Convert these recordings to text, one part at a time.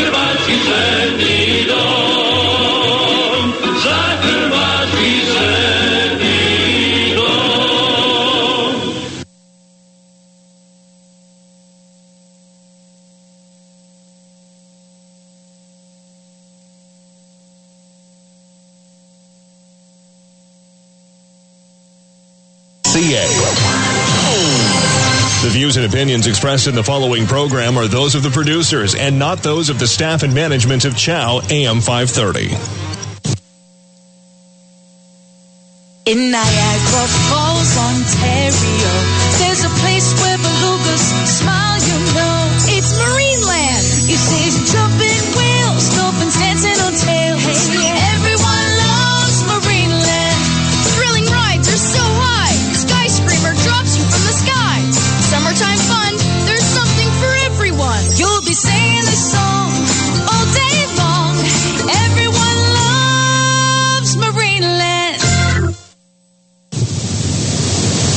Hrvatski zemlji. Expressed in the following program are those of the producers and not those of the staff and management of Chow AM 530. In Niagara Falls, Ontario, there's a place where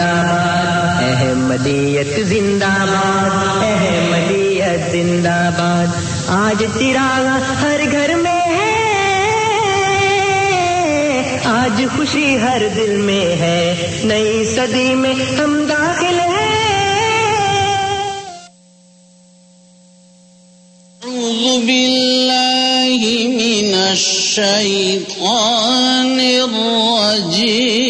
زندہ باد احمدیت زندہ باد، احمدیت زندہ باد۔ آج چراغ ہر گھر میں ہے، آج خوشی ہر دل میں ہے۔ نئی صدی میں ہم داخل ہیں۔ أعوذ بالله من الشيطان الرجيم۔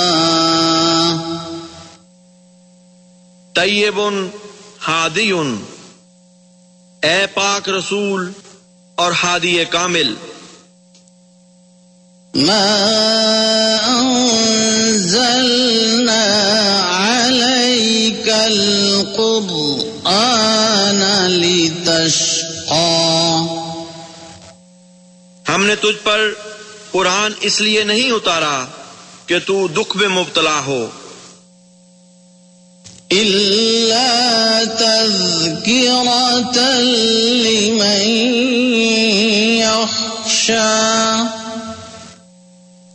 طیب ہادی اے پاک رسول اور ہادی کامل۔ ما أنزلنا عليك القرآن لتشقى ہم نے تجھ پر قرآن اس لیے نہیں اتارا کہ تو دکھ میں مبتلا ہو۔ إلا تذكرة لمن يخشى.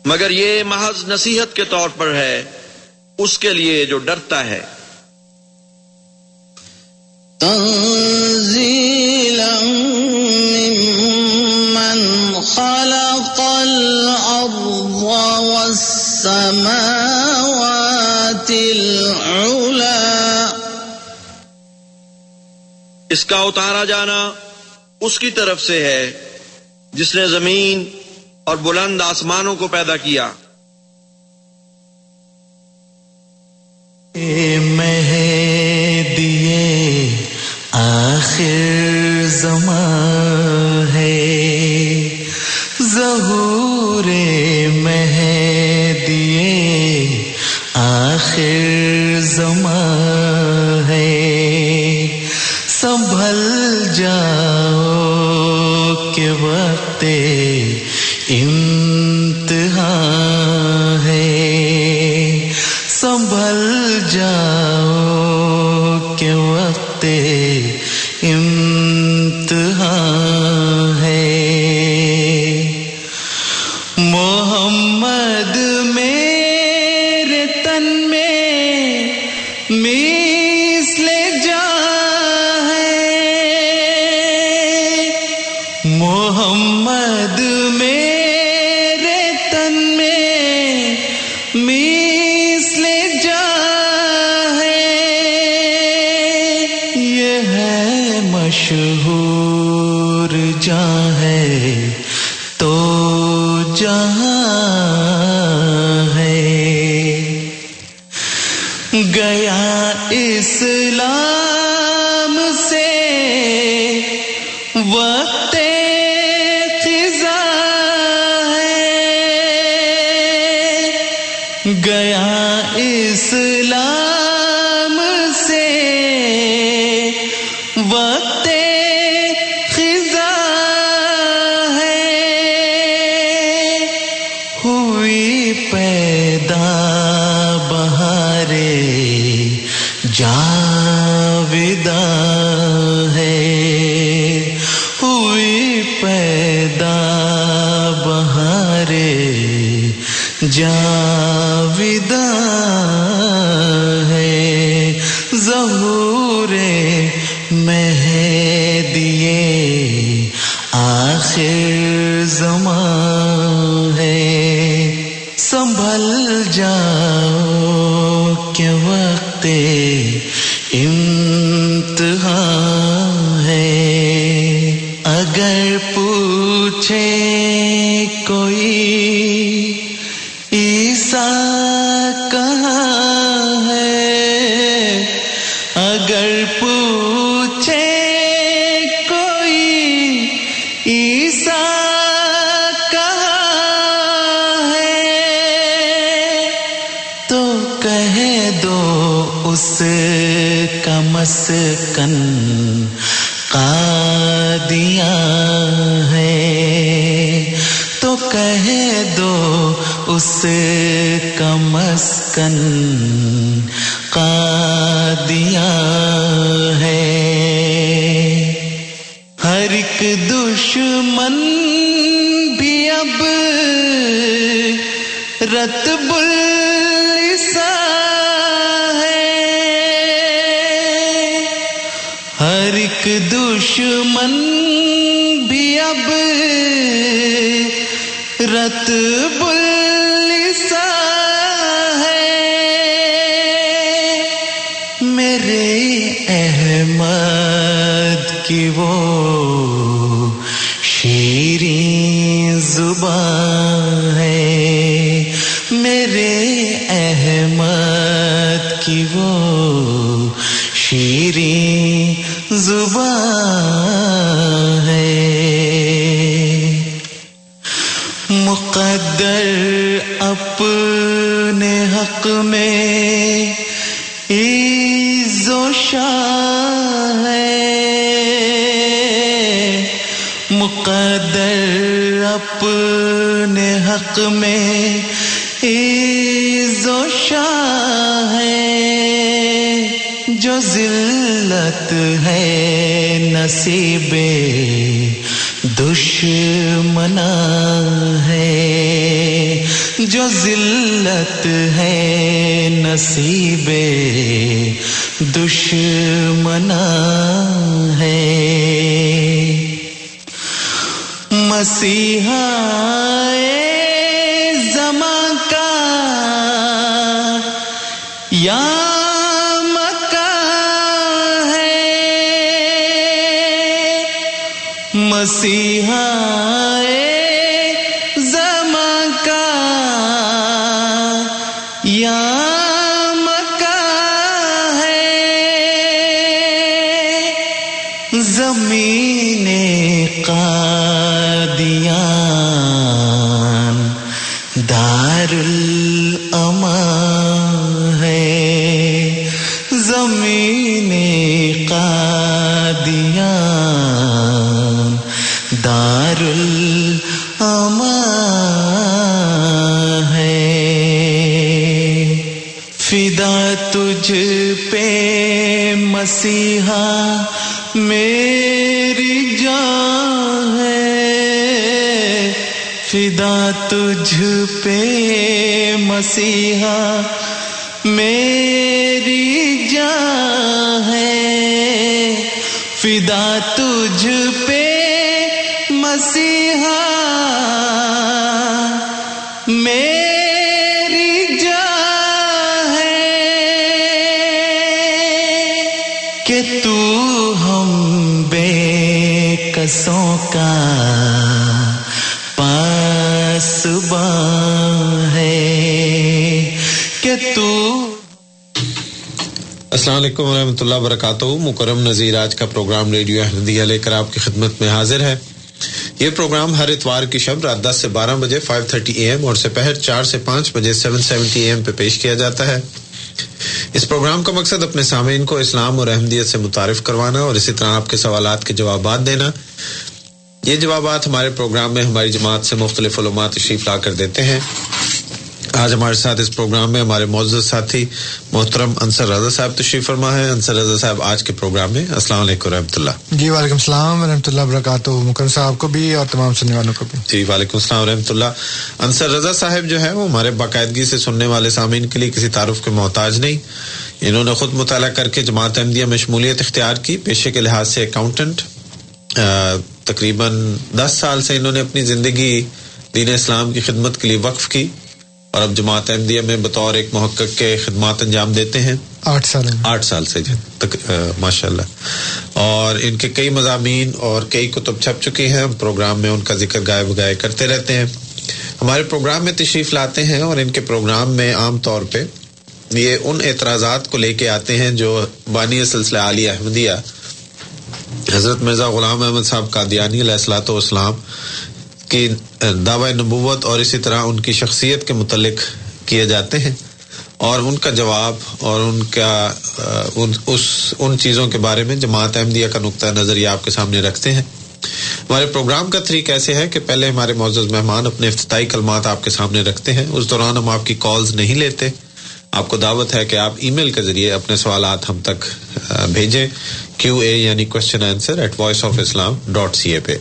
مگر یہ محض نصیحت کے طور پر ہے اس کے لیے جو ڈرتا ہے۔ تنزيلا ممن خلق الأرض والسماوات کا اتارا جانا اس کی طرف سے ہے جس نے زمین اور بلند آسمانوں کو پیدا کیا۔ مہدیے آخر زمان۔ ہر ایک دشمن بھی اب رت بلسا ہے۔ میرے احمد کی وہ نصیب دشمنا ہے جو ذلت ہے نصیب دشمنا ہے۔ مسیحا مسیحا میری جان ہے۔ فدا تجھ پہ مسیحا۔ علیکم ورحمۃ اللہ وبرکاتہ۔ مکرم نذیر، آج کا پروگرام ریڈیو احمدیہ لے کر آپ کی خدمت میں حاضر ہے۔ یہ پروگرام ہر اتوار کی شب رات دس سے بارہ بجے فائیو تھرٹی اے ایم اور سپہر چار سے پانچ بجے سیون سیونٹی اے ایم پہ پیش کیا جاتا ہے۔ اس پروگرام کا مقصد اپنے سامعین کو اسلام اور احمدیت سے متعارف کروانا اور اسی طرح آپ کے سوالات کے جوابات دینا۔ یہ جوابات ہمارے پروگرام میں ہماری جماعت سے مختلف علومات تشریف لا کر دیتے ہیں۔ آج ہمارے ساتھ اس پروگرام میں ہمارے معزز ساتھی محترم انصر رضا صاحب تشریف فرما ہے انصر رضا صاحب آج کے پروگرام میں السلام علیکم رحمۃ اللہ۔ جی وعلیکم السلام ورحمۃ اللہ وبرکاتہ۔ مکرم صاحب کو بھی اور تمام سننے والوں کو بھی۔ جی وعلیکم السلام ورحمۃ اللہ۔ انصر رضا صاحب جو ہے وہ ہمارے باقاعدگی سے سننے والے سامعین کے لیے کسی تعارف کے محتاج نہیں۔ انہوں نے خود مطالعہ کر کے جماعت احمدیہ میں شمولیت اختیار کی۔ پیشے کے لحاظ سے اکاؤنٹنٹ تقریباً دس سال سے انہوں نے اپنی زندگی دین اسلام کی خدمت کے لیے وقف کی۔ اور اب جماعت احمدیہ میں بطور ایک محقق کے خدمات انجام دیتے ہیں۔ آٹھ سال آٹھ سال سے ماشاء اللہ اور ان کے کئی مضامین اور کئی کتب چھپ چکی ہیں۔ پروگرام میں ان کا ذکر گائے بگائے کرتے رہتے ہیں۔ ہمارے پروگرام میں تشریف لاتے ہیں اور ان کے پروگرام میں عام طور پہ یہ ان اعتراضات کو لے کے آتے ہیں جو بانی سلسلہ علی احمدیہ حضرت مرزا غلام احمد صاحب قادیانی علیہ السلاۃ والسلام کی دعوی نبوت اور اسی طرح ان کی شخصیت کے متعلق کیے جاتے ہیں اور ان کا جواب اور ان کا ان، اس، ان چیزوں کے بارے میں جماعت احمدیہ کا نقطۂ نظر یہ آپ کے سامنے رکھتے ہیں۔ ہمارے پروگرام کا طریقہ ایسے ہے کہ پہلے ہمارے معزز مہمان اپنے افتتاحی کلمات آپ کے سامنے رکھتے ہیں، اس دوران ہم آپ کی کالز نہیں لیتے۔ آپ کو دعوت ہے کہ آپ ای میل کے ذریعے اپنے سوالات ہم تک بھیجیں کیو اے یعنی question answer at Voice of Islam dot C A پہ۔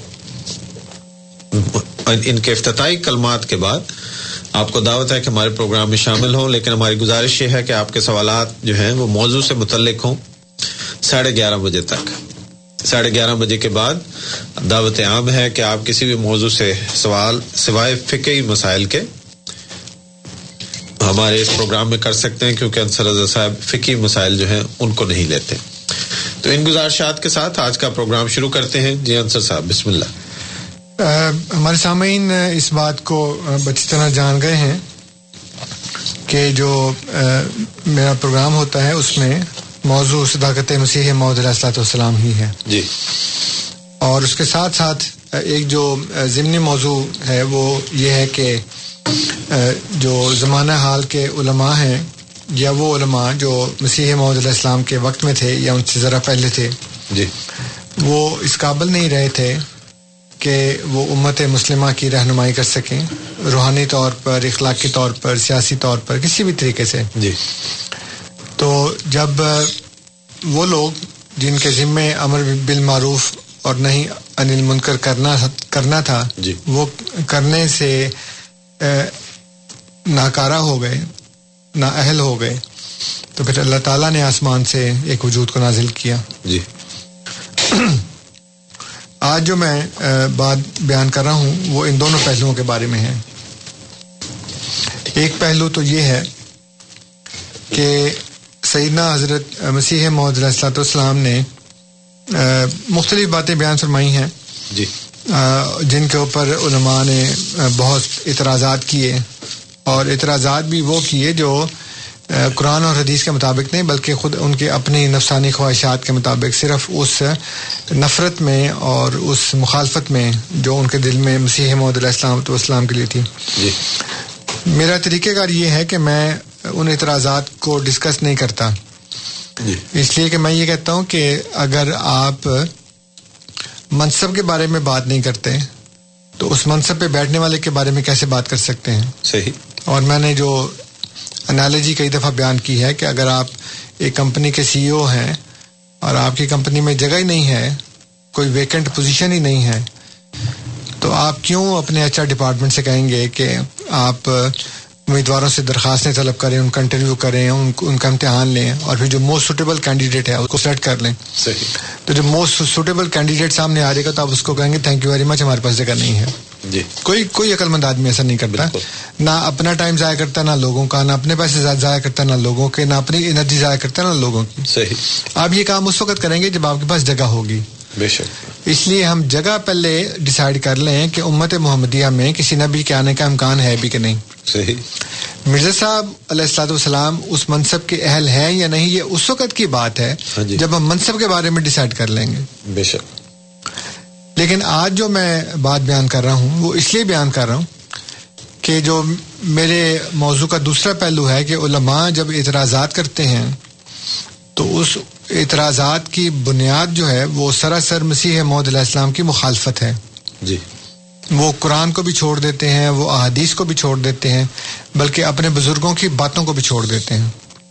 ان کے افتتاحی کلمات کے بعد آپ کو دعوت ہے کہ ہمارے پروگرام میں شامل ہوں، لیکن ہماری گزارش یہ ہے کہ آپ کے سوالات جو ہیں وہ موضوع سے متعلق ہوں ساڑھے گیارہ بجے تک۔ ساڑھے گیارہ بجے کے بعد دعوت عام ہے کہ آپ کسی بھی موضوع سے سوال سوائے فقی مسائل کے ہمارے اس پروگرام میں کر سکتے ہیں، کیونکہ انصر رضا صاحب فقی مسائل جو ہیں ان کو نہیں لیتے۔ تو ان گزارشات کے ساتھ آج کا پروگرام شروع کرتے ہیں۔ جی انصر صاحب، بسم اللہ۔ ہمارے سامعین اس بات کو بچی طرح جان گئے ہیں کہ جو میرا پروگرام ہوتا ہے اس میں موضوع صداقت مسیح محدود علیہ السلاۃ والسلام ہی ہے۔ جی۔ اور اس کے ساتھ ساتھ ایک جو ضمنی موضوع ہے وہ یہ ہے کہ جو زمانہ حال کے علماء ہیں یا وہ علماء جو مسیح محدود علیہ السلام کے وقت میں تھے یا ان سے ذرا پہلے تھے جی۔ وہ اس قابل نہیں رہے تھے کہ وہ امت مسلمہ کی رہنمائی کر سکیں روحانی طور پر اخلاقی طور پر سیاسی طور پر کسی بھی طریقے سے۔ جی۔ تو جب وہ لوگ جن کے ذمے امر بالمعروف اور نہیں انل منکر کرنا کرنا تھا جی۔ وہ کرنے سے ناکارہ ہو گئے نا اہل ہو گئے۔ تو پھر اللہ تعالیٰ نے آسمان سے ایک وجود کو نازل کیا۔ جی۔ آج جو میں بات بیان کر رہا ہوں وہ ان دونوں پہلوؤں کے بارے میں ہے۔ ایک پہلو تو یہ ہے کہ سیدنا حضرت مسیح محدود السلاۃ والسلام نے مختلف باتیں بیان فرمائی ہیں۔ جی۔ جن کے اوپر علماء نے بہت اعتراضات کیے اور اعتراضات بھی وہ کیے جو قرآن اور حدیث کے مطابق نہیں بلکہ خود ان کے اپنی نفسانی خواہشات کے مطابق صرف اس نفرت میں اور اس مخالفت میں جو ان کے دل میں مسیح محدود علیہ السلام تو اسلام کے لیے تھی۔ جی۔ میرا طریقہ کار یہ ہے کہ میں ان اعتراضات کو ڈسکس نہیں کرتا۔ جی۔ اس لیے کہ میں یہ کہتا ہوں کہ اگر آپ منصب کے بارے میں بات نہیں کرتے تو اس منصب پہ بیٹھنے والے کے بارے میں کیسے بات کر سکتے ہیں؟ صحیح۔ اور میں نے جو انالوجی کئی دفعہ بیان کی ہے کہ اگر آپ ایک کمپنی کے سی او ہیں اور آپ کی کمپنی میں جگہ ہی نہیں ہے کوئی ویکنٹ پوزیشن ہی نہیں ہے تو آپ کیوں اپنے ایچ آر ڈپارٹمنٹ سے کہیں گے کہ آپ امیدواروں سے درخواستیں طلب کریں ان کا انٹرویو کریں ان ان کا امتحان لیں اور پھر جو موسٹ سوٹیبل کینڈیڈیٹ ہے اس کو سلیکٹ کر لیں۔ صحیح۔ تو جو موسٹ سوٹیبل کینڈیڈیٹ سامنے آ جائے گا تو آپ اس کو کہیں گے تھینک یو ویری مچ ہمارے پاس جگہ نہیں ہے۔ جی۔ کوئی کوئی عقل مند آدمی ایسا نہیں کرتا۔ نہ اپنا ٹائم ضائع کرتا نہ لوگوں کا نہ اپنے پیسے ضائع کرتا نہ لوگوں کے نہ اپنی انرجی ضائع کرتا نہ لوگوں کی۔ صحیح۔ آپ یہ کام اس وقت کریں گے جب آپ کے پاس جگہ ہوگی۔ بے شک۔ اس لیے ہم جگہ پہلے ڈیسائیڈ کر لیں کہ امت محمدیہ میں کسی نبی کے آنے کا امکان ہے بھی کہ نہیں۔ صحیح۔ مرزا صاحب علیہ السلاۃ والسلام اس منصب کے اہل ہیں یا نہیں یہ اس وقت کی بات ہے ہاں جی۔ جب ہم منصب کے بارے میں ڈیسائیڈ کر لیں گے۔ بے شک۔ لیکن آج جو میں بات بیان کر رہا ہوں وہ اس لیے بیان کر رہا ہوں کہ جو میرے موضوع کا دوسرا پہلو ہے کہ علماء جب اعتراضات کرتے ہیں تو اس اعتراضات کی بنیاد جو ہے وہ سراسر مسیح محمد علیہ السلام کی مخالفت ہے۔ جی۔ وہ قرآن کو بھی چھوڑ دیتے ہیں وہ احادیث کو بھی چھوڑ دیتے ہیں بلکہ اپنے بزرگوں کی باتوں کو بھی چھوڑ دیتے ہیں۔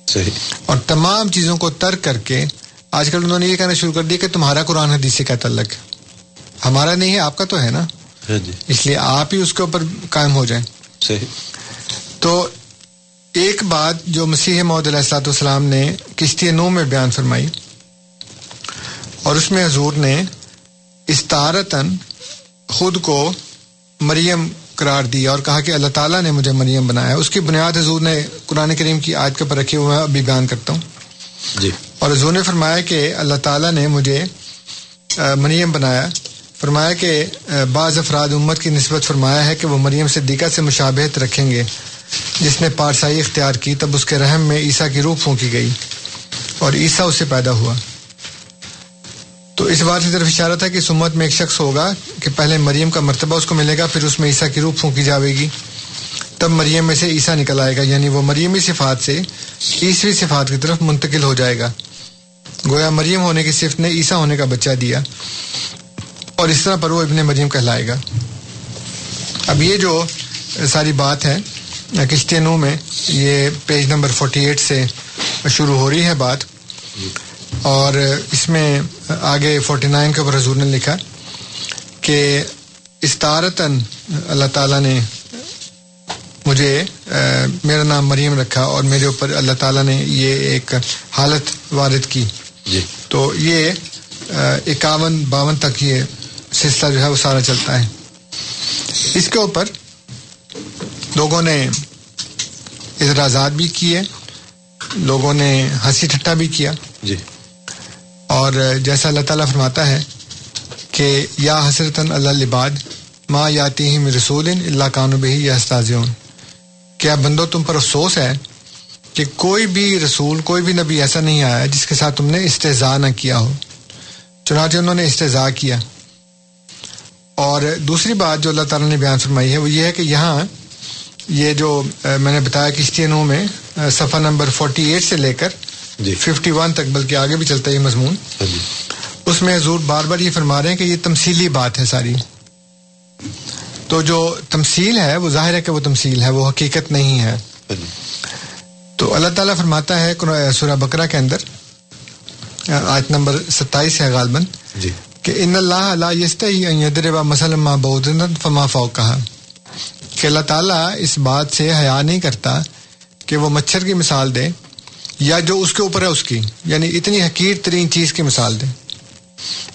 صحیح۔ اور تمام چیزوں کو ترک کر کے آج کل انہوں نے یہ کہنا شروع کر دیا کہ تمہارا قرآن حدیث سے کیا تعلق ہے۔ ہمارا نہیں ہے آپ کا تو ہے نا؟ ہاں جی۔ اس لیے آپ ہی اس کے اوپر قائم ہو جائیں۔ صحیح۔ تو ایک بات جو مسیح محدود علیہ السلاۃ والسلام نے کشتی نو میں بیان فرمائی اور اس میں حضور نے استارتاً خود کو مریم قرار دیا اور کہا کہ اللہ تعالیٰ نے مجھے مریم بنایا۔ اس کی بنیاد حضور نے قرآن کریم کی آیت کے اوپر رکھی میں ابھی بیان کرتا ہوں۔ جی۔ اور حضور نے فرمایا کہ اللہ تعالیٰ نے مجھے مریم بنایا۔ فرمایا کہ بعض افراد امت کی نسبت فرمایا ہے کہ وہ مریم صدیقہ سے مشابہت رکھیں گے۔ جس نے پارسائی اختیار کی، تب اس کے رحم میں عیسیٰ کی روح پھونکی گئی اور عیسیٰ اس سے پیدا ہوا۔ تو اس بات کی طرف اشارہ تھا کہ اس امت میں ایک شخص ہوگا کہ پہلے مریم کا مرتبہ اس کو ملے گا، پھر اس میں عیسیٰ کی روح پھونکی جاوے گی۔ تب مریم میں سے عیسیٰ نکل آئے گا یعنی وہ مریمی صفات سے عیسوی صفات کی طرف منتقل ہو جائے گا۔ گویا مریم ہونے کی صفت نے عیسیٰ ہونے کا بچہ دیا۔ اور اس طرح پر وہ ابن مریم کہلائے گا۔ اب یہ جو ساری بات ہے کشتی نو میں یہ پیج نمبر 48 سے شروع ہو رہی ہے بات۔ اور اس میں آگے 49 کے اوپر حضور نے لکھا کہ استارتاً اللہ تعالیٰ نے مجھے میرا نام مریم رکھا اور میرے اوپر اللہ تعالیٰ نے یہ ایک حالت وارد کی۔ جی۔ تو یہ اکاون باون تک یہ سلسلہ جو ہے وہ سارا چلتا ہے۔ اس کے اوپر لوگوں نے اعتراضات بھی کیے لوگوں نے ہنسی ٹھٹا بھی کیا۔ جی۔ اور جیسا اللہ تعالیٰ فرماتا ہے کہ یا حسرتاً اللہ لباد ماں یاتی ہی رسول اللہ کانو بہی یا استاذیون کیا بندو تم پر افسوس ہے کہ کوئی بھی رسول کوئی بھی نبی ایسا نہیں آیا جس کے ساتھ تم نے استضاء نہ کیا ہو؟ چنانچہ انہوں نے استضاء کیا۔ اور دوسری بات جو اللہ تعالیٰ نے بیان فرمائی ہے وہ یہ ہے کہ یہاں یہ جو میں نے بتایا کشتی نو میں صفحہ نمبر 48 سے لے کر جی۔ 51 تک بلکہ آگے بھی چلتا ہے یہ مضمون۔ ہاں جی۔ اس میں حضور بار بار یہ فرما رہے ہیں کہ یہ تمثیلی بات ہے ساری۔ تو جو تمثیل ہے وہ ظاہر ہے کہ وہ تمثیل ہے وہ حقیقت نہیں ہے۔ ہاں جی۔ تو اللہ تعالیٰ فرماتا ہے سورہ بکرا کے اندر آیت نمبر ستائیس ہے غالباً۔ جی۔ کہ ان اللہ لا یستحی ان یضرب مثلا ما فما فوقها. کہ اللہ تعالیٰ اس بات سے حیا نہیں کرتا کہ وہ مچھر کی مثال دے یا جو اس کے اوپر ہے اس کی یعنی اتنی حقیر ترین چیز کی مثال دے۔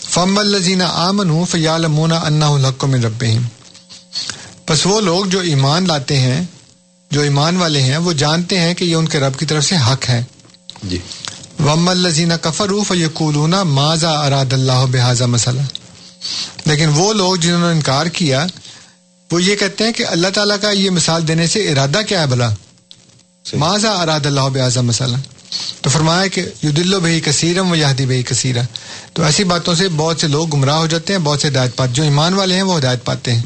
فم الزین آمن ہوں فیالمون انہ الحق من ربہم بس وہ لوگ جو ایمان لاتے ہیں، جو ایمان والے ہیں، وہ جانتے ہیں کہ یہ ان کے رب کی طرف سے حق ہے۔ جی۔ وم الزین کفر فیقولون ماذا اراد اللہ بحاظہ مسئلہ لیکن وہ لوگ جنہوں نے انکار کیا وہ یہ کہتے ہیں کہ اللہ تعالیٰ کا یہ مثال دینے سے ارادہ کیا ہے بھلا؟ صحیح۔ ماذا اراد اللہ بحاظہ مسئلہ تو فرمایا کہ یدل بہی کثیرم و یادی بہی کثیرہ تو ایسی باتوں سے بہت سے لوگ گمراہ ہو جاتے ہیں بہت سے ہدایت پاتے جو ایمان والے ہیں وہ ہدایت پاتے ہیں۔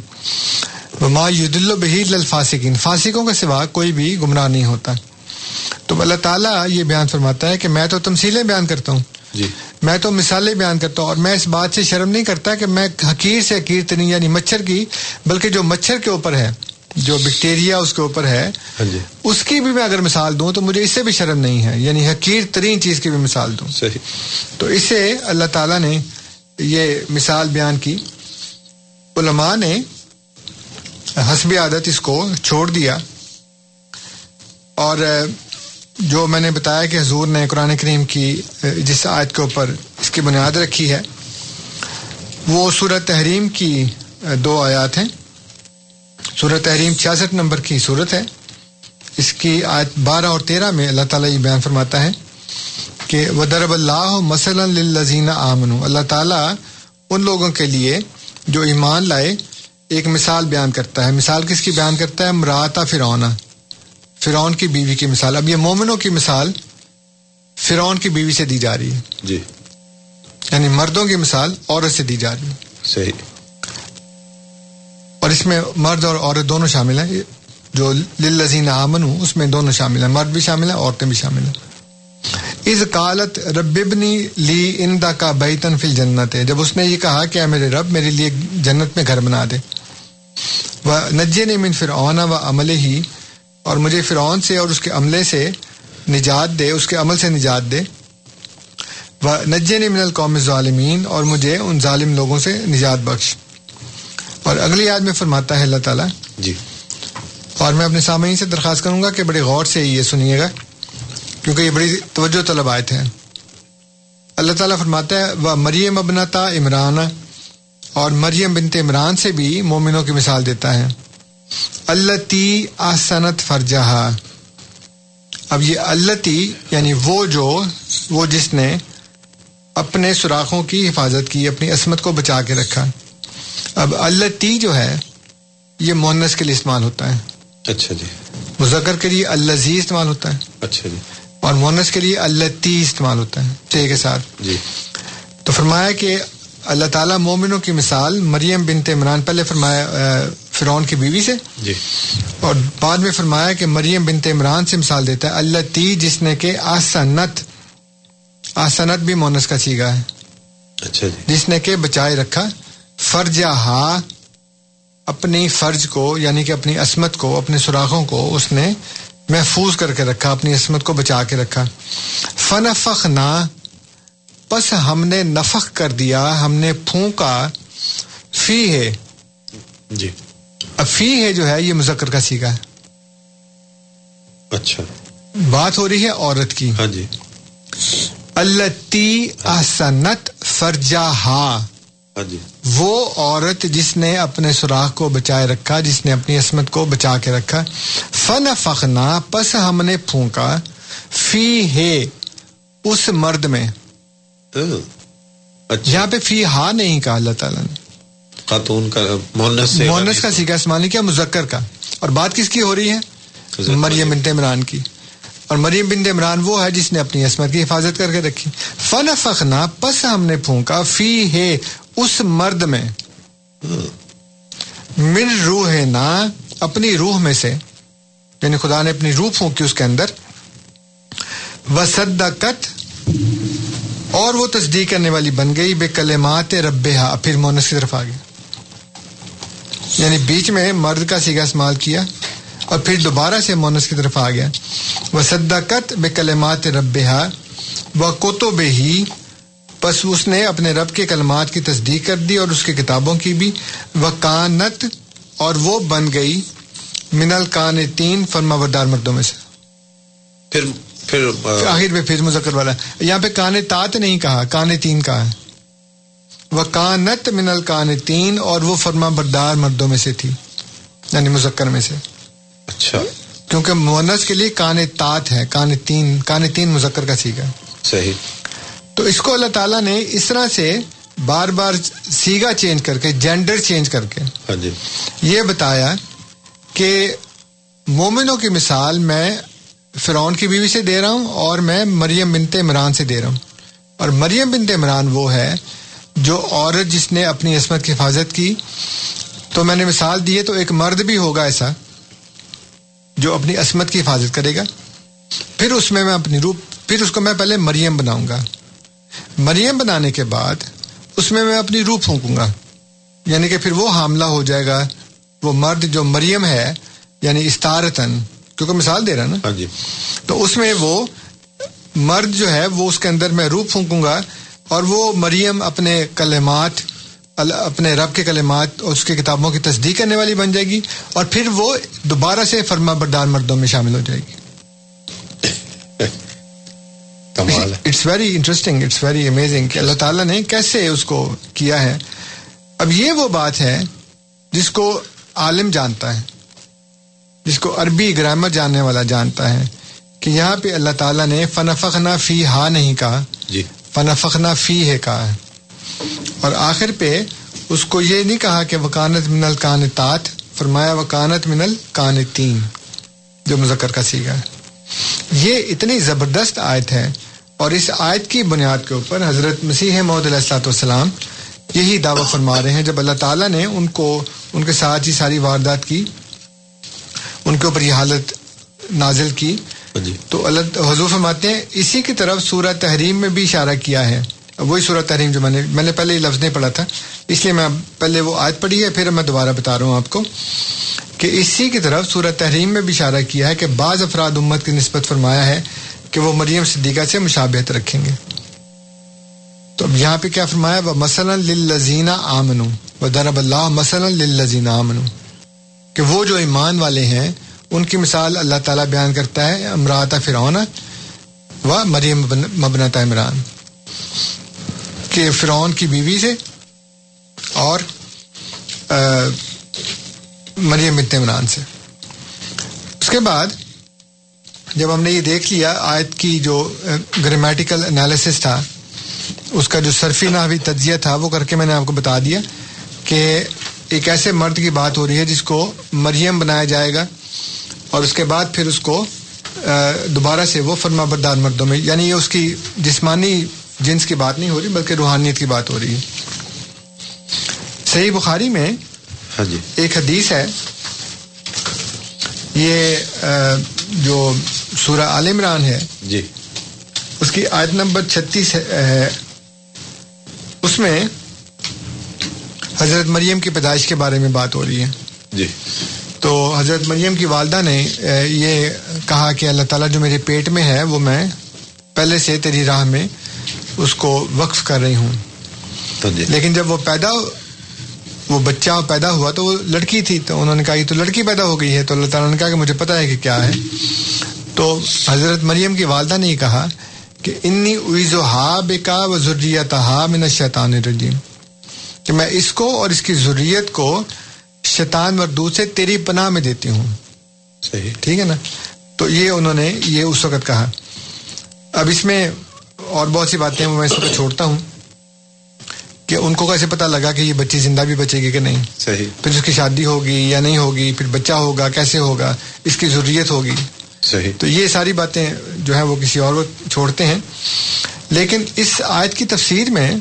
وما یدل بہی للفاسقین فاسقوں کے سوا کوئی بھی گمراہ نہیں ہوتا۔ تو اللہ تعالیٰ یہ بیان فرماتا ہے کہ میں تو تمثیلیں بیان کرتا ہوں۔ جی۔ میں تو مثالیں بیان کرتا ہوں اور میں اس بات سے شرم نہیں کرتا کہ میں حقیر سے حقیر ترین یعنی مچھر کی بلکہ جو مچھر کے اوپر ہے جو بیکٹیریا اس کے اوپر ہے ہاں جی۔ اس کی بھی میں اگر مثال دوں تو مجھے اس سے بھی شرم نہیں ہے۔ یعنی حقیر ترین چیز کی بھی مثال دوں۔ صحیح۔ تو اس سے اللہ تعالیٰ نے یہ مثال بیان کی۔ علماء نے حسب عادت اس کو چھوڑ دیا۔ اور جو میں نے بتایا کہ حضور نے قرآن کریم کی، جس آیت کے اوپر اس کی بنیاد رکھی ہے، وہ سورت تحریم کی دو آیات ہیں۔ سورت تحریم چھیاسٹھ نمبر کی صورت ہے۔ اس کی آیت بارہ اور تیرہ میں اللہ تعالیٰ یہ بیان فرماتا ہے کہ وہ درب اللہ مثلاً لذین آمن اللہ تعالیٰ ان لوگوں کے لیے جو ایمان لائے، ایک مثال بیان کرتا ہے۔ مثال کس کی بیان کرتا ہے؟ مراتا فرعون۔ فرعون کی بیوی کی مثال اب یہ مومنوں کی مثال فرعون کی بیوی سے دی جا رہی ہے۔ جی۔ یعنی مردوں کی مثال عورت سے دی جا رہی ہے۔ صحیح۔ اور اس میں مرد اور عورت دونوں شامل ہیں۔ جو للذین آمن اس میں دونوں شامل ہیں۔ مرد بھی شامل ہیں عورتیں بھی شامل ہیں۔ از کالت ربنی لی اندا کا بیتن فل جنت ہے جب اس نے یہ کہا کہ اے میرے رب میرے لیے جنت میں گھر بنا دے۔ وہ نجے نے من فرعون و عمل ہی اور مجھے فرعون سے اور اس کے عملے سے نجات دے اس کے عمل سے نجات دے۔ نے من القوم ظالمین اور مجھے ان ظالم لوگوں سے نجات بخش۔ اور اگلی یاد میں فرماتا ہے اللہ تعالیٰ۔ جی۔ اور میں اپنے سامعین سے درخواست کروں گا کہ بڑے غور سے یہ سنیے گا کیونکہ یہ بڑی توجہ طلب آئے تھے اللہ تعالیٰ فرماتا ہے وہ مریم ابنتا عمران۔ اور مریم بنت عمران سے بھی مومنوں کی مثال دیتا ہے۔ اللہ تی آسنت فرجہ اب یہ اللہ تی یعنی وہ جو وہ جس نے اپنے سوراخوں کی حفاظت کی اپنی عصمت کو بچا کے رکھا۔ اب اللہ تی جو ہے یہ مونس کے لیے استعمال ہوتا ہے۔ اچھا جی۔ مذکر کے لیے اللہ زی استعمال ہوتا ہے۔ اچھا جی۔ اور مونس کے لیے اللہ تی استعمال ہوتا ہے تے کے ساتھ۔ جی۔ تو فرمایا کہ اللہ تعالیٰ مومنوں کی مثال مریم بنت عمران پہلے فرمایا فرعون کی بیوی سے؟ جی۔ اور بعد میں فرمایا کہ مریم بنت عمران سے مثال دیتا ہے اللہ تی جس نے کہ آسنت آسنت بھی مونس کا سیگا ہے۔ اچھا جی۔ جس نے کہ بچائے رکھا فرجہ ہا اپنی فرض کو یعنی کہ اپنی عصمت کو اپنے سوراخوں کو اس نے محفوظ کر کے رکھا اپنی عصمت کو بچا کے رکھا۔ فن فخ نہ بس ہم نے نفق کر دیا ہم نے پھونکا فی ہے۔ جی۔ اب فی ہے جو ہے یہ مذکر کا سیکھا ہے۔ اچھا۔ بات ہو رہی ہے عورت کی۔ ہاں جی۔ التی احسنت فرجا ہاں جی۔ وہ عورت جس نے اپنے سوراخ کو بچائے رکھا جس نے اپنی عصمت کو بچا کے رکھا۔ فن فخنا پس ہم نے پھونکا۔ فی ہے اس مرد میں۔ اچھا۔ یہاں پہ فی ہا نہیں کہا اللہ تعالیٰ نے۔ خاتون کا مونس سے مونس کا سیکھا استعمال نہیں کیا مذکر کا۔ اور بات کس کی ہو رہی ہے؟ مریم۔ بنت عمران کی۔ اور مریم بنت عمران وہ ہے جس نے اپنی عصمت کی حفاظت کر کے رکھی۔ فن فخنا پس ہم نے پھونکا فی ہے اس مرد میں۔ من روح نا اپنی روح میں سے۔ یعنی خدا نے اپنی روح پھونکی اس کے اندر۔ وصدقت اور وہ تصدیق کرنے والی بن گئی بے کلمات رب پھر مونس کی طرف آ گیا یعنی بیچ میں مرد کا سیگا استعمال کیا اور پھر دوبارہ سے مونس کی طرف آ گیا۔ وہ صدقت بے کلمات رب و کوتو بے ہی بس اس نے اپنے رب کے کلمات کی تصدیق کر دی اور اس کی کتابوں کی بھی۔ وہ کانت اور وہ بن گئی منل کان تین فرما بردار مردوں میں سے۔ پھر پھر آخر میں پھر مذکر والا۔ یہاں پہ کان تات نہیں کہا کان تین کہا۔ ہے وہ کانت منل کان تین اور وہ فرما بردار مردوں میں سے تھی یعنی مذکر میں سے۔ اچھا۔ کیونکہ مونس کے لیے کان تات ہے کان تین کان تین مذکر کا سیکھا صحیح۔ تو اس کو اللہ تعالیٰ نے اس طرح سے بار بار سیگا چینج کر کے جینڈر چینج کر کے ہاں جی۔ یہ بتایا کہ مومنوں کی مثال میں فرعون کی بیوی سے دے رہا ہوں اور میں مریم بنت عمران سے دے رہا ہوں۔ اور مریم بنت عمران وہ ہے جو عورت جس نے اپنی عصمت کی حفاظت کی تو میں نے مثال دی ہے تو ایک مرد بھی ہوگا ایسا جو اپنی عصمت کی حفاظت کرے گا۔ پھر اس میں میں اپنی روپ پھر اس کو میں پہلے مریم بناؤں گا۔ مریم بنانے کے بعد اس میں میں اپنی روح پھونکوں گا۔ یعنی کہ پھر وہ حاملہ ہو جائے گا وہ مرد جو مریم ہے یعنی استارتن کیونکہ مثال دے رہا نا۔ ہاں جی۔ تو اس میں وہ مرد جو ہے وہ اس کے اندر میں روح پھونکوں گا اور وہ مریم اپنے کلمات اپنے رب کے کلمات اور اس کی کتابوں کی تصدیق کرنے والی بن جائے گی اور پھر وہ دوبارہ سے فرما بردار مردوں میں شامل ہو جائے گی۔ It's very interesting it's very amazing کہ اللہ تعالیٰ نے کیسے اس کو کیا ہے۔ اب یہ وہ بات ہے جس کو عالم جانتا ہے جس کو عربی گرامر جاننے والا جانتا ہے کہ یہاں پہ اللہ تعالیٰ نے فنفخنا فی ہا نہیں کہا۔ جی۔ فنفخنا فی ہے کہا ہے۔ اور آخر پہ اس کو یہ نہیں کہا کہ وکانت من الکانتات فرمایا وکانت من الکانتین جو مذکر کا سیگا ہے۔ یہ اتنی زبردست آیت ہے۔ اور اس آیت کی بنیاد کے اوپر حضرت مسیح محدود علیہ السلاۃ والسلام یہی دعویٰ فرما رہے ہیں۔ جب اللہ تعالیٰ نے ان کو، ان کے ساتھ ہی ساری واردات کی، ان کے اوپر یہ حالت نازل کی ہاں جی۔ تو اللہ حضور فرماتے ہیں، اسی کی طرف سورہ تحریم میں بھی اشارہ کیا ہے۔ وہی سورہ تحریم جو میں نے میں نے پہلے یہ لفظ نہیں پڑھا تھا۔ اس لیے میں پہلے وہ آیت پڑھی ہے، پھر میں دوبارہ بتا رہا ہوں آپ کو کہ اسی کی طرف سورہ تحریم میں بھی اشارہ کیا ہے کہ بعض افراد امت کی نسبت فرمایا ہے کہ وہ مریم صدیقہ سے مشابہت رکھیں گے۔ تو اب یہاں پہ کیا فرمایا وہ مثلاً للذین آمنو و درب اللہ مثلاً للذین آمنو کہ وہ جو ایمان والے ہیں ان کی مثال اللہ تعالیٰ بیان کرتا ہے امراط فرعون و مریم مبنت عمران۔ کہ فرعون کی بیوی سے اور مریم بنت عمران سے۔ اس کے بعد جب ہم نے یہ دیکھ لیا، آیت کی جو گرامیٹیکل انالیسس تھا، اس کا جو صرفی نحوی تجزیہ تھا، وہ کر کے میں نے آپ کو بتا دیا کہ ایک ایسے مرد کی بات ہو رہی ہے جس کو مریم بنایا جائے گا۔ اور اس کے بعد پھر اس کو دوبارہ سے وہ فرما بردار مردوں میں یعنی یہ اس کی جسمانی جنس کی بات نہیں ہو رہی بلکہ روحانیت کی بات ہو رہی ہے۔ صحیح بخاری میں ہاں جی۔ ایک حدیث ہے یہ جو سورہ عال عمران ہے جی۔ اس کی آیت نمبر چھتیس ہے اس میں حضرت مریم کی پیدائش کے بارے میں بات ہو رہی ہے۔ جی۔ تو حضرت مریم کی والدہ نے یہ کہا کہ اللہ تعالیٰ جو میرے پیٹ میں ہے وہ میں پہلے سے تیری راہ میں اس کو وقف کر رہی ہوں۔ ہاں جی۔ لیکن جب وہ پیدا وہ بچہ پیدا ہوا تو وہ لڑکی تھی تو انہوں نے کہا یہ تو لڑکی پیدا ہو گئی ہے تو اللہ تعالیٰ نے کہا کہ مجھے پتا ہے کہ کیا ہے۔ تو حضرت مریم کی والدہ نے یہ کہا کہ انی اویز و ہا بےکا و ضروریت ہا من الشیطان الرجیم کہ میں اس کو اور اس کی ضروریت کو شیطان مردود سے تیری پناہ میں دیتی ہوں۔ صحیح۔ ٹھیک ہے نا؟ تو یہ انہوں نے یہ اس وقت کہا۔ اب اس میں اور بہت سی باتیں میں اس وقت چھوڑتا ہوں کہ ان کو کیسے پتا لگا کہ یہ بچی زندہ بھی بچے گی کہ نہیں؟ صحیح۔ پھر اس کی شادی ہوگی یا نہیں ہوگی پھر بچہ ہوگا کیسے ہوگا؟ اس کی ضروریت ہوگی۔ صحیح۔ تو یہ ساری باتیں جو ہیں وہ کسی اور وقت چھوڑتے ہیں۔ لیکن اس آیت کی تفسیر میں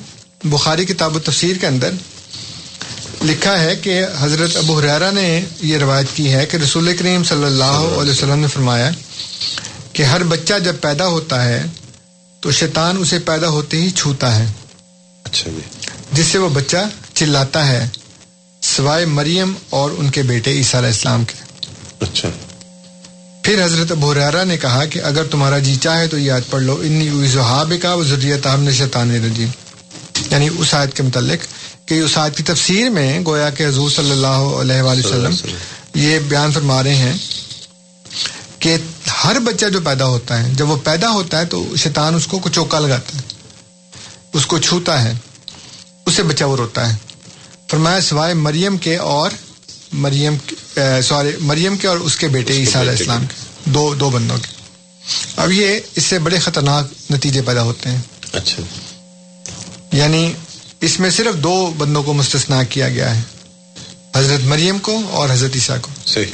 بخاری کتاب و تفسیر کے اندر لکھا ہے کہ حضرت ابو حریرہ نے یہ روایت کی ہے کہ رسول کریم صلی اللہ علیہ وسلم نے فرمایا کہ ہر بچہ جب پیدا ہوتا ہے تو شیطان اسے پیدا ہوتے ہی چھوتا ہے۔ اچھا جی۔ جس سے وہ بچہ چلاتا ہے سوائے مریم اور ان کے بیٹے عیسیٰ علیہ السلام کے۔ اچھا۔ پھر حضرت ابو حریرہ نے کہا کہ اگر تمہارا جی چاہے تو یہ آیت پڑھ لو انی وزحاب کا وہ ضروریت نے شیطان رجیم یعنی اس آیت کے متعلق کہ اس آیت کی تفسیر میں گویا کہ حضور صلی اللہ علیہ وآلہ وسلم یہ بیان فرما رہے ہیں کہ ہر بچہ جو پیدا ہوتا ہے جب وہ پیدا ہوتا ہے تو شیطان اس کو چوکا لگاتا ہے اس کو چھوتا ہے اس سے بچہ وہ روتا ہے۔ فرمایا سوائے مریم کے اور مریم سوری مریم کے اور اس کے بیٹے عیسیٰ علیہ السلام کے۔ دو دو بندوں کے۔ اب یہ اس سے بڑے خطرناک نتیجے پیدا ہوتے ہیں۔ اچھا۔ یعنی اس میں صرف دو بندوں کو مستثنا کیا گیا ہے حضرت مریم کو اور حضرت عیسیٰ کو۔ صحیح۔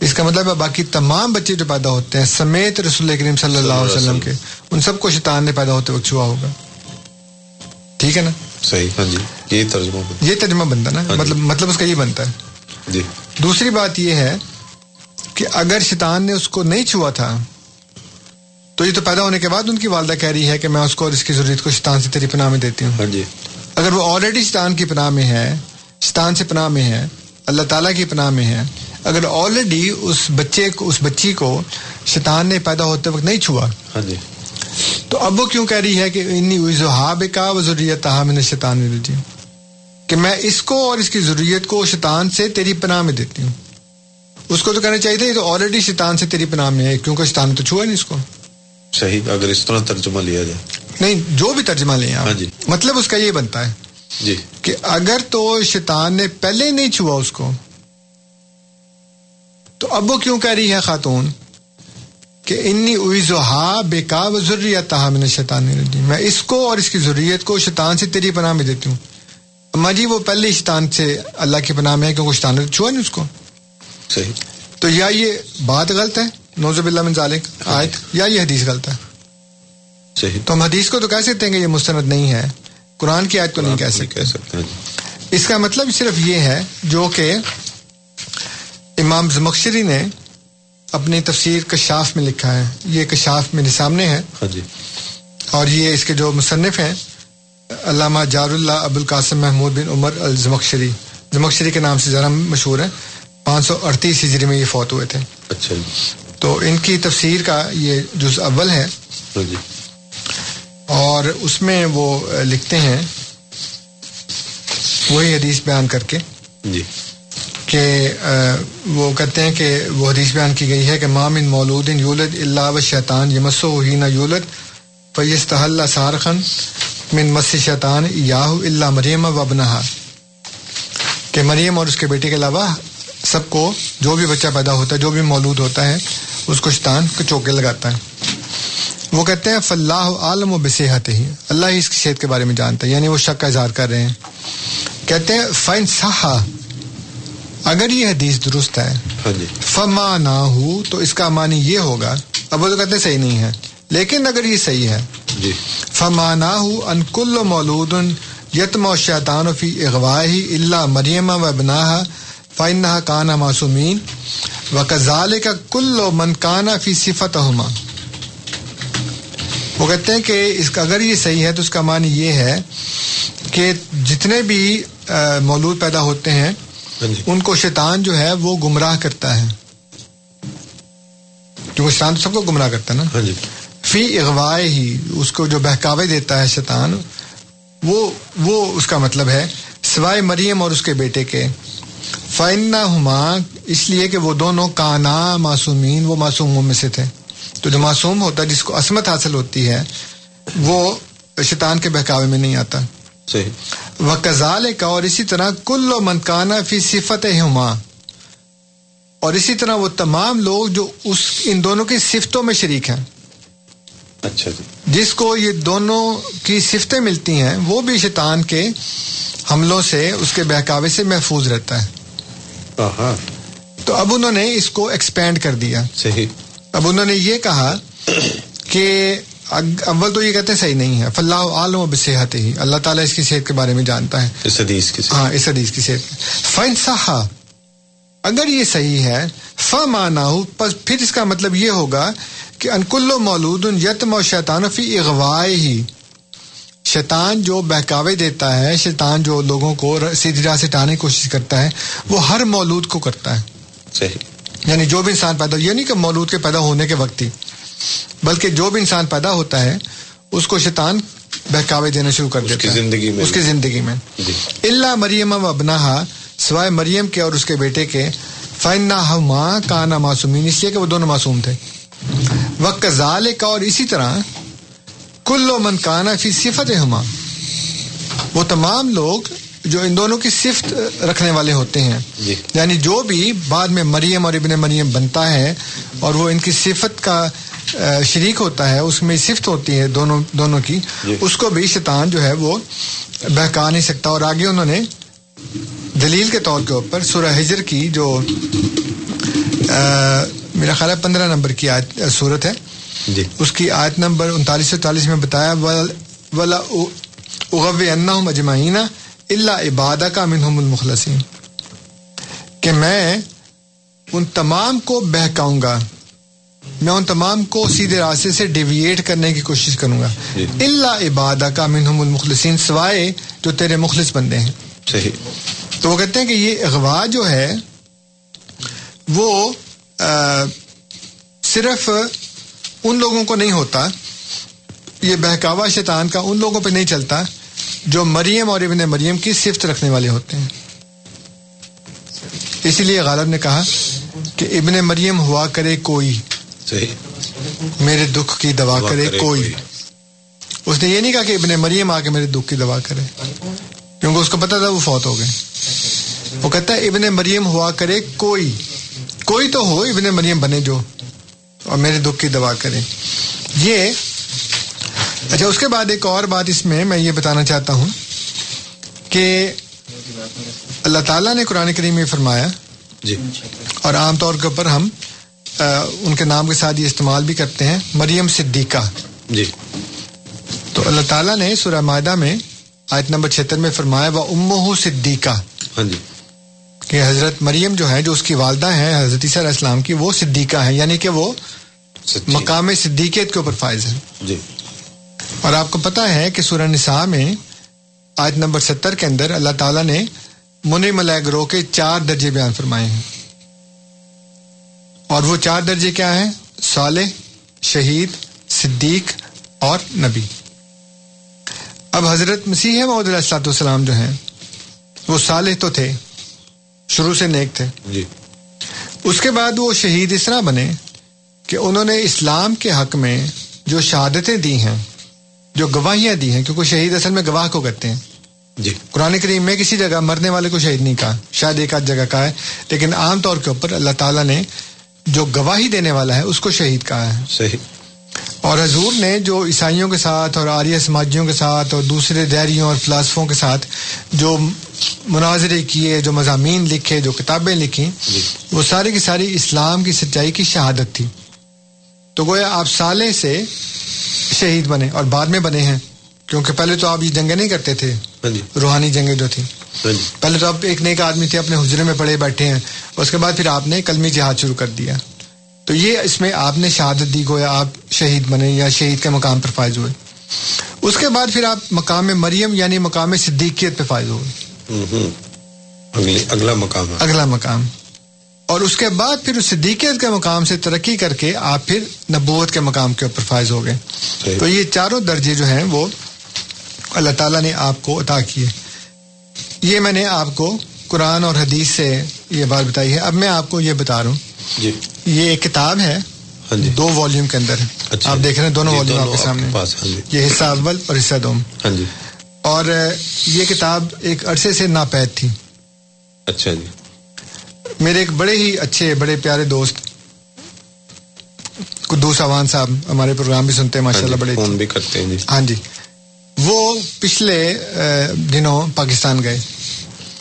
اس کا مطلب ہے باقی تمام بچے جو پیدا ہوتے ہیں سمیت رسول کریم صلی اللہ علیہ وسلم کے ان سب کو شیطان نے پیدا ہوتے وقت چھوا ہوگا۔ ٹھیک ہے نا؟ صحیح ہاں جی یہ ترجمہ یہ ترجمہ بنتا نا؟ ہاں جی۔ مطلب مطلب اس کا یہ بنتا ہے۔ جی۔ دوسری بات یہ ہے کہ اگر شیطان نے اس کو نہیں چھوا تھا تو یہ تو پیدا ہونے کے بعد ان کی والدہ کہہ رہی ہے کہ میں اس کو اور اس کی ضرورت کو شیطان سے تیری پناہ میں دیتی ہوں۔ ہاں جی۔ اگر وہ آلریڈی شیطان کی پناہ میں ہے شیطان سے پناہ میں ہے اللہ تعالیٰ کی پناہ میں ہے اگر آلریڈی اس بچے کو اس بچی کو شیطان نے پیدا ہوتے وقت نہیں چھوا ہاں جی۔ تو اب وہ کیوں کہہ رہی ہے کہ انی وضحاب کا و ضروریت من شیطان الرجیم؟ کہ میں اس کو اور اس کی ضروریت کو شیطان سے تیری پناہ میں دیتی ہوں۔ اس کو تو کہنا چاہیے تھا یہ تو آلریڈی شیطان سے تیری پناہ میں ہے کیونکہ شیطان نے تو چھوا نہیں اس کو۔ صحیح اگر اس طرح ترجمہ لیا جائے۔ نہیں جو بھی ترجمہ لیں آپ۔ ہاں جی۔ مطلب اس کا یہ بنتا ہے جی۔ کہ اگر تو شیطان نے پہلے نہیں چھوا اس کو تو اب وہ کیوں کہہ رہی ہے خاتون؟ کہ انی اویزوہا بے کا و ضروریت من شیطان الرجیم۔ میں اس کو اور اس کی ضروریت کو شیطان سے تیری پناہ میں دیتی ہوں۔ اما جی وہ پہلے شیطان سے اللہ کی پناہ میں ہے کیونکہ شیطان نے چھوا نہیں اس کو۔ صحیح۔ تو یا یہ بات غلط ہے؟ نوزب اللہ من ذالک۔ آیت۔ یا یہ حدیث غلط ہے؟ صحیح. تو ہم حدیث کو تو کہہ سکتے ہیں کہ یہ مستند نہیں ہے۔ قرآن کی آیت کو نہیں کہہ سکتے۔ ہیں جی۔ اس کا مطلب صرف یہ ہے جو کہ امام زمخشری نے اپنی تفسیر کشاف میں لکھا ہے۔ یہ کشاف میرے سامنے ہے۔ ہاں جی۔ اور یہ اس کے جو مصنف ہیں علامہ جار اللہ ابو القاسم محمود بن عمر الزمخشری۔ زمخشری کے نام سے ذرا مشہور ہے پانچ سو اڑتیس ہجری میں یہ فوت ہوئے تھے۔ اچھا جی۔ تو ان کی تفسیر کا یہ جز اول ہے۔ ہاں جی۔ اور اس میں وہ لکھتے ہیں وہی حدیث بیان کر کے جی۔ کہ وہ کہتے ہیں کہ وہ حدیث بیان کی گئی ہے کہ مام ان مولود یولد اللہ و شیطان یمسو ہی نہ یولد فیست اللہ سارخن من مس شیطان یاہو اللہ مریم و ابنہا۔ کہ مریم اور اس کے بیٹے کے علاوہ سب کو جو بھی بچہ پیدا ہوتا ہے جو بھی مولود ہوتا ہے اس کو شیطان کے چوکے لگاتا ہے۔ وہ کہتے ہیں فلاح عالم و بصحت ہی اللہ ہی اس کی صحت کے بارے میں جانتا ہے یعنی وہ شک کا اظہار کر رہے ہیں۔ کہتے ہیں فائن صحا اگر یہ حدیث درست ہے فما نہ ہو تو اس کا معنی یہ ہوگا اب وہ تو کہتے ہیں صحیح نہیں ہے لیکن اگر یہ صحیح ہے جی۔ فما نہ ہو ان کل مولود یتم و شیطان فی اغواہی اللہ مریم و بنا فائن کانا معصومین و کزال کا کل من کانا فی صفت وہ کہتے ہیں کہ اس کا اگر یہ صحیح ہے تو اس کا معنی یہ ہے کہ جتنے بھی مولود پیدا ہوتے ہیں ہاں جی۔ ان کو شیطان جو ہے وہ گمراہ کرتا ہے۔ کیونکہ شیطان تو سب کو گمراہ کرتا ہے نا۔ ہاں جی۔ فی اغوائے ہی اس کو جو بہکاوے دیتا ہے شیطان وہ وہ اس کا مطلب ہے سوائے مریم اور اس کے بیٹے کے۔ فائنہ ہما اس لیے کہ وہ دونوں کانا معصومین وہ معصوموں میں سے تھے۔ تو جو معصوم ہوتا ہے جس کو عصمت حاصل ہوتی ہے وہ شیطان کے بہکاوے میں نہیں آتا۔ صحیح۔ وہ کزال کا اور اسی طرح کل و منکانہ فی صفت ہما اور اسی طرح وہ تمام لوگ جو اس ان دونوں کی صفتوں میں شریک ہیں۔ اچھا جی۔ جس کو یہ دونوں کی صفتیں ملتی ہیں وہ بھی شیطان کے حملوں سے اس کے بہکاوے سے محفوظ رہتا ہے۔ ہاں تو اب انہوں نے اس کو ایکسپینڈ کر دیا۔ صحیح۔ اب انہوں نے یہ کہا کہ اول تو یہ کہتے ہیں صحیح نہیں ہے۔ فلاح عالم و بصحت ہی اللہ تعالیٰ اس کی صحت کے بارے میں جانتا ہے۔ اس حدیث کی ہاں اس حدیث کی صحت۔ فائن صحا اگر یہ صحیح ہے ف مانا ہو پس پھر اس کا مطلب یہ ہوگا کہ انکل مولود یتم و شیطان فی اغوائے ہی شیطان جو بہکاوے دیتا ہے شیطان جو لوگوں کو سیدھی راہ سے ٹانے کی کوشش کرتا ہے وہ ہر مولود کو کرتا ہے۔ صحیح۔ یعنی جو بھی انسان پیدا یہ نہیں کہ مولود کے پیدا ہونے کے وقت ہی بلکہ جو بھی انسان پیدا ہوتا ہے اس کو شیطان بہکاوے دینا شروع کر دیتا ہے۔ زندگی میں۔ اس کی زندگی میں۔ جی۔ اللہ مریم و ابنہا سوائے مریم کے اور اس کے بیٹے کے فائنہ ہما کانا معصومین اس لیے کہ وہ دونوں معصوم تھے۔ وقت ذال کا اور اسی طرح کل و من کانا فی صفت ہما وہ تمام لوگ جو ان دونوں کی صفت رکھنے والے ہوتے ہیں۔ جی۔ یعنی جو بھی بعد میں مریم اور ابن مریم بنتا ہے اور وہ ان کی صفت کا شریک ہوتا ہے اس میں صفت ہوتی ہے دونوں دونوں کی جی۔ اس کو بھی شیطان جو ہے وہ بہکا نہیں سکتا۔ اور آگے انہوں نے دلیل کے طور کے اوپر سورہ ہجر کی جو میرا خیال ہے پندرہ نمبر کی آیت صورت ہے۔ جی۔ اس کی آیت نمبر انتالیس سو چالیس میں بتایا ولا اغو انہم اجمعین اللہ عبادہ کا منہم المخلصین۔ کہ میں ان تمام کو بہکاؤں گا۔ میں ان تمام کو سیدھے راستے سے ڈیویٹ کرنے کی کوشش کروں گا۔ جی۔ اللہ عبادہ کا منہم المخلصین سوائے جو تیرے مخلص بندے ہیں۔ صحیح۔ تو وہ کہتے ہیں کہ یہ اغوا جو ہے وہ صرف ان لوگوں کو نہیں ہوتا۔ یہ بہکاوا شیطان کا ان لوگوں پہ نہیں چلتا۔ جو مریم اور ابن مریم کی صفت رکھنے والے ہوتے ہیں۔ اسی لیے غالب نے کہا کہ ابن مریم ہوا کرے کوئی۔ صحیح۔ میرے دکھ کی دوا کرے کوئی۔ اس نے یہ نہیں کہا کہ ابن مریم آ کے میرے دکھ کی دوا کرے کیونکہ اس کو پتا تھا وہ فوت ہو گئے۔ وہ کہتا ہے ابن مریم ہوا کرے کوئی۔ کوئی تو ہو ابن مریم بنے جو اور میرے دکھ کی دوا کرے۔ یہ اچھا اس کے بعد ایک اور بات اس میں میں یہ بتانا چاہتا ہوں کہ اللہ تعالیٰ نے قرآن کریم میں فرمایا جی۔ اور عام طور کے اوپر ہم ان کے نام کے ساتھ یہ استعمال بھی کرتے ہیں مریم صدیقہ۔ جی۔ تو اللہ تعالیٰ نے سورہ معدہ میں آیت نمبر چھہتر میں فرمایا وہ امہ صدیقہ۔ ہاں جی۔ کہ حضرت مریم جو ہے جو اس کی والدہ ہیں حضرت عیسیٰ علیہ السلام کی وہ صدیقہ ہیں یعنی کہ وہ مقام صدیقیت کے اوپر فائز ہیں۔ جی۔ اور آپ کو پتا ہے کہ سورہ نساء میں آیت نمبر ستر کے اندر اللہ تعالیٰ نے منی ملائے گروہ کے چار درجے بیان فرمائے ہیں۔ اور وہ چار درجے کیا ہیں؟ صالح شہید صدیق اور نبی۔ اب حضرت مسیح علیہ السلاۃ والسلام جو ہیں وہ صالح تو تھے شروع سے نیک تھے۔ جی۔ اس کے بعد وہ شہید اس طرح بنے کہ انہوں نے اسلام کے حق میں جو شہادتیں دی ہیں جو گواہیاں دی ہیں کیونکہ شہید اصل میں گواہ کو کہتے ہیں۔ جی۔ قرآن کریم میں کسی جگہ مرنے والے کو شہید نہیں کہا شاید ایک آدھ جگہ کہا ہے لیکن عام طور کے اوپر اللہ تعالیٰ نے جو گواہی دینے والا ہے اس کو شہید کہا ہے۔ صحیح۔ اور حضور نے جو عیسائیوں کے ساتھ اور آریہ سماجیوں کے ساتھ اور دوسرے دہریوں اور فلاسفوں کے ساتھ جو مناظرے کیے جو مضامین لکھے جو کتابیں لکھی جی۔ وہ ساری کی ساری اسلام کی سچائی کی شہادت تھی۔ تو گویا آپ سالے سے شہید بنے اور بعد میں بنے ہیں کیونکہ پہلے تو آپ یہ جنگیں نہیں کرتے تھے۔ ہاں جی۔ روحانی جنگیں جو تھیں۔ ہاں جی۔ پہلے تو آپ ایک نیک آدمی تھے اپنے حجرے میں پڑے بیٹھے ہیں اس کے بعد پھر آپ نے کلمی جہاد شروع کر دیا۔ تو یہ اس میں آپ نے شہادت دی گویا آپ شہید بنے یا شہید کے مقام پر فائز ہوئے۔ اس کے بعد پھر آپ مقام مریم یعنی مقام صدیقیت پہ فائز ہوئے۔ اگلی اگلا مقام۔ اگلا مقام۔ اور اس کے بعد پھر اس صدیقیت کے مقام سے ترقی کر کے آپ پھر نبوت کے مقام کے اوپر فائز ہو گئے۔ تو یہ چاروں درجے جو ہیں وہ اللہ تعالیٰ نے آپ کو عطا کیے۔ یہ میں نے آپ کو قرآن اور حدیث سے یہ بات بتائی ہے۔ اب میں آپ کو یہ بتا رہا ہوں۔ جی۔ یہ ایک کتاب ہے۔ ہاں جی۔ دو والیوم کے اندر۔ اچھا۔ آپ دیکھ رہے ہیں دونوں جی، والیوم آپ کے سامنے۔ ہاں جی۔ یہ حصہ اول اور حصہ دوم ہاں جی۔ اور یہ کتاب ایک عرصے سے ناپید تھی۔ اچھا جی۔ میرے ایک بڑے ہی اچھے بڑے پیارے دوست قدوس اوان صاحب ہمارے پروگرام بھی سنتے ہیں ماشاء اللہ ہاں بڑے جی، فون بھی کرتے ہیں جی۔ ہاں جی۔ وہ پچھلے دنوں پاکستان گئے۔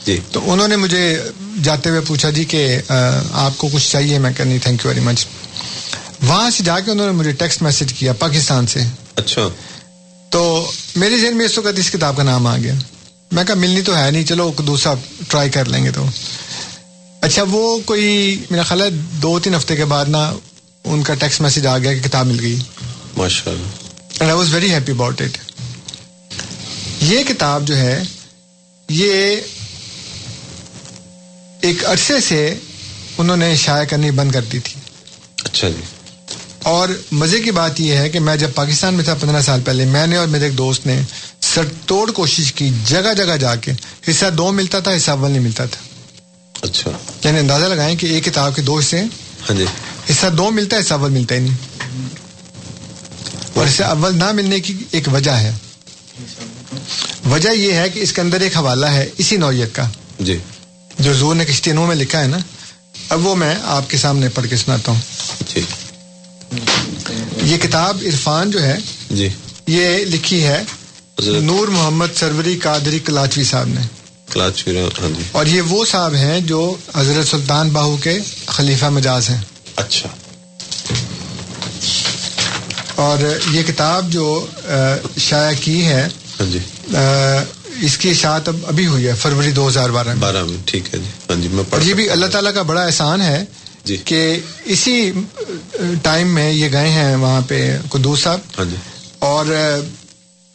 جی۔ تو انہوں نے مجھے جاتے ہوئے پوچھا جی کہ آپ کو کچھ چاہیے؟ میں کہنی تھینک یو ویری مچ وہاں سے جا کے انہوں نے مجھے ٹیکسٹ میسج کیا پاکستان سے۔ اچھا۔ تو میرے ذہن میں اس وقت اس کتاب کا نام آ گیا۔ میں کہا ملنی تو ہے نہیں چلو دوسرا ٹرائی کر لیں گے تو. اچھا وہ کوئی میرا خیال ہے دو تین ہفتے کے بعد نا ان کا ٹیکسٹ میسج آ گیا کہ کتاب مل گئی۔ ماشاء اللہ and I was very happy about it یہ کتاب جو ہے یہ ایک عرصے سے انہوں نے شائع کرنی بند کر دی تھی۔ اچھا جی۔ اور مزے کی بات یہ ہے کہ میں جب پاکستان میں تھا پندرہ سال پہلے میں نے اور میرے ایک دوست نے سر توڑ کوشش کی جگہ جگہ جا کے۔ حصہ دو ملتا تھا حصہ اول نہیں ملتا تھا۔ اچھا۔ یعنی اندازہ لگائیں کہ ایک کتاب کے دو حصے ہیں۔ ہاں جی۔ حصہ دو ملتا ہے حصہ اول ملتا ہی نہیں۔ اور حصہ اول نہ ملنے کی ایک وجہ ہے۔ وجہ یہ ہے کہ اس کے اندر ایک حوالہ ہے اسی نوعیت کا۔ جی۔ جو زور نے کشتی نو میں لکھا ہے نا۔ اب وہ میں آپ کے سامنے پڑھ کے سناتا ہوں۔ جی۔ یہ کتاب عرفان جو ہے جی۔ یہ لکھی ہے نور محمد سروری قادری کلاچوی صاحب نے۔ اور یہ وہ صاحب ہیں جو حضرت سلطان باہو کے خلیفہ مجاز ہیں۔ اچھا۔ اور یہ کتاب جو شائع کی ہے ہاں جی۔ اس کی اشاعت اب ابھی ہوئی ہے فروری دو ہزار بارہ بارہ میں ٹھیک ہے جی۔ ہاں جی میں اور یہ بھی اللہ تعالیٰ کا بڑا احسان ہے جی۔ کہ اسی ٹائم میں یہ گئے ہیں وہاں پہ قدوس صاحب۔ ہاں جی۔ اور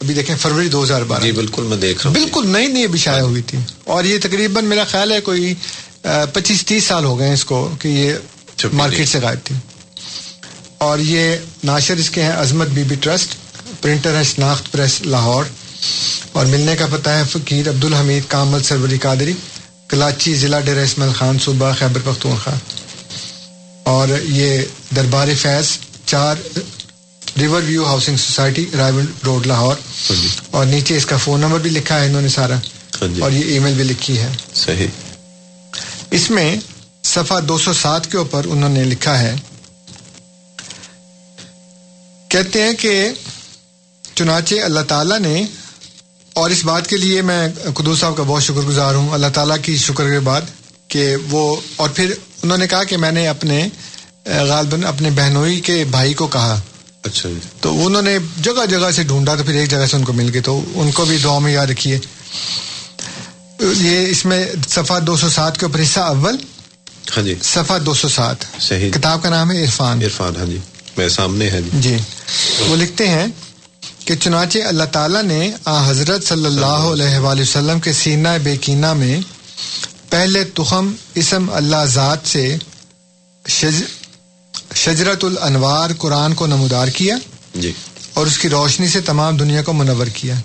ابھی دیکھیں فروری دو ہزار بارہ جی بالکل میں دیکھ رہا ہوں۔ بالکل نئی نئی ابھی شائع ہوئی تھی۔ اور یہ تقریباً میرا خیال ہے کوئی پچیس تیس سال ہو گئے ہیں اس کو کہ یہ مارکیٹ۔ سے غائب تھی۔ اور یہ ناشر اس کے ہیں عظمت بی بی ٹرسٹ پرنٹر ہے شناخت پریس لاہور۔ اور ملنے کا پتہ ہے فقیر عبد الحمید کامل سروری قادری کلاچی ضلع ڈیرہ اسماعیل خان صوبہ خیبر پختونخوا۔ اور یہ دربار فیض چار ریور ویو ہاؤسنگ سوسائٹی رائول روڈ لاہور اور نیچے اس کا فون نمبر بھی لکھا ہے انہوں نے سارا۔ ہاں جی۔ اور یہ ای میل بھی لکھی ہے۔ صحیح۔ اس میں صفحہ دو سو سات کے اوپر انہوں نے لکھا ہے۔ کہتے ہیں کہ چنانچہ اللہ تعالیٰ نے اور اس بات کے لیے میں قدوس صاحب کا بہت شکر گزار ہوں اللہ تعالیٰ کی شکر کے بعد کہ وہ اور پھر انہوں نے کہا کہ میں نے اپنے غالباً اپنے بہنوئی کے بھائی کو کہا۔ اچھا جی۔ تو انہوں نے جگہ جگہ سے ڈھونڈا تو پھر ایک جگہ سے ان کو مل گئے تو ان کو بھی دعا میں یاد رکھیے۔ یہ اس میں صفحہ دو سو سات کے اوپر حصہ اول۔ ہاں جی۔ صفحہ دو سو سات۔ صحیح۔ کتاب کا نام ہے عرفان۔ عرفان ہاں جی۔ میرے سامنے ہے جی۔ جی۔ وہ لکھتے ہیں کہ چنانچہ اللہ تعالیٰ نے آ حضرت صلی اللہ علیہ وآلہ وسلم کے سینہ بیکینہ میں پہلے تخم اسم اللہ ذات سے شج شجرت الانوار قرآن کو نمودار کیا جی۔ اور اس کی روشنی سے تمام دنیا کو منور کیا۔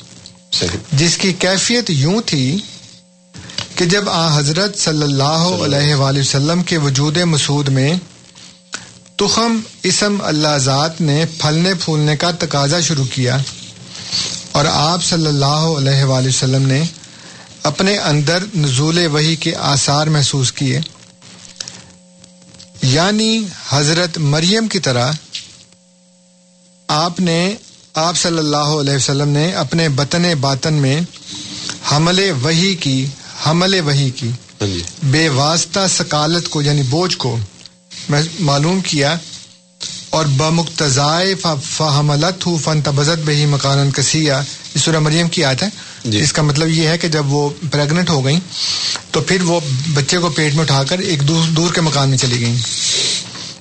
صحیح۔ جس کی کیفیت یوں تھی کہ جب آ حضرت صلی اللہ علیہ وآلہ وسلم کے وجود مسعود میں تخم اسم اللہ ذات نے پھلنے پھولنے کا تقاضا شروع کیا اور آپ صلی اللہ علیہ وآلہ وسلم نے اپنے اندر نزول وحی کے آثار محسوس کیے۔ یعنی حضرت مریم کی طرح آپ نے آپ صلی اللہ علیہ وسلم نے اپنے بطن باطن میں حمل وحی کی حمل وحی کی۔ ہاں جی۔ بے واسطہ سکالت کو یعنی بوجھ کو میں معلوم کیا اور بمقتضائے فحملت ہوں فن تبزت بہی مکان کسیا یہ سورہ مریم کی آیت ہے۔ جی۔ اس کا مطلب یہ ہے کہ جب وہ پریگنٹ ہو گئیں تو پھر وہ بچے کو پیٹ میں اٹھا کر ایک دور دور کے مکان میں چلی گئیں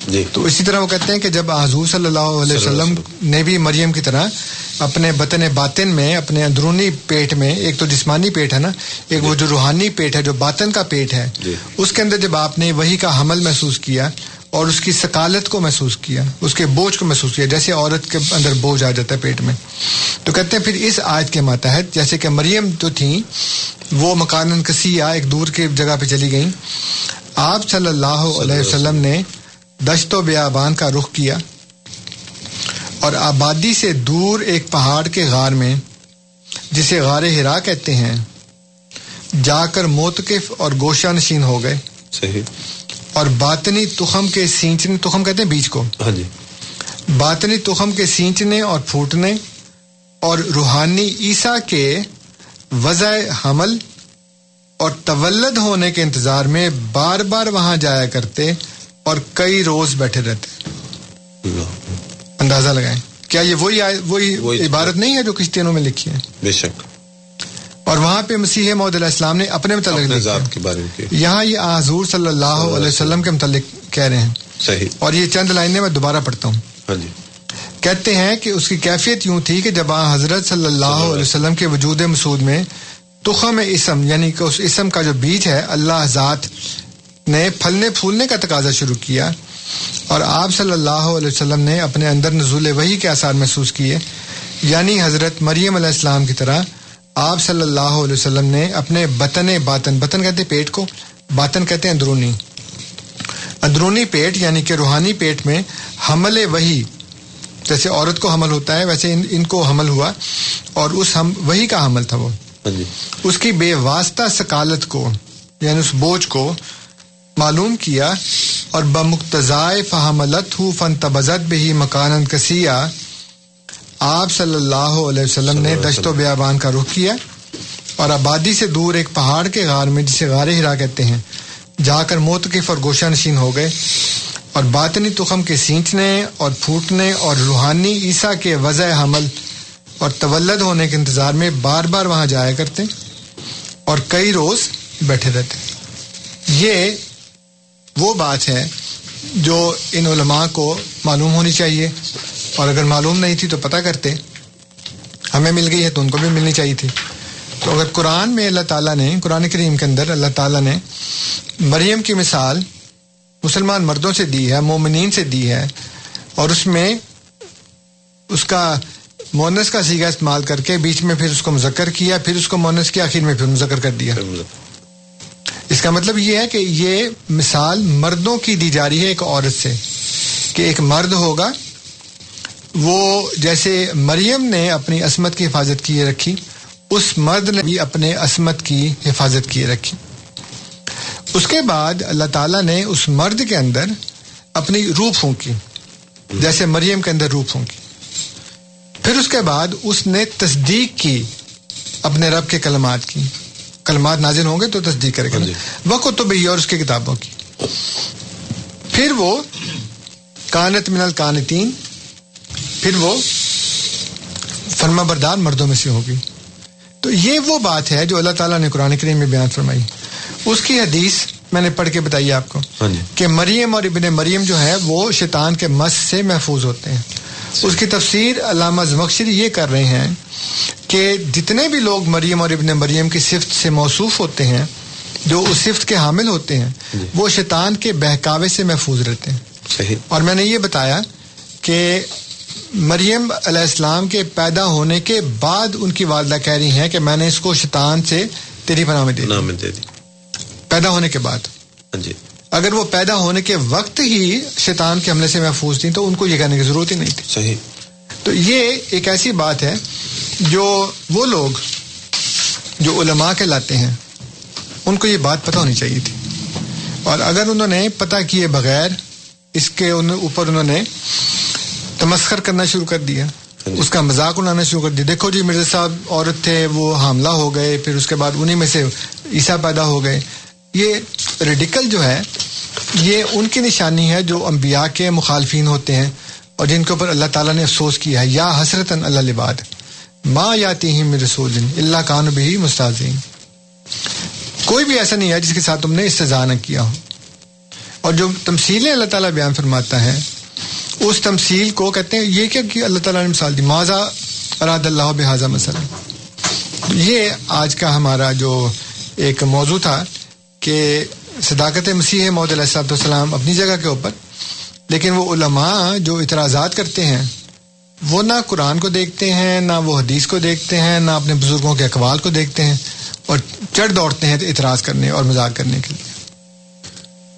جی تو اسی طرح وہ کہتے ہیں کہ جب حضور صلی اللہ علیہ وسلم نے بھی مریم کی طرح اپنے بطن باطن میں اپنے اندرونی پیٹ میں ایک تو جسمانی پیٹ ہے نا ایک وہ جو روحانی پیٹ ہے جو باطن کا پیٹ ہے جی۔ اس کے اندر جب آپ نے وہی کا حمل محسوس کیا اور اس کی سکالت کو محسوس کیا اس کے بوجھ کو محسوس کیا جیسے عورت کے اندر بوجھ آ جاتا ہے پیٹ میں۔ تو کہتے ہیں پھر اس آیت کے ماتحت جیسے کہ مریم جو تھیں وہ مکان کسیہ ایک دور کی جگہ پہ چلی گئیں۔ آپ صلی اللہ علیہ وسلم نے دشت و بیابان کا رخ کیا اور آبادی سے دور ایک پہاڑ کے غار میں جسے غار ہرا کہتے ہیں جا کر موتقف اور گوشہ نشین ہو گئے۔ صحیح۔ اور باطنی تخم کے سینچنے تخم کہتے ہیں بیج کو۔ ہاں جی۔ باطنی تخم کے سینچنے اور پھوٹنے اور روحانی عیسیٰ کے وضع حمل اور تولد ہونے کے انتظار میں بار بار وہاں جایا کرتے اور کئی روز بیٹھے رہتے۔ اندازہ لگائیں۔ کیا یہ وہی وہی وہی- عبارت نہیں ہے جو کشتینوں میں لکھی ہے؟ بے شک۔ اور وہاں پہ مسیح محمد علیہ السلام نے اپنے متعلق کے بارے میں یہاں یہ حضور صلی اللہ علیہ وسلم کے متعلق کہہ رہے ہیں۔ صحیح۔ اور یہ چند لائنیں میں دوبارہ پڑھتا ہوں۔ ہاں جی۔ کہتے ہیں کہ اس کی کیفیت یوں تھی کہ جب حضرت صلی اللہ علیہ وسلم کے وجود مسعود میں تخم اسم یعنی کہ اس اسم کا جو بیج ہے اللہ ذات نے پھلنے پھولنے کا تقاضا شروع کیا اور آپ صلی اللہ علیہ وسلم نے اپنے اندر نزول وحی کے آثار محسوس کیے یعنی حضرت مریم علیہ السلام کی طرح آپ صلی اللہ علیہ وسلم نے اپنے بطن باطن بطن کہتے ہیں پیٹ کو باطن کہتے ہیں اندرونی۔ اندرونی پیٹ یعنی کہ روحانی پیٹ میں حمل وہی جیسے عورت کو حمل ہوتا ہے ویسے ان, ان کو حمل ہوا اور اس ہم وہی کا حمل تھا وہ۔ ہاں جی۔ اس کی بے واسطہ سکالت کو یعنی اس بوجھ کو معلوم کیا اور بمقتضائے فہملت ہوں فن تبزت بہی مکان کسیہ آپ صلی اللہ علیہ وسلم نے دشت و بیابان کا رخ کیا اور آبادی سے دور ایک پہاڑ کے غار میں جسے غار ہرا کہتے ہیں جا کر موتقف اور گوشہ نشین ہو گئے اور باطنی تخم کے سینچنے اور پھوٹنے اور روحانی عیسیٰ کے وضع حمل اور تولد ہونے کے انتظار میں بار بار وہاں جایا کرتے اور کئی روز بیٹھے رہتے۔ یہ وہ بات ہے جو ان علماء کو معلوم ہونی چاہیے۔ اور اگر معلوم نہیں تھی تو پتہ کرتے۔ ہمیں مل گئی ہے تو ان کو بھی ملنی چاہیے تھی۔ تو اگر قرآن میں اللہ تعالیٰ نے، قرآن کریم کے اندر اللہ تعالیٰ نے مریم کی مثال مسلمان مردوں سے دی ہے، مومنین سے دی ہے، اور اس میں اس کا مونس کا سیگا استعمال کر کے بیچ میں پھر اس کو مذکر کیا، پھر اس کو مونس کیا آخر میں پھر مذکر کر دیا۔ اس کا مطلب یہ ہے کہ یہ مثال مردوں کی دی جا رہی ہے ایک عورت سے، کہ ایک مرد ہوگا وہ جیسے مریم نے اپنی عصمت کی حفاظت کیے رکھی اس مرد نے بھی اپنے عصمت کی حفاظت کیے رکھی۔ اس کے بعد اللہ تعالیٰ نے اس مرد کے اندر اپنی روح پھونکی۔ جیسے مریم کے اندر روح پھونکی۔ پھر اس کے بعد اس نے تصدیق کی اپنے رب کے کلمات کی۔ کلمات نازل ہوں گے تو تصدیق کرے گا۔ جی۔ وہ کتب اور اس کی کتابوں کی۔ پھر وہ کانت من الکانتین پھر وہ فرما بردار مردوں میں سے ہوگی۔ تو یہ وہ بات ہے جو اللہ تعالیٰ نے قرآن کریم میں بیان فرمائی۔ اس کی حدیث میں نے پڑھ کے بتائی آپ کو ہاں جی۔ کہ مریم اور ابن مریم جو ہے وہ شیطان کے مس سے محفوظ ہوتے ہیں۔ اس کی تفسیر علامہ زمخشری یہ کر رہے ہیں کہ جتنے بھی لوگ مریم اور ابن مریم کی صفت سے موصوف ہوتے ہیں جو اس صفت کے حامل ہوتے ہیں جی۔ وہ شیطان کے بہکاوے سے محفوظ رہتے ہیں۔ صحیح۔ اور میں نے یہ بتایا کہ مریم علیہ السلام کے پیدا ہونے کے بعد ان کی والدہ کہہ رہی ہیں کہ میں نے اس کو شیطان سے تیری پناہ میں دے دی۔ پیدا ہونے کے بعد۔ ہاں جی۔ اگر وہ پیدا ہونے کے وقت ہی شیطان کے حملے سے محفوظ تھیں تو ان کو یہ کہنے کی ضرورت ہی نہیں تھی۔ صحیح۔ تو یہ ایک ایسی بات ہے جو وہ لوگ جو علماء کے لاتے ہیں ان کو یہ بات پتہ ہونی چاہیے تھی۔ اور اگر انہوں نے پتہ کیے بغیر اس کے ان- اوپر انہوں نے تمسخر کرنا شروع کر دیا۔ اس کا مذاق اڑانا شروع کر دیا۔ دیکھو جی مرزا صاحب، عورت تھے، وہ حاملہ ہو گئے، پھر اس کے بعد انہی میں سے عیسیٰ پیدا ہو گئے۔ یہ ریڈیکل جو ہے، یہ ان کی نشانی ہے جو انبیاء کے مخالفین ہوتے ہیں اور جن کے اوپر اللہ تعالیٰ نے افسوس کیا ہے۔ یا حسرت اللہ لباد ماں یاتی ہی رسول اللہ کان بھی مستازین کوئی بھی ایسا نہیں ہے جس کے ساتھ تم نے استضاء نہ کیا ہو۔ اور جو تمثیلیں اللہ تعالیٰ بیان فرماتا ہے اس تمثیل کو کہتے ہیں، یہ کیا کہ اللہ تعالیٰ نے مثال دی ماضا اراد اللہ بحاظہ مثلا؟ یہ آج کا ہمارا جو ایک موضوع تھا کہ صداقت مسیح محدود علیہ السلام اپنی جگہ کے اوپر، لیکن وہ علماء جو اعتراضات کرتے ہیں، وہ نہ قرآن کو دیکھتے ہیں، نہ وہ حدیث کو دیکھتے ہیں، نہ اپنے بزرگوں کے اقوال کو دیکھتے ہیں اور چڑھ دوڑتے ہیں اعتراض کرنے اور مذاق کرنے کے لیے۔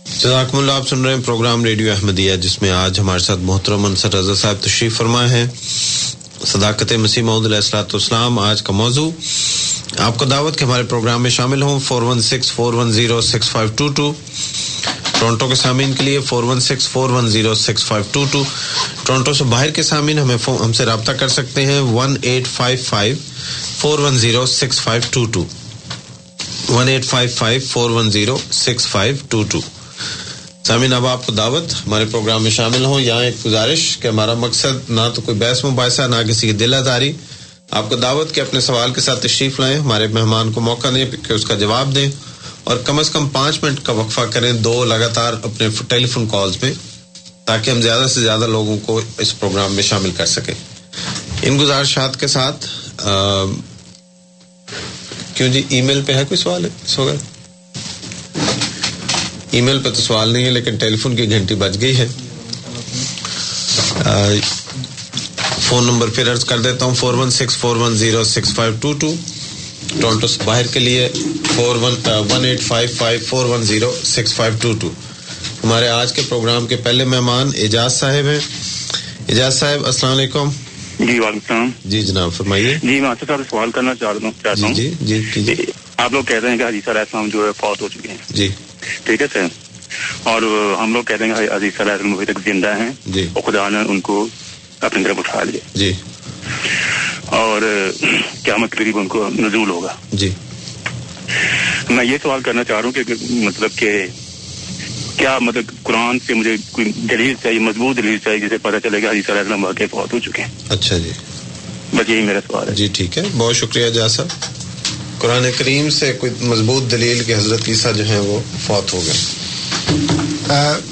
جزاکم اللہ، آپ سن رہے ہیں پروگرام ریڈیو احمدیہ، جس میں آج ہمارے ساتھ محترم انصر رضا صاحب تشریف فرما ہے صداقت مسیح محمد علیہ السلاۃ والسلام، آج کا موضوع۔ آپ کو دعوت کہ ہمارے پروگرام میں شامل ہوں four one six four one zero six five two two Toronto کے سامعین کے لیے four one six four one zero six five two two Toronto سے باہر کے سامعین ہمیں ہم سے رابطہ کر سکتے ہیں one eight five five four one zero six five two two one eight five five four one zero six five two two سامعین، اب آپ کو دعوت، ہمارے پروگرام میں شامل ہوں. یہاں ایک گزارش کہ ہمارا مقصد نہ تو کوئی بحث مباحثہ، نہ کسی کی دل آزاری آپ کو دعوت کہ اپنے سوال کے ساتھ تشریف لائیں. ہمارے مہمان کو موقع دیں کہ اس کا جواب دیں اور کم از کم پانچ منٹ کا وقفہ کریں دو لگاتار اپنے ٹیلی فون کالز میں تاکہ ہم زیادہ سے زیادہ لوگوں کو اس پروگرام میں شامل کر سکیں۔ ان گزارشات کے ساتھ کیوں جی ای میل پہ ہے کوئی سوال؟ ہے ای میل پہ تو سوال نہیں ہے لیکن ٹیلی فون کی گھنٹی بج گئی ہے۔ فون نمبر پھر ارض کر دیتا ہوں four one six four one zero six five two two Toronto سے باہر کے لیے four one one eight five five four one zero six five two two ہمارے آج کے پروگرام کے پہلے مہمان اعجاز صاحب ہیں۔ اعجاز صاحب السلام علیکم۔ جی وعلیکم السلام۔ جی جناب فرمائیے۔ جی میں صاحب سوال کرنا چاہتا ہوں چاہتا ہوں۔ جی جی جی آپ لوگ کہتے ہیں کہ حدیث علیہ السلام جو ہے فوت ہو چکے ہیں۔ جی۔ ٹھیک ہے سر۔ اور ہم لوگ کہتے ہیں کہ حدیث علیہ السلام ابھی تک زندہ ہیں جی۔ اور خدا نے ان کو اپنی طرف اٹھا لیا۔ جی۔ اور قیامت قریب ان کو نزول ہوگا۔ جی۔ میں یہ سوال کرنا چاہ رہا ہوں کہ مطلب کہ کیا مطلب قرآن سے مجھے کوئی دلیل چاہیے مضبوط دلیل چاہیے جسے پتہ چلے گا علیہ السلام واقع فوت ہو چکے ہیں؟ اچھا جی۔ بس یہی میرا سوال ہے۔ جی ٹھیک ہے۔ بہت شکریہ جا صاحب۔ قرآن کریم سے کوئی مضبوط دلیل کہ حضرت عیسیٰ جو ہیں وہ فوت ہو گئے۔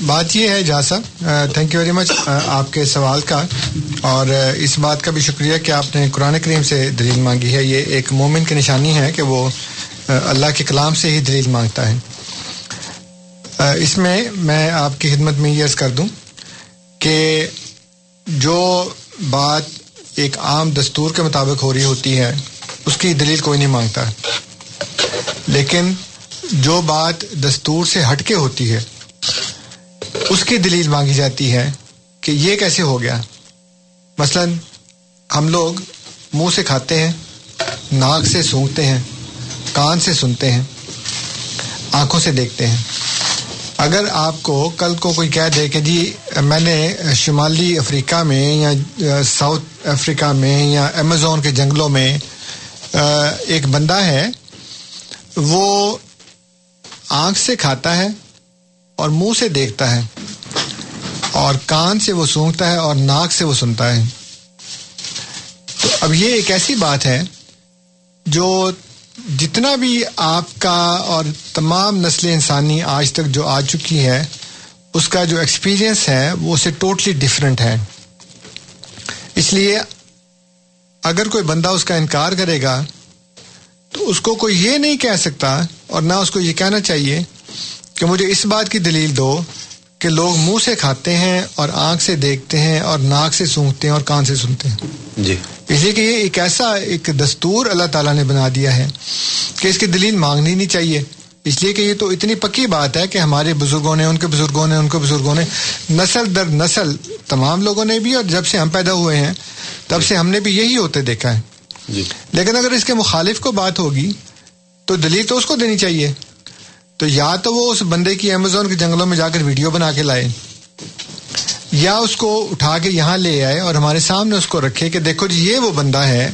بات یہ ہے جا صاحب تھینک یو ویری مچ آپ کے سوال کا۔ اور اس بات کا بھی شکریہ کہ آپ نے قرآن کریم سے دلیل مانگی ہے۔ یہ ایک مومن کی نشانی ہے کہ وہ اللہ کے کلام سے ہی دلیل مانگتا ہے۔ اس میں میں آپ کی خدمت میں یہ عرض کر دوں کہ جو بات ایک عام دستور کے مطابق ہو رہی ہوتی ہے اس کی دلیل کوئی نہیں مانگتا۔ لیکن جو بات دستور سے ہٹ کے ہوتی ہے، اس کی دلیل مانگی جاتی ہے کہ یہ کیسے ہو گیا۔ مثلا، ہم لوگ منہ سے کھاتے ہیں، ناک سے سونگتے ہیں، کان سے سنتے ہیں، آنکھوں سے دیکھتے ہیں۔ اگر آپ کو کل کو کوئی کہہ دے کہ جی میں نے شمالی افریقہ میں یا ساؤتھ افریقہ میں یا امیزون کے جنگلوں میں ایک بندہ ہے، وہ آنکھ سے کھاتا ہے اور منہ سے دیکھتا ہے، اور کان سے وہ سونگتا ہے اور ناک سے وہ سنتا ہے۔ تو اب یہ ایک ایسی بات ہے جو جتنا بھی آپ کا اور تمام نسل انسانی آج تک جو آ چکی ہے اس کا جو ایکسپیرئنس ہے، وہ اسے ٹوٹلی ڈفرینٹ ہے۔ اس لیے اگر کوئی بندہ اس کا انکار کرے گا تو اس کو کوئی یہ نہیں کہہ سکتا اور نہ اس کو یہ کہنا چاہیے کہ مجھے اس بات کی دلیل دو کہ لوگ منہ سے کھاتے ہیں اور آنکھ سے دیکھتے ہیں اور ناک سے سونگتے ہیں اور کان سے سنتے ہیں۔ جی۔ اس لیے کہ یہ ایک ایسا ایک دستور اللہ تعالیٰ نے بنا دیا ہے کہ اس کی دلیل مانگنی نہیں چاہیے۔ اس لیے کہ یہ تو اتنی پکی بات ہے کہ ہمارے بزرگوں نے ان کے بزرگوں نے ان کے بزرگوں نے نسل در نسل تمام لوگوں نے بھی اور جب سے ہم پیدا ہوئے ہیں تب سے ہم نے بھی یہی ہوتے دیکھا ہے۔ جی۔ لیکن اگر اس کے مخالف کو بات ہوگی تو دلیل تو اس کو دینی چاہیے۔ تو یا تو وہ اس بندے کی امیزون کے جنگلوں میں جا کر ویڈیو بنا کے لائے یا اس کو اٹھا کے یہاں لے آئے اور ہمارے سامنے اس کو رکھے کہ دیکھو جی یہ وہ بندہ ہے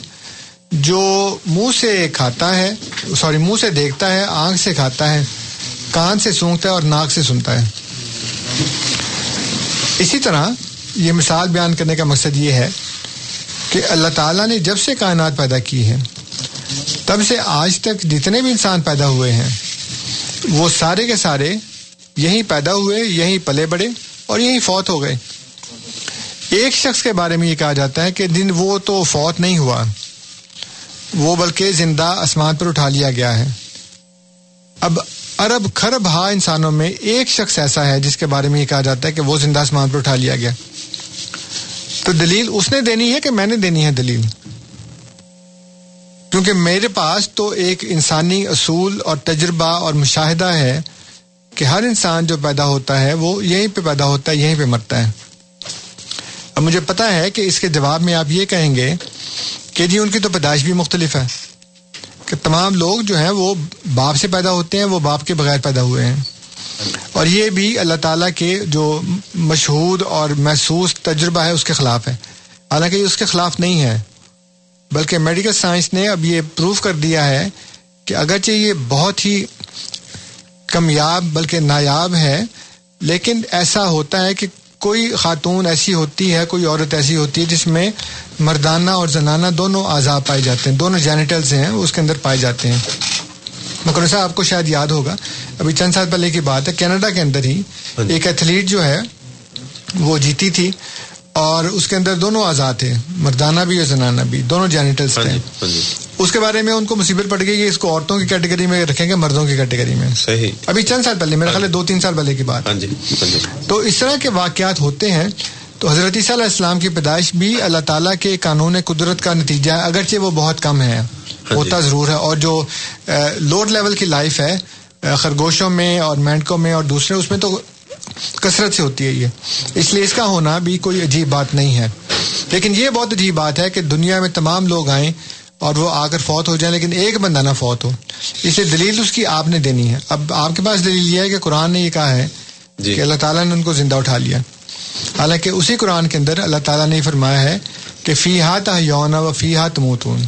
جو منہ سے کھاتا ہے سوری منہ سے دیکھتا ہے آنکھ سے کھاتا ہے کان سے سونگتا ہے اور ناک سے سنتا ہے۔ اسی طرح یہ مثال بیان کرنے کا مقصد یہ ہے کہ اللہ تعالیٰ نے جب سے کائنات پیدا کی ہے تب سے آج تک جتنے بھی انسان پیدا ہوئے ہیں، وہ سارے کے سارے یہیں پیدا ہوئے، یہیں پلے بڑے اور یہیں فوت ہو گئے۔ ایک شخص کے بارے میں یہ کہا جاتا ہے کہ دن وہ تو فوت نہیں ہوا، وہ بلکہ زندہ آسمان پر اٹھا لیا گیا ہے۔ اب ارب کھرب ہا انسانوں میں ایک شخص ایسا ہے جس کے بارے میں یہ کہا جاتا ہے کہ وہ زندہ آسمان پر اٹھا لیا گیا۔ تو دلیل اس نے دینی ہے کہ میں نے دینی ہے دلیل؟ کیونکہ میرے پاس تو ایک انسانی اصول اور تجربہ اور مشاہدہ ہے کہ ہر انسان جو پیدا ہوتا ہے وہ یہیں پہ پیدا ہوتا ہے، یہیں پہ مرتا ہے۔ اب مجھے پتا ہے کہ اس کے جواب میں آپ یہ کہیں گے کہ جی ان کی تو پیدائش بھی مختلف ہے۔ کہ تمام لوگ جو ہیں وہ باپ سے پیدا ہوتے ہیں، وہ باپ کے بغیر پیدا ہوئے ہیں۔ اور یہ بھی اللہ تعالیٰ کے جو مشہور اور محسوس تجربہ ہے اس کے خلاف ہے۔ حالانکہ یہ اس کے خلاف نہیں ہے، بلکہ میڈیکل سائنس نے اب یہ پروف کر دیا ہے کہ اگرچہ یہ بہت ہی کمیاب بلکہ نایاب ہے، لیکن ایسا ہوتا ہے کہ کوئی خاتون ایسی ہوتی ہے، کوئی عورت ایسی ہوتی ہے جس میں مردانہ اور زنانہ دونوں اعضاب پائے جاتے ہیں، دونوں جینیٹلز ہیں، اس کے اندر پائے جاتے ہیں۔ مکر صاحب آپ کو شاید یاد ہوگا ابھی چند سال پہلے کی بات ہے کینیڈا کے اندر ہی ایک ایتھلیٹ جو ہے وہ جیتی تھی اور اس کے اندر دونوں آزاد تھے مردانہ بھی اور زنانہ بھی دونوں جینیٹلس تھے۔ اس کے بارے میں ان کو مصیبت پڑ گئی کہ اس کو عورتوں کی کیٹیگری میں رکھیں گے مردوں کی کیٹیگری میں۔ صحیح۔ ابھی چند سال پہلے میرا خیال ہے دو تین سال پہلے کی بات۔ ہاں جی ہاں جی۔ تو اس طرح کے واقعات ہوتے ہیں تو حضرت عیسیٰ علیہ السلام کی پیدائش بھی اللہ تعالیٰ کے قانون قدرت کا نتیجہ ہے اگرچہ وہ بہت کم ہے ہوتا ضرور ہے اور جو لوور لیول کی لائف ہے خرگوشوں میں اور مینڈکوں میں اور دوسرے اس میں تو کثرت سے ہوتی ہے یہ۔ اس لیے اس کا ہونا بھی کوئی عجیب بات نہیں ہے۔ لیکن یہ بہت عجیب بات ہے کہ دنیا میں تمام لوگ آئیں اور وہ آ کر فوت ہو جائیں لیکن ایک بندہ نہ فوت ہو۔ اس لیے دلیل اس کی آپ نے دینی ہے۔ اب آپ کے پاس دلیل یہ ہے کہ قرآن نے یہ کہا ہے جی۔ کہ اللہ تعالیٰ نے ان کو زندہ اٹھا لیا۔ حالانکہ اسی قرآن کے اندر اللہ تعالیٰ نے فرمایا ہے کہ فی ہاتھ یونا و فی ہاتھ موتون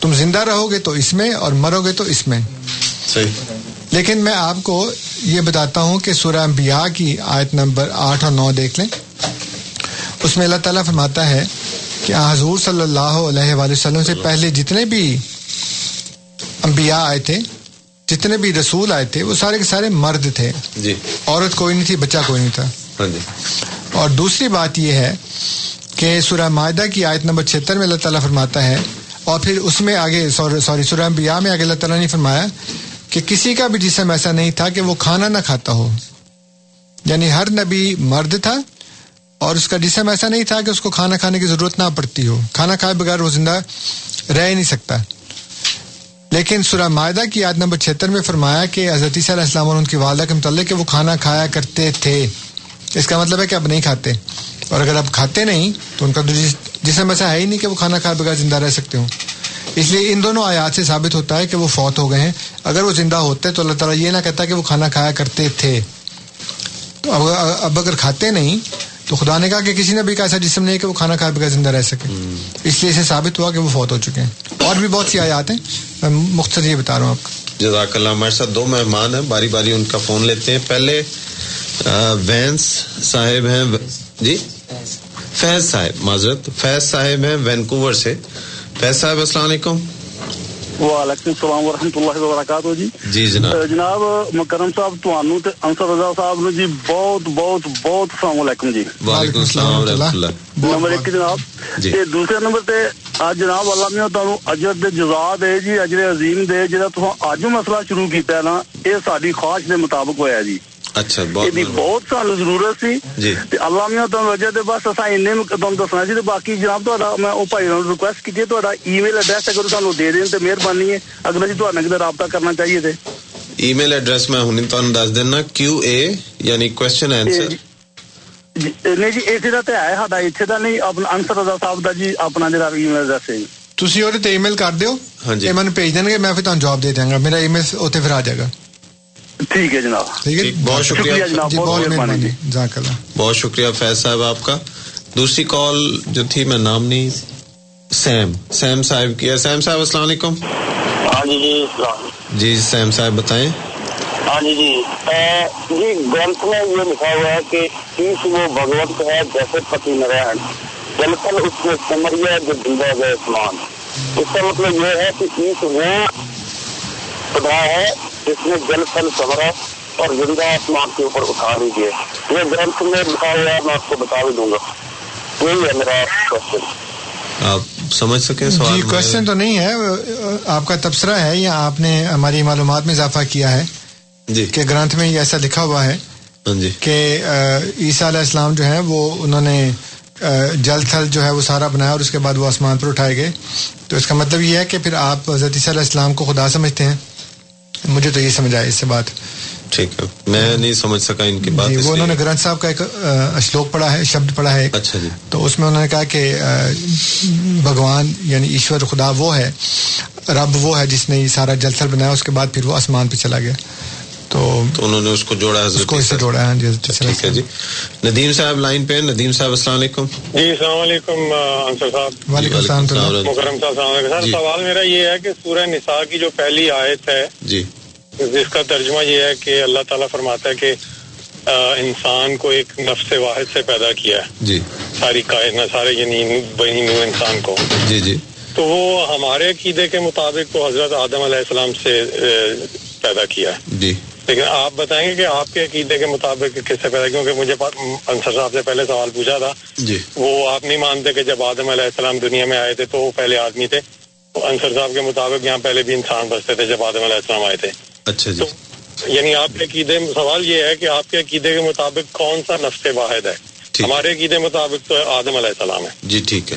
تم زندہ رہو گے تو اس میں اور مرو گے تو اس میں۔ صحیح۔ لیکن میں آپ کو یہ بتاتا ہوں کہ سورہ انبیاء کی آیت نمبر آٹھ اور نو دیکھ لیں۔ اس میں اللہ تعالیٰ فرماتا ہے کہ حضور صلی اللہ علیہ وآلہ وسلم سے پہلے جتنے بھی انبیاء آئے تھے جتنے بھی رسول آئے تھے وہ سارے کے سارے مرد تھے۔ جی۔ عورت کوئی نہیں تھی بچہ کوئی نہیں تھا۔ ہاں جی۔ اور دوسری بات یہ ہے کہ سورہ معاہدہ کی آیت نمبر چھہتر میں اللہ تعالیٰ فرماتا ہے اور پھر اس میں آگے، سوری سورہ انبیاء میں آگے اللہ تعالیٰ نے فرمایا کہ کسی کا بھی جسم ایسا نہیں تھا کہ وہ کھانا نہ کھاتا ہو۔ یعنی ہر نبی مرد تھا اور اس کا جسم ایسا نہیں تھا کہ اس کو کھانا کھانے کی ضرورت نہ پڑتی ہو۔ کھانا کھائے بغیر وہ زندہ رہ ہی نہیں سکتا۔ لیکن سورہ معاہدہ کی یاد نمبر چھہتر میں فرمایا کہ حضرت علیہ السلام اور ان کی والدہ کے متعلق کہ وہ کھانا کھایا کرتے تھے۔ اس کا مطلب ہے کہ اب نہیں کھاتے۔ اور اگر اب کھاتے نہیں تو ان کا جسم ایسا ہے ہی نہیں کہ وہ کھانا کھائے بغیر زندہ رہ سکتے ہوں۔ اس لیے ان دونوں آیات سے ثابت ہوتا ہے کہ وہ فوت ہو گئے ہیں۔ اگر وہ زندہ ہوتے تو اللہ تعالیٰ یہ نہ کہتا کہ وہ کھانا کھایا کرتے تھے۔ تو اب اب اگر کھاتے نہیں تو خدا نے کہا کہ کسی نے بھی ایسا جسم نہیں کہ وہ کھانا کھائے بغیر زندہ رہ سکے۔ اس لیے اسے ثابت ہوا کہ وہ فوت ہو چکے ہیں۔ اور بھی بہت سی آیات ہیں۔ میں مختصر یہ بتا رہا ہوں آپ کو۔ جزاک اللہ ہمارے ساتھ دو مہمان ہیں باری باری ان کا فون لیتے ہیں۔ پہلے وینس صاحب ہیں۔ جی؟ فیض صاحب معذرت فیض صاحب ہیں وینکوور سے۔ فیض صاحب السلام علیکم۔ وعلیکم السلام ورحمۃ اللہ وبرکاتہ جی۔ جی جناب۔ جناب مکرم صاحب تمہوں تے انصر رضا صاحب نو جی بہت بہت بہت السلام علیکم جی۔ وعلیکم السلام ورحمۃ اللہ۔ نمبر ایک جناب۔ جی۔ تے دوسرے نمبر تے اج جناب اللہ میاں تانوں اجر دے جزا دے جی اجر عظیم دے جڑا تساں اج مسئلہ شروع کیتا ہے نا اے ساڈی خواہش دے ਇਹਦੀ ਬਹੁਤ ਸਾਲ ਜ਼ਰੂਰਤ ਸੀ ਜੀ ਤੇ ਅੱਲਾਹ ਮੀਆਂ ਤੁਹਾਨੂੰ ਵਜ੍ਹਾ ਤੇ ਬਸ ਅਸਾਂ ਇੰਨੇ ਨੂੰ ਕਦਮ ਦੱਸਣਾ ਸੀ ਤੇ ਬਾਕੀ ਜਨਾਬ ਤੁਹਾਡਾ ਮੈਂ ਉਹ ਭਾਈ ਨੂੰ ਰਿਕੁਐਸਟ ਕੀਤੀ ਤੁਹਾਡਾ ਈਮੇਲ ਐਡਰੈਸ ਅਗਰ ਤੁਹਾਨੂੰ ਦੇ ਦੇਣ ਤੇ ਮਿਹਰਬਾਨੀ ਹੈ ਅਗਰ ਜੀ ਤੁਹਾਨੂੰ ਕਿਤੇ ਰਾਬਤਾ ਕਰਨਾ ਚਾਹੀਏ ਤੇ ਈਮੇਲ ਐਡਰੈਸ ਮੈਂ ਹੁਣੇ ਤੁਹਾਨੂੰ ਦੱਸ ਦਿੰਨਾ ਕਿਊ ਏ ਯਾਨੀ ਕੁਐਸਚਨ ਐਂਸਰ ਨਹੀਂ ਜੀ ਇਹ ਜਿਹੜਾ ਤੇ ਆਇਆ ਸਾਡਾ ਇੱਥੇ ਦਾ ਨਹੀਂ ਆਪਣਾ ਅੰਸਰ ਦਾ ਸਾਹਿਬ ਦਾ ਜੀ ਆਪਣਾ ਜਿਹੜਾ ਈਮੇਲ ਐਡਰੈਸ ਹੈ ਤੁਸੀਂ ਉਹਦੇ ਤੇ ਈਮੇਲ ਕਰ ਦਿਓ ਹਾਂਜੀ ਇਹ ਮੈਨੂੰ ਭੇਜ ਦੇਣਗੇ ਮੈਂ ਫਿਰ ਤੁਹਾਨੂੰ ਜਵਾਬ ਦੇ ਦਿਆਂਗਾ ਮੇਰਾ ਈਮੇਲ ਉੱਥੇ ਫਿਰ ਆ ਜਾਏਗਾ ٹھیک ہے جناب۔ ٹھیک ہے؟ ٹھیک، بہت شکریہ جناب جی بہت بہت مہربانی۔ مہربانی۔ جی جزاک اللہ۔ بہت شکریہ فیض صاحب آپ کا۔ دوسری کال جو تھی میں نام نہیں سیم۔ سیم صاحب کی ہے۔ سیم صاحب السلام علیکم۔ ہاں جی جی جی سیم صاحب بتائیں۔ ہاں جی جی۔ جی گرنتھ میں یہ لکھا ہوا ہے کہ ایس وہ بھگوت ہے جیسے پتی نرائن جلکل اس میں سمریا جو دیدا گئے اسمان۔ اس کا مطلب یہ ہے کہ ایس وہ خدا ہے جس نے جل تھل سمرا اور زندہ آسمان کے اوپر اٹھا لیجیے یہ گرنتھ میں لکھا ہوا ہے میں آپ کو بتا بھی دوں گا۔ یہی ہے میرا کوشچن آپ سمجھ سکیں سوال جی کوشچن تو نہیں ہے آپ کا تبصرہ ہے یا آپ نے ہماری معلومات میں اضافہ کیا ہے؟ جی۔ کہ گرنتھ میں یہ ایسا لکھا ہوا ہے ہاں جی۔ کہ عیسیٰ علیہ السلام جو ہے وہ انہوں نے جل تھل جو ہے وہ سارا بنایا اور اس کے بعد وہ آسمان پر اٹھائے گئے۔ تو اس کا مطلب یہ ہے کہ پھر آپ حضرت عیسیٰ علیہ السلام کو خدا سمجھتے ہیں؟ مجھے تو یہ سمجھ آیا اس سے بات۔ ٹھیک ہے۔ میں نہیں سمجھ سکا ان کی بات جی وہ انہوں نے گرنتھ صاحب کا ایک اشلوک پڑھا ہے شبد پڑھا ہے اچھا جی۔ تو اس میں انہوں نے کہا کہ بھگوان یعنی ایشور خدا وہ ہے رب وہ ہے جس نے یہ سارا جل تھل بنایا اس کے بعد پھر وہ آسمان پہ چلا گیا۔ تو تو انہوں نے اس کو جوڑا اس حضرت کو اس سے۔ جوڑا ہے جی ٹھیک ہے جی۔ ندیم صاحب لائن پہ۔ ندیم صاحب السلام علیکم۔ جی السلام علیکم انصر صاحب۔ السلام۔ وعلیکم السلام تو اللہ مکرم صاحب السلام علیکم۔ سر جی۔ سوال میرا یہ ہے کہ سورہ نساء کی جو پہلی آیت ہے جی۔ جس کا ترجمہ یہ ہے کہ اللہ تعالیٰ فرماتا ہے کہ آ، انسان کو ایک نفس واحد سے پیدا کیا ہے۔ جی۔ ساری کائنات سارے یعنی بنی نو انسان کو۔ جی جی۔ تو وہ ہمارے عقیدے کے مطابق تو حضرت آدم علیہ السلام سے پیدا کیا ہے۔ جی۔ لیکن آپ بتائیں گے کہ آپ کے عقیدے کے مطابق کس سے پیدا کیونکہ مجھے انصر صاحب سے پہلے سوال پوچھا تھا۔ جی۔ وہ آپ نہیں مانتے کہ جب آدم علیہ السلام دنیا میں آئے تھے تو وہ پہلے آدمی تھے۔ تو انصر صاحب کے مطابق یہاں پہلے بھی انسان بستے تھے جب آدم علیہ السلام آئے تھے۔ اچھا جی۔ تو یعنی آپ کے عقیدے سوال یہ ہے کہ آپ کے عقیدے کے مطابق کون سا نفس واحد ہے؟ ہمارے عقیدے مطابق تو آدم علیہ السلام ہے۔ جی ٹھیک ہے۔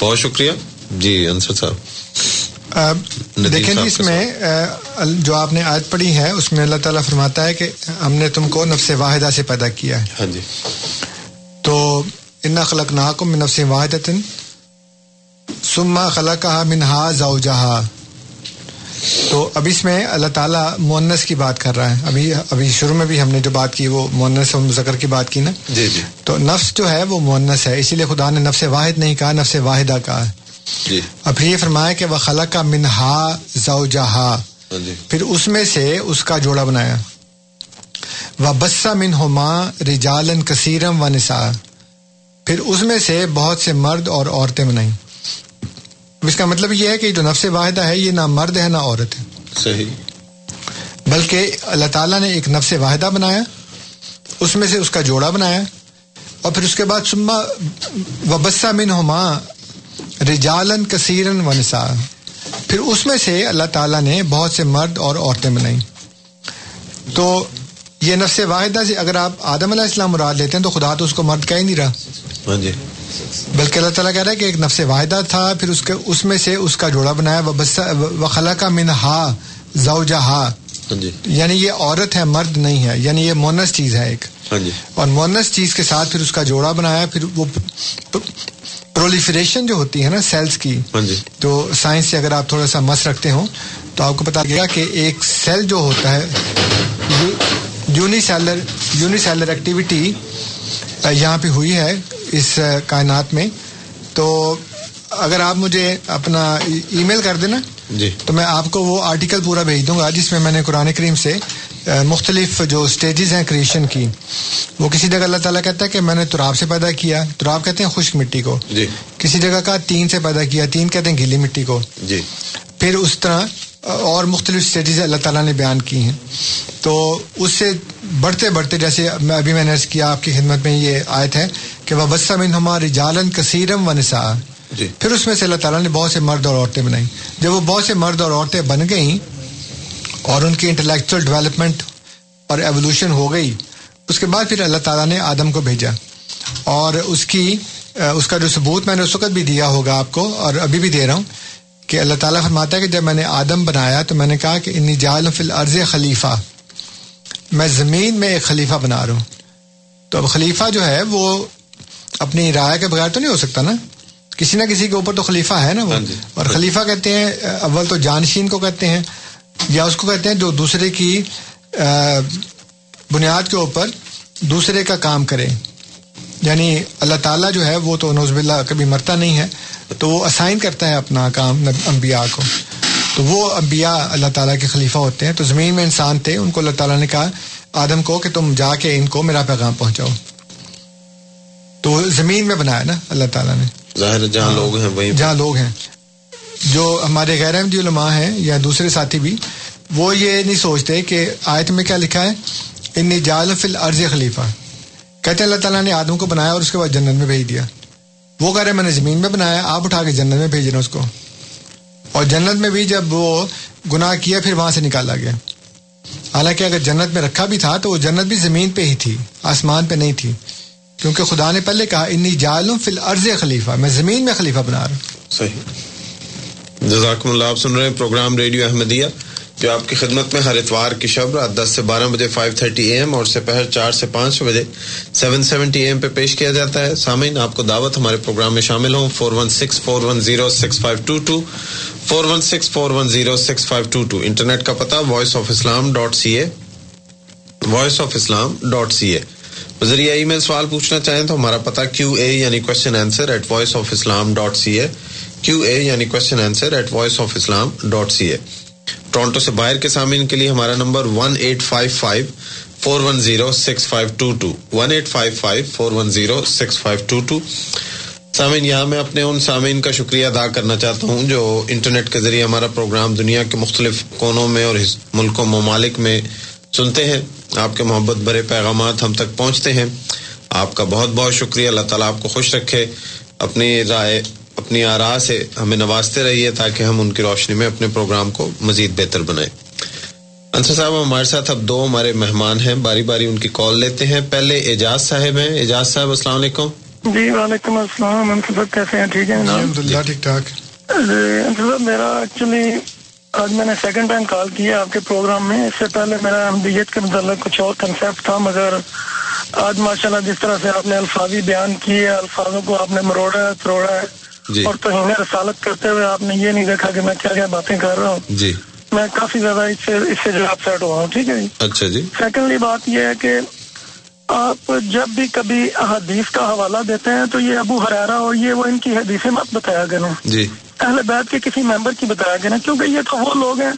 بہت شکریہ۔ جی انصر صاحب۔ دیکھیں جی اس میں جو آپ نے آیت پڑھی ہے اس میں اللہ تعالیٰ فرماتا ہے کہ ہم نے تم کو نفس واحدہ سے پیدا کیا ہے۔ ہاں جی۔ تو انا خلق من نفس واحد سما خلق منہا زوجہا تو اب اس میں اللہ تعالیٰ مونس کی بات کر رہا ہے۔ ابھی ابھی شروع میں بھی ہم نے جو بات کی وہ مونس اور مذکر کی بات کی نا۔ جی جی۔ تو نفس جو ہے وہ مونس ہے اسی لیے خدا نے نفس واحد نہیں کہا نفس واحدہ کہا ہے۔ جی۔ اب پھر یہ فرمایا کہ وہ خلق کا منہا زوجہا ہاں جی۔ پھر اس میں سے اس کا جوڑا بنایا۔ و بسا من ہوما رجالن کثیرم و نسا پھر اس میں سے بہت سے مرد اور عورتیں بنائیں۔ اس کا مطلب یہ ہے کہ جو نفس واحدہ ہے یہ نہ مرد ہے نہ عورت ہے۔ صحیح۔ بلکہ اللہ تعالیٰ نے ایک نفس واحدہ بنایا اس میں سے اس کا جوڑا بنایا۔ اور پھر اس کے بعد سما و بسا من ہوما رجالن کثیرن و نسا پھر اس میں سے اللہ تعالیٰ نے بہت سے مرد اور عورتیں بنائیں۔ تو یہ نفس واحدہ سے اگر آپ آدم علیہ السلام مراد لیتے ہیں تو خدا تو اس کو مرد کہہ ہی نہیں رہا۔ ہاں جی۔ بلکہ اللہ تعالیٰ کہہ رہا ہے کہ ایک نفس واحدہ تھا پھر اس کے اس میں سے اس کا جوڑا بنایا۔ و بسا و خلا کا من ہا زوجہ ہا جی۔ یعنی یہ عورت ہے مرد نہیں ہے۔ یعنی یہ مونس چیز ہے ایک۔ ہاں جی۔ اور مونس چیز کے ساتھ پھر اس کا جوڑا بنایا پھر وہ پرولیفریشن جو ہوتی ہے نا سیلس کی ہاں جی۔ تو سائنس سے اگر آپ تھوڑا سا مس رکھتے ہوں تو آپ کو پتا لگے گا کہ ایک سیل جو ہوتا ہے unicellular unicellular activity یہاں پہ ہوئی ہے اس کائنات میں۔ تو اگر آپ مجھے اپنا ای میل کر دینا جی۔ تو میں آپ کو وہ آرٹیکل پورا بھیج دوں گا جس میں میں نے قرآن کریم سے مختلف جو سٹیجز ہیں کریشن کی وہ کسی جگہ اللہ تعالیٰ کہتا ہے کہ میں نے تراب سے پیدا کیا۔ تراب کہتے ہیں خشک مٹی کو۔ جی۔ کسی جگہ کا تین سے پیدا کیا تین کہتے ہیں گیلی مٹی کو۔ جی۔ پھر اس طرح اور مختلف اسٹیجز اللہ تعالیٰ نے بیان کی ہیں۔ تو اس سے بڑھتے بڑھتے جیسے میں ابھی میں نے کیا آپ کی خدمت میں یہ آیت ہے کہ وہ بسا من ہماری جالن کثیرم و نسا جی۔ پھر اس میں سے اللہ تعالیٰ نے بہت سے مرد اور عورتیں بنائی جب وہ بہت سے مرد اور عورتیں بن گئیں اور ان کی انٹلیکچوئل ڈیولپمنٹ اور ایولیوشن ہو گئی۔ اس کے بعد پھر اللہ تعالیٰ نے آدم کو بھیجا۔ اور اس کی اس کا جو ثبوت میں نے اس وقت بھی دیا ہوگا آپ کو اور ابھی بھی دے رہا ہوں کہ اللہ تعالیٰ فرماتا ہے کہ جب میں نے آدم بنایا تو میں نے کہا کہ انی جال فی الارض خلیفہ۔ میں زمین میں ایک خلیفہ بنا رہا ہوں۔ تو اب خلیفہ جو ہے وہ اپنی رائے کے بغیر تو نہیں ہو سکتا نا۔ کسی نہ کسی کے اوپر تو خلیفہ ہے نا وہ۔ ہاں جی۔ اور خلیفہ کہتے ہیں اول تو جانشین کو کہتے ہیں یا اس کو کہتے ہیں جو دوسرے کی بنیاد کے اوپر دوسرے کا کام کرے۔ یعنی اللہ تعالیٰ جو ہے وہ تو نوز باللہ کبھی مرتا نہیں ہے تو وہ اسائن کرتا ہے اپنا کام انبیاء کو۔ تو وہ انبیاء اللہ تعالیٰ کے خلیفہ ہوتے ہیں۔ تو زمین میں انسان تھے ان کو اللہ تعالیٰ نے کہا آدم کو کہ تم جا کے ان کو میرا پیغام پہنچاؤ۔ تو زمین میں بنایا نا اللہ تعالیٰ نے۔ ظاہر جہاں لوگ ہیں وہیں جہاں لوگ ہیں۔ جو ہمارے غیر احمدی علماء ہیں یا دوسرے ساتھی بھی، وہ یہ نہیں سوچتے کہ آیت میں کیا لکھا ہے؟ ان جال فل عرض خلیفہ. کہتے ہیں اللہ تعالیٰ نے آدم کو بنایا اور اس کے بعد جنت میں بھیج دیا۔ وہ کہہ رہے میں نے زمین میں بنایا، آپ اٹھا کے جنت میں بھیج رہے اس کو۔ اور جنت میں بھی جب وہ گناہ کیا، پھر وہاں سے نکالا گیا۔ حالانکہ اگر جنت میں رکھا بھی تھا، تو وہ جنت بھی زمین پہ ہی تھی، آسمان پہ نہیں تھی۔ کیونکہ خدا نے پہلے کہا، انی جالوں فی الارض خلیفہ. میں زمین میں خلیفہ بنا رہا ہوں۔ صحیح۔ جزاکم اللہ، آپ سن رہے ہیں پروگرام ریڈیو احمدیہ، جو آپ کی خدمت میں ہر اتوار کی شب رات دس سے بارہ بجے فائیو تھرٹی اے ایم اور سپہر چار سے پانچ بجے سیون سیونٹی اے ایم پہ پیش کیا جاتا ہے۔ سامعین، آپ کو دعوت ہمارے پروگرام میں شامل ہوں۔ Four one six four one zero six five two two four one six four one zero six five two two internet کا پتا Voice of Islam dot C A Voice of Islam dot C A ذریعہ ای میل سوال پوچھنا چاہیں تو ہمارا پتا Q A یعنی question answer at Voice of Islam dot C A Q A یعنی question answer at Voice of Islam dot C A Toronto سے باہر کے سامعین کے لیے ہمارا number one eight five five four one zero six five two two one eight five five four one zero six five two two سامعین، یہاں میں اپنے ان سامعین کا شکریہ ادا کرنا چاہتا ہوں جو انٹرنیٹ کے ذریعے ہمارا پروگرام دنیا کے مختلف کونوں میں اور ملک و ممالک میں سنتے ہیں۔ آپ کے محبت بھرے پیغامات ہم تک پہنچتے ہیں۔ آپ کا بہت بہت شکریہ۔ اللہ تعالیٰ آپ کو خوش رکھے، اپنی رائے اپنی آرا سے ہمیں نوازتے رہیے تاکہ ہم ان کی روشنی میں اپنے پروگرام کو مزید بہتر بنائیں۔ انصر صاحب ہمارے ساتھ اب دو ہمارے مہمان ہیں باری باری ان کی کال لیتے ہیں۔ پہلے اعجاز صاحب ہیں۔ اعجاز صاحب السلام علیکم۔ جی وعلیکم السلام۔ انصر صاحب کیسے ہیں؟ ٹھیک ہے الحمد للہ ٹھیک ٹھاک۔ انصر صاحب میرا ایکچولی آج میں نے سیکنڈ ٹائم کال کیا آپ کے پروگرام میں۔ اس سے پہلے میرا احمدیت کے متعلق کچھ اور کنسیپٹ تھا مگر آج ماشاءاللہ جس طرح سے آپ نے الفاظی بیان کیے الفاظوں کو آپ نے مروڑا ہے تروڑا ہے۔ جی۔ اور توہین رسالت کرتے ہوئے آپ نے یہ نہیں دیکھا کہ میں کیا کیا باتیں کر رہا ہوں۔ جی۔ میں کافی زیادہ اس سے اس سے جو آپ سیٹ ہوا ہوں ٹھیک ہے جی؟ اچھا جی۔ سیکنڈلی بات یہ ہے کہ آپ جب بھی کبھی حدیث کا حوالہ دیتے ہیں تو یہ ابو حرارا اور یہ وہ ان کی حدیثیں مت بتایا گیا جی۔ اہل بیت کے کسی ممبر کی بتایا گیا کیونکہ یہ تو وہ لوگ ہیں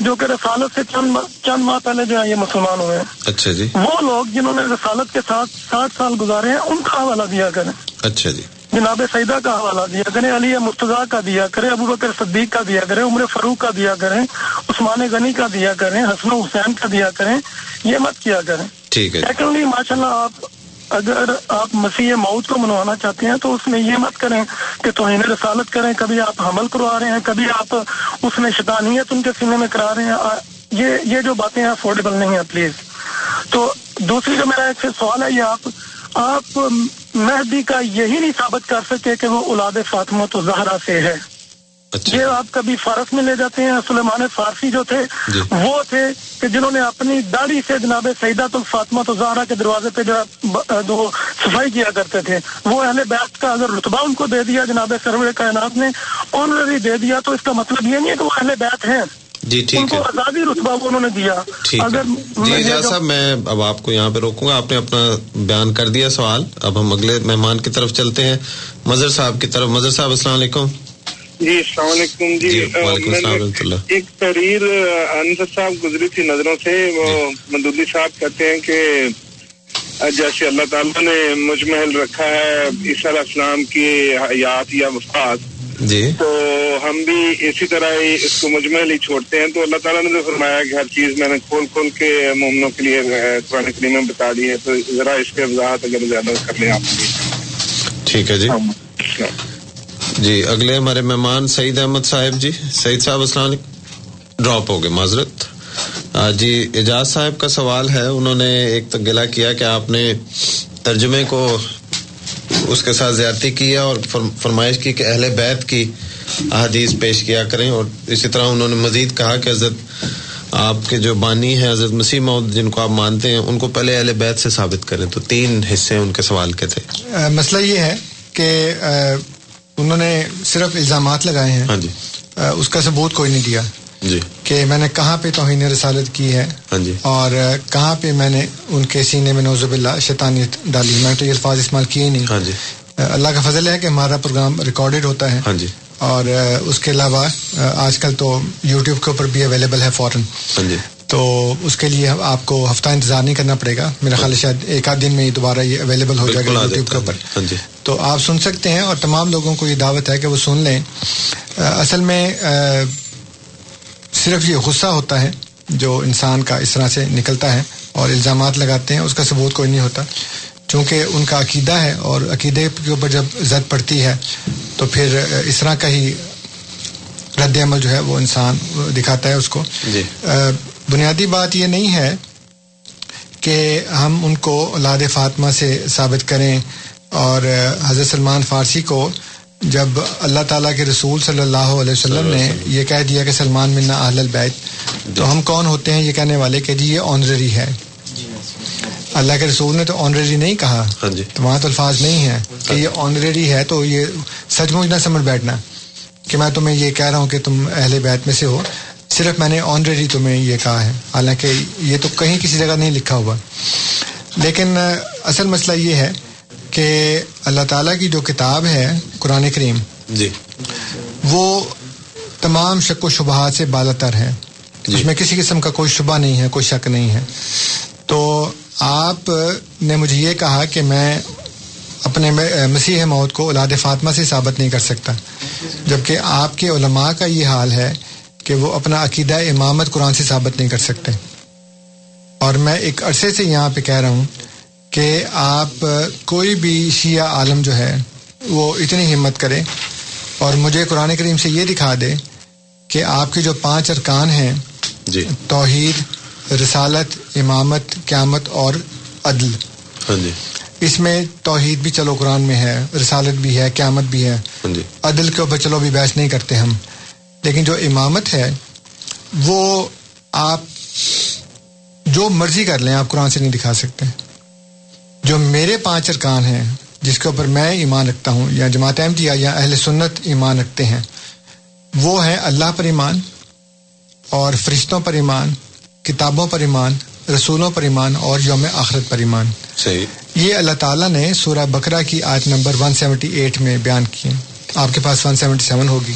جو کہ رسالت سے چند چند ماہ پہلے جو ہے یہ مسلمان ہوئے ہیں۔ اچھا جی۔ وہ لوگ جنہوں نے رسالت کے ساتھ ساٹھ سال گزارے ہیں ان کا حوالہ دیا کریں۔ اچھا جی۔ جناب سیدہ کا حوالہ دیا کریں علی مرتضیٰ کا دیا کرے ابو بکر صدیق کا دیا کریں عمر فروخ کا دیا کریں عثمان غنی کا دیا کریں حسن حسین کا دیا کریں یہ مت کیا کریں۔ ٹھیک ہے سیکنڈلی ماشاء اللہ آپ اگر آپ مسیح موت کو منوانا چاہتے ہیں تو اس میں یہ مت کریں کہ توہین رسالت کریں کبھی آپ حمل کروا رہے ہیں کبھی آپ اس میں شیطانیت ان کے سینے میں کرا رہے ہیں۔ یہ یہ جو باتیں افورڈیبل نہیں ہیں پلیز۔ تو دوسری جو میرا ایک سوال ہے یہ آپ آپ مہدی کا یہی نہیں ثابت کر سکے کہ وہ اولاد فاطمہ تو زہرا سے ہے۔ اچھا۔ یہ آپ کبھی فارس میں لے جاتے ہیں سلیمان فارسی جو تھے جی۔ وہ تھے کہ جنہوں نے اپنی داڑھی سے جناب سعیدہ تو فاطمہ تو زہرا کے دروازے پہ جو صفائی کیا کرتے تھے۔ وہ اہل بیت کا اگر رتبہ ان کو دے دیا جناب سرور کائنات نے آنرری دے دیا تو اس کا مطلب یہ نہیں ہے کہ وہ اہل بیت ہیں۔ جی ان ٹھیک کو ہے۔ آزادی رتبہ وہ انہوں نے دیا۔ اگر جی اجاز جو- صاحب میں اب آپ کو یہاں پہ روکوں گا۔ آپ نے اپنا بیان کر دیا سوال۔ اب ہم اگلے مہمان کی طرف چلتے ہیں۔ مظہر صاحب کی طرف۔ مظہر صاحب السلام علیکم۔ جی السلام علیکم جی۔ جی، وعلیکم السلام ورحمۃ اللہ۔ ایک تحریر انصر صاحب گزری تھی نظروں سے۔ وہ مدودی صاحب کہتے ہیں کہ جیسے اللہ تعالیٰ نے مجمحل رکھا ہے عیسیٰ علیہ السلام کی حیات یا وفات۔ جی۔ تو ہم بھی اسی طرح ہی اس کو مجمل ہی چھوڑتے ہیں۔ تو اللہ تعالیٰ نے تو فرمایا کہ ہر چیز میں نے کھول کھول کے مومنوں کے لیے قرآن کریم میں بتا دی ہے تو ذرا اس پہ وضاحت اگر زیادہ کر لیں آپ۔ ٹھیک ہے جی۔ جی اگلے ہمارے مہمان سعید احمد صاحب جی۔ سعید صاحب السلام علیکم۔ ڈراپ ہو گئے معذرت۔ جی اعجاز صاحب کا سوال ہے۔ انہوں نے ایک تو گلا کیا کہ آپ نے ترجمے کو اس کے ساتھ زیادتی کی ہے اور فرم- فرمائش کی کہ اہل بیت کی احادیث پیش کیا کریں اور اسی طرح انہوں نے مزید کہا کہ حضرت آپ کے جو بانی ہیں حضرت مسیح موت جن کو آپ مانتے ہیں ان کو پہلے اہل بیت سے ثابت کریں۔ تو تین حصے ان کے سوال کے تھے۔ مسئلہ یہ ہے کہ انہوں نے صرف الزامات لگائے ہیں۔ ہاں جی۔ اس کا ثبوت کوئی نہیں دیا۔ جی۔ کہ میں نے کہاں پہ توہین رسالت کی ہے ہاں جی۔ اور کہاں پہ میں نے ان کے سینے میں نوزب اللہ شیطانیت ڈالی۔ میں نے تو یہ الفاظ استعمال کیے ہی نہیں۔ ہاں جی۔ اللہ کا فضل ہے کہ ہمارا پروگرام ریکارڈڈ ہوتا ہے۔ ہاں جی۔ اور اس کے علاوہ آج کل تو یوٹیوب کے اوپر بھی اویلیبل ہے فوراً۔ ہاں جی۔ تو اس کے لیے آپ کو ہفتہ انتظار نہیں کرنا پڑے گا۔ میرا خیال ہے شاید ایک آدھ دن میں یہ دوبارہ یہ اویلیبل ہو جائے گا یوٹیوب کے اوپر۔ جی۔ تو آپ سن سکتے ہیں اور تمام لوگوں کو یہ دعوت ہے کہ وہ سن لیں۔ اصل میں صرف یہ غصہ ہوتا ہے جو انسان کا اس طرح سے نکلتا ہے اور الزامات لگاتے ہیں اس کا ثبوت کوئی نہیں ہوتا۔ چونکہ ان کا عقیدہ ہے اور عقیدے کے اوپر جب زد پڑتی ہے تو پھر اس طرح کا ہی رد عمل جو ہے وہ انسان دکھاتا ہے اس کو۔ جی۔ بنیادی بات یہ نہیں ہے کہ ہم ان کو اولاد فاطمہ سے ثابت کریں اور حضرت سلمان فارسی کو جب اللہ تعالیٰ کے رسول صلی اللہ علیہ وسلم نے یہ کہہ دیا کہ سلمان منا اہل البیت تو ہم کون ہوتے ہیں؟ یہ کہنے والے کہ جی یہ آنرری ہے۔ اللہ کے رسول نے تو آنرری نہیں کہا۔ ہاں جی۔ تو وہاں تو الفاظ نہیں ہے کہ یہ آنرری ہے تو یہ سچ مچ نہ سمجھ بیٹھنا۔ کہ میں تمہیں یہ کہہ رہا ہوں کہ تم اہل بیت میں سے ہو۔ صرف میں نے آنرری تمہیں یہ کہا ہے۔ حالانکہ یہ تو کہیں کسی جگہ نہیں لکھا ہوا۔ لیکن اصل مسئلہ یہ ہے کہ اللہ تعالیٰ کی جو کتاب ہے قرآن کریم جی۔ وہ تمام شک و شبہات سے بالا تر ہے۔ اس میں کسی قسم کا کوئی شبہ نہیں ہے کوئی شک نہیں ہے۔ تو آپ نے مجھے یہ کہا کہ میں اپنے مسیح موت کو اولاد فاطمہ سے ثابت نہیں کر سکتا۔ جبکہ آپ کے علماء کا یہ حال ہے کہ وہ اپنا عقیدہ امامت قرآن سے ثابت نہیں کر سکتے۔ اور میں ایک عرصے سے یہاں پہ کہہ رہا ہوں کہ آپ کوئی بھی شیعہ عالم جو ہے وہ اتنی ہمت کرے اور مجھے قرآن کریم سے یہ دکھا دے کہ آپ کے جو پانچ ارکان ہیں جی۔ توحید رسالت امامت قیامت اور عدل۔ ہاں جی۔ اس میں توحید بھی چلو قرآن میں ہے رسالت بھی ہے قیامت بھی ہے۔ ہاں جی۔ عدل کے اوپر چلو بھی بحث نہیں کرتے ہم۔ لیکن جو امامت ہے وہ آپ جو مرضی کر لیں آپ قرآن سے نہیں دکھا سکتے۔ جو میرے پانچ ارکان ہیں جس کے اوپر میں ایمان رکھتا ہوں یا جماعت احمدیہ یا اہل سنت ایمان رکھتے ہیں وہ ہے اللہ پر ایمان اور فرشتوں پر ایمان کتابوں پر ایمان رسولوں پر ایمان اور یوم آخرت پر ایمان۔ صحیح۔ یہ اللہ تعالیٰ نے سورہ بکرا کی آیت نمبر 178 میں بیان کیے آپ کے پاس 177 ہوگی۔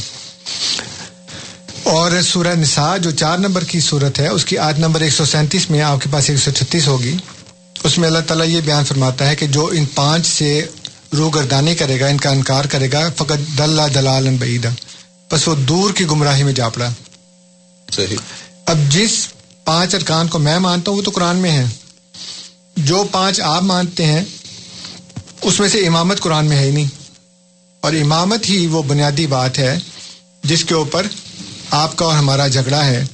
اور سورہ نساء جو چار نمبر کی صورت ہے اس کی آیت نمبر 137 میں آپ کے پاس 136 ہوگی۔ اس میں اللہ تعالیٰ یہ بیان فرماتا ہے کہ جو ان پانچ سے روح گردانی کرے گا ان کا انکار کرے گا فقط دلہ دلال بعیدہ۔ بس وہ دور کی گمراہی میں جا پڑا صحیح۔ اب جس پانچ ارکان کو میں مانتا ہوں وہ تو قرآن میں ہے۔ جو پانچ آپ مانتے ہیں اس میں سے امامت قرآن میں ہے ہی نہیں۔ اور امامت ہی وہ بنیادی بات ہے جس کے اوپر آپ کا اور ہمارا جھگڑا ہے۔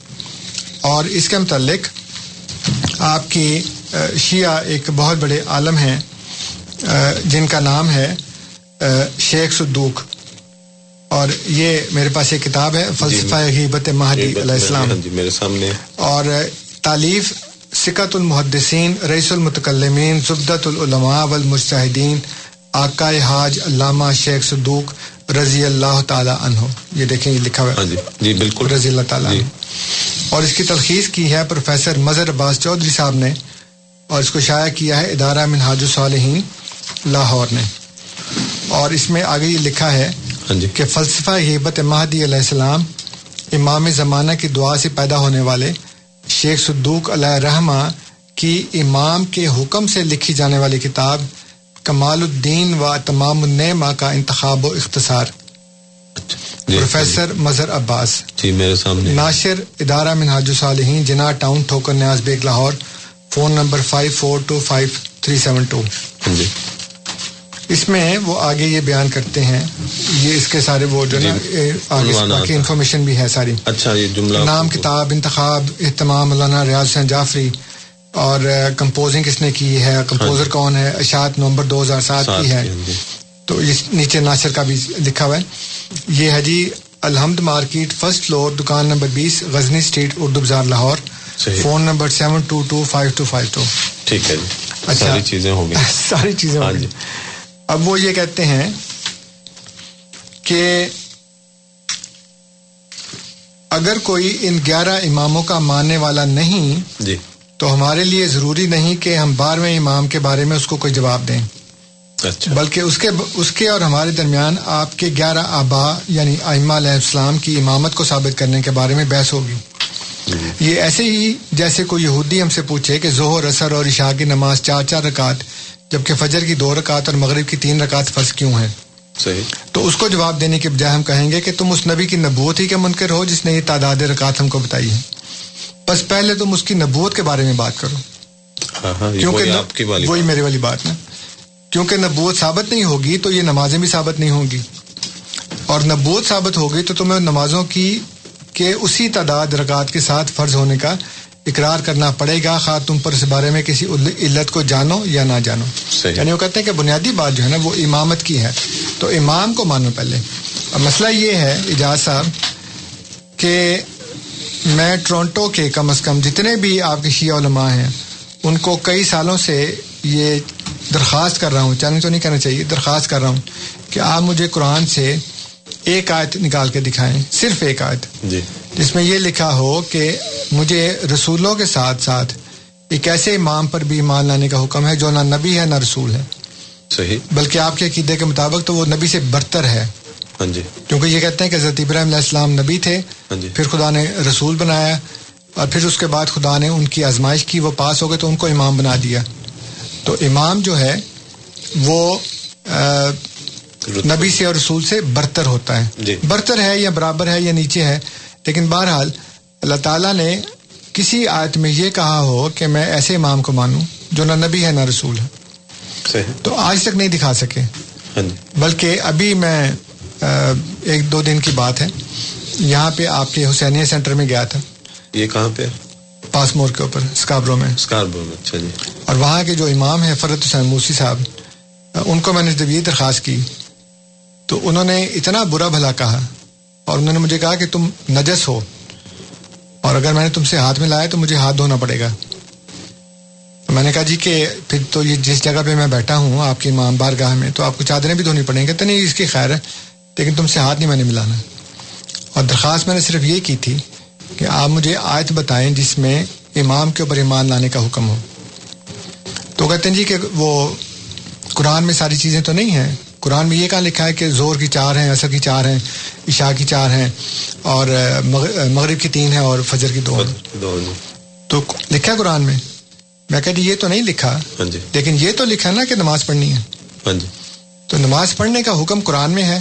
اور اس کے متعلق آپ کی شیعہ ایک بہت بڑے عالم ہیں جن کا نام ہے شیخ صدوق۔ اور یہ میرے پاس ایک کتاب ہے فلسفہ غیبت مہدی غیبت علیہ السلام۔ ہاں جی میرے سامنے۔ اور تعلیف سکت المحدثین رئیس المتکلمین زبدت العلماء والمجتہدین آقائے حاج علامہ شیخ صدوق رضی اللہ تعالی عنہ۔ یہ دیکھیں یہ لکھا ہوا ہاں جی جی بالکل۔ رضی اللہ تعالیٰ جی۔ عنہ۔ اور اس کی تلخیص کی ہے پروفیسر مظہر عباس چودھری صاحب نے۔ اور اس کو شائع کیا ہے ادارہ منہاج الصالحین لاہور نے۔ اور اس میں آگے یہ لکھا ہے ہاں جی۔ کہ فلسفہ ہیبت مہدی علیہ السلام امام زمانہ کی دعا سے پیدا ہونے والے شیخ صدوق علیہ رحمہ کی امام کے حکم سے لکھی جانے والی کتاب کمال الدین و تمام النعمہ کا انتخاب و اختصار۔ جی پروفیسر مظہر عباس۔ جی میرے سامنے۔ ناشر ادارہ منہاج الصالحین Jinnah town Thokar Niaz Baig Lahore. Phone number five four two five three seven two. ہاں جی۔ اس میں وہ آگے یہ بیان کرتے ہیں یہ اس کے سارے وہ جو نا جی۔ انفارمیشن بھی ہے ساری۔ اچھا یہ جملہ نام کتاب انتخاب اہتمام مولانا ریاض حسین جعفری اور کمپوزنگ کس نے کی ہے۔ کمپوزر کون ہے؟ اشاعت نومبر دو ہزار سات کی ہے۔ ہاں جی۔ تو اس نیچے ناصر کا بھی لکھا ہوا ہے۔ یہ ہے جی الحمد مارکیٹ فرسٹ فلور دکان نمبر بیس غزنی اسٹریٹ اردو بازار لاہور۔ صحیح. Phone number seven two two five two five two ٹھیک ہے جی. اچھا۔ ساری چیزیں ہو گئی. ساری چیزیں ہو ہاں گئی. جی. اب وہ یہ کہتے ہیں کہ اگر کوئی ان گیارہ اماموں کا ماننے والا نہیں جی. تو ہمارے لیے ضروری نہیں کہ ہم بارہویں امام کے بارے میں اس کو کوئی جواب دیں. اچھا. بلکہ اس کے اس کے اور ہمارے درمیان آپ کے گیارہ آبا یعنی ائمہ علیہ السلام کی امامت کو ثابت کرنے کے بارے میں بحث ہوگی. یہ ایسے ہی جیسے کوئی یہودی ہم سے پوچھے کہ ظہر اثر اور عشاء کی نماز چار چار رکعت جبکہ فجر کی دو رکعت اور مغرب کی تین رکعت فرض کیوں ہیں؟ صحیح۔ تو اس کو جواب دینے کے بجائے ہم کہیں گے کہ تم اس نبی کی نبوت ہی کے منکر ہو جس نے یہ تعداد رکعت ہم کو بتائی ہے۔ بس پہلے تم اس کی نبوت کے بارے میں بات کرو۔ ہاں ہاں کیونکہ وہی ن- آپ کی والی وہی میرے والی بات نا۔ کیونکہ نبوت ثابت نہیں ہوگی تو یہ نمازیں بھی ثابت نہیں ہوں گی۔ اور نبوت ثابت ہوگی تو تمہیں نمازوں کی کے اسی تعداد رکعت کے ساتھ فرض ہونے کا اقرار کرنا پڑے گا خواہ تم پر اس بارے میں کسی علت کو جانو یا نہ جانو۔ یعنی وہ کہتے ہیں کہ بنیادی بات جو ہے نا وہ امامت کی ہے۔ تو امام کو مانو پہلے۔ اور مسئلہ یہ ہے اجاز صاحب کہ میں ٹورنٹو کے کم از کم جتنے بھی آپ کے شیعہ علماء ہیں ان کو کئی سالوں سے یہ درخواست کر رہا ہوں۔ چیلنج تو نہیں کہنا چاہیے درخواست کر رہا ہوں کہ آپ مجھے قرآن سے ایک آیت نکال کے دکھائیں صرف ایک آیت۔ جی۔ جس میں یہ لکھا ہو کہ مجھے رسولوں کے ساتھ ساتھ ایک ایسے امام پر بھی ایمان لانے کا حکم ہے جو نہ نبی ہے نہ رسول ہے۔ صحیح۔ بلکہ آپ کے عقیدے کے مطابق تو وہ نبی سے برتر ہے۔ ہاں جی۔ کیونکہ یہ کہتے ہیں کہ حضرت ابراہیم علیہ السلام نبی تھے ہاں جی۔ پھر خدا نے رسول بنایا اور پھر اس کے بعد خدا نے ان کی آزمائش کی وہ پاس ہو گئے تو ان کو امام بنا دیا۔ تو امام جو ہے وہ نبی سے اور رسول سے برتر ہوتا ہے۔ جی۔ برتر ہے یا برابر ہے یا نیچے ہے لیکن بہرحال اللہ تعالیٰ نے کسی آیت میں یہ کہا ہو کہ میں ایسے امام کو مانوں جو نہ نبی ہے نہ رسول ہے۔ صحیح۔ تو آج تک نہیں دکھا سکے۔ ہاں جی۔ بلکہ ابھی میں ایک دو دن کی بات ہے۔ یہاں پہ آپ کے حسینیہ سینٹر میں گیا تھا۔ یہ کہاں پہ؟ پاس مور کے اوپر اسکابرو میں۔ اسکاربو میں اچھا جی۔ اور وہاں کے جو امام ہیں فرت حسین موسی صاحب ان کو میں نے جب یہ درخواست کی۔ تو انہوں نے اتنا برا بھلا کہا اور انہوں نے مجھے کہا کہ تم نجس ہو اور اگر میں نے تم سے ہاتھ میں لایا تو مجھے ہاتھ دھونا پڑے گا۔ تو میں نے کہا جی کہ پھر تو یہ جس جگہ پہ میں بیٹھا ہوں آپ کی امام بارگاہ میں تو آپ کو چادریں بھی دھونی پڑیں گے تو نہیں، اس کی خیر ہے، لیکن تم سے ہاتھ نہیں میں نے ملانا۔ اور درخواست میں نے صرف یہ کی تھی کہ آپ مجھے آیت بتائیں جس میں امام کے اوپر ایمان لانے کا حکم ہو۔ تو کہتے ہیں جی کہ وہ قرآن میں ساری چیزیں تو نہیں ہیں قرآن میں یہ کہاں لکھا ہے کہ زور کی چار ہیں اثر کی چار ہیں عشاء کی چار ہیں اور مغ- مغرب کی تین ہیں اور فجر کی دو ہیں۔ جی تو لکھا ہے قرآن میں۔ میں کہتی یہ تو نہیں لکھا ہاں جی۔ لیکن یہ تو لکھا ہے نا کہ نماز پڑھنی ہے۔ ہاں جی۔ تو نماز پڑھنے کا حکم قرآن میں ہے۔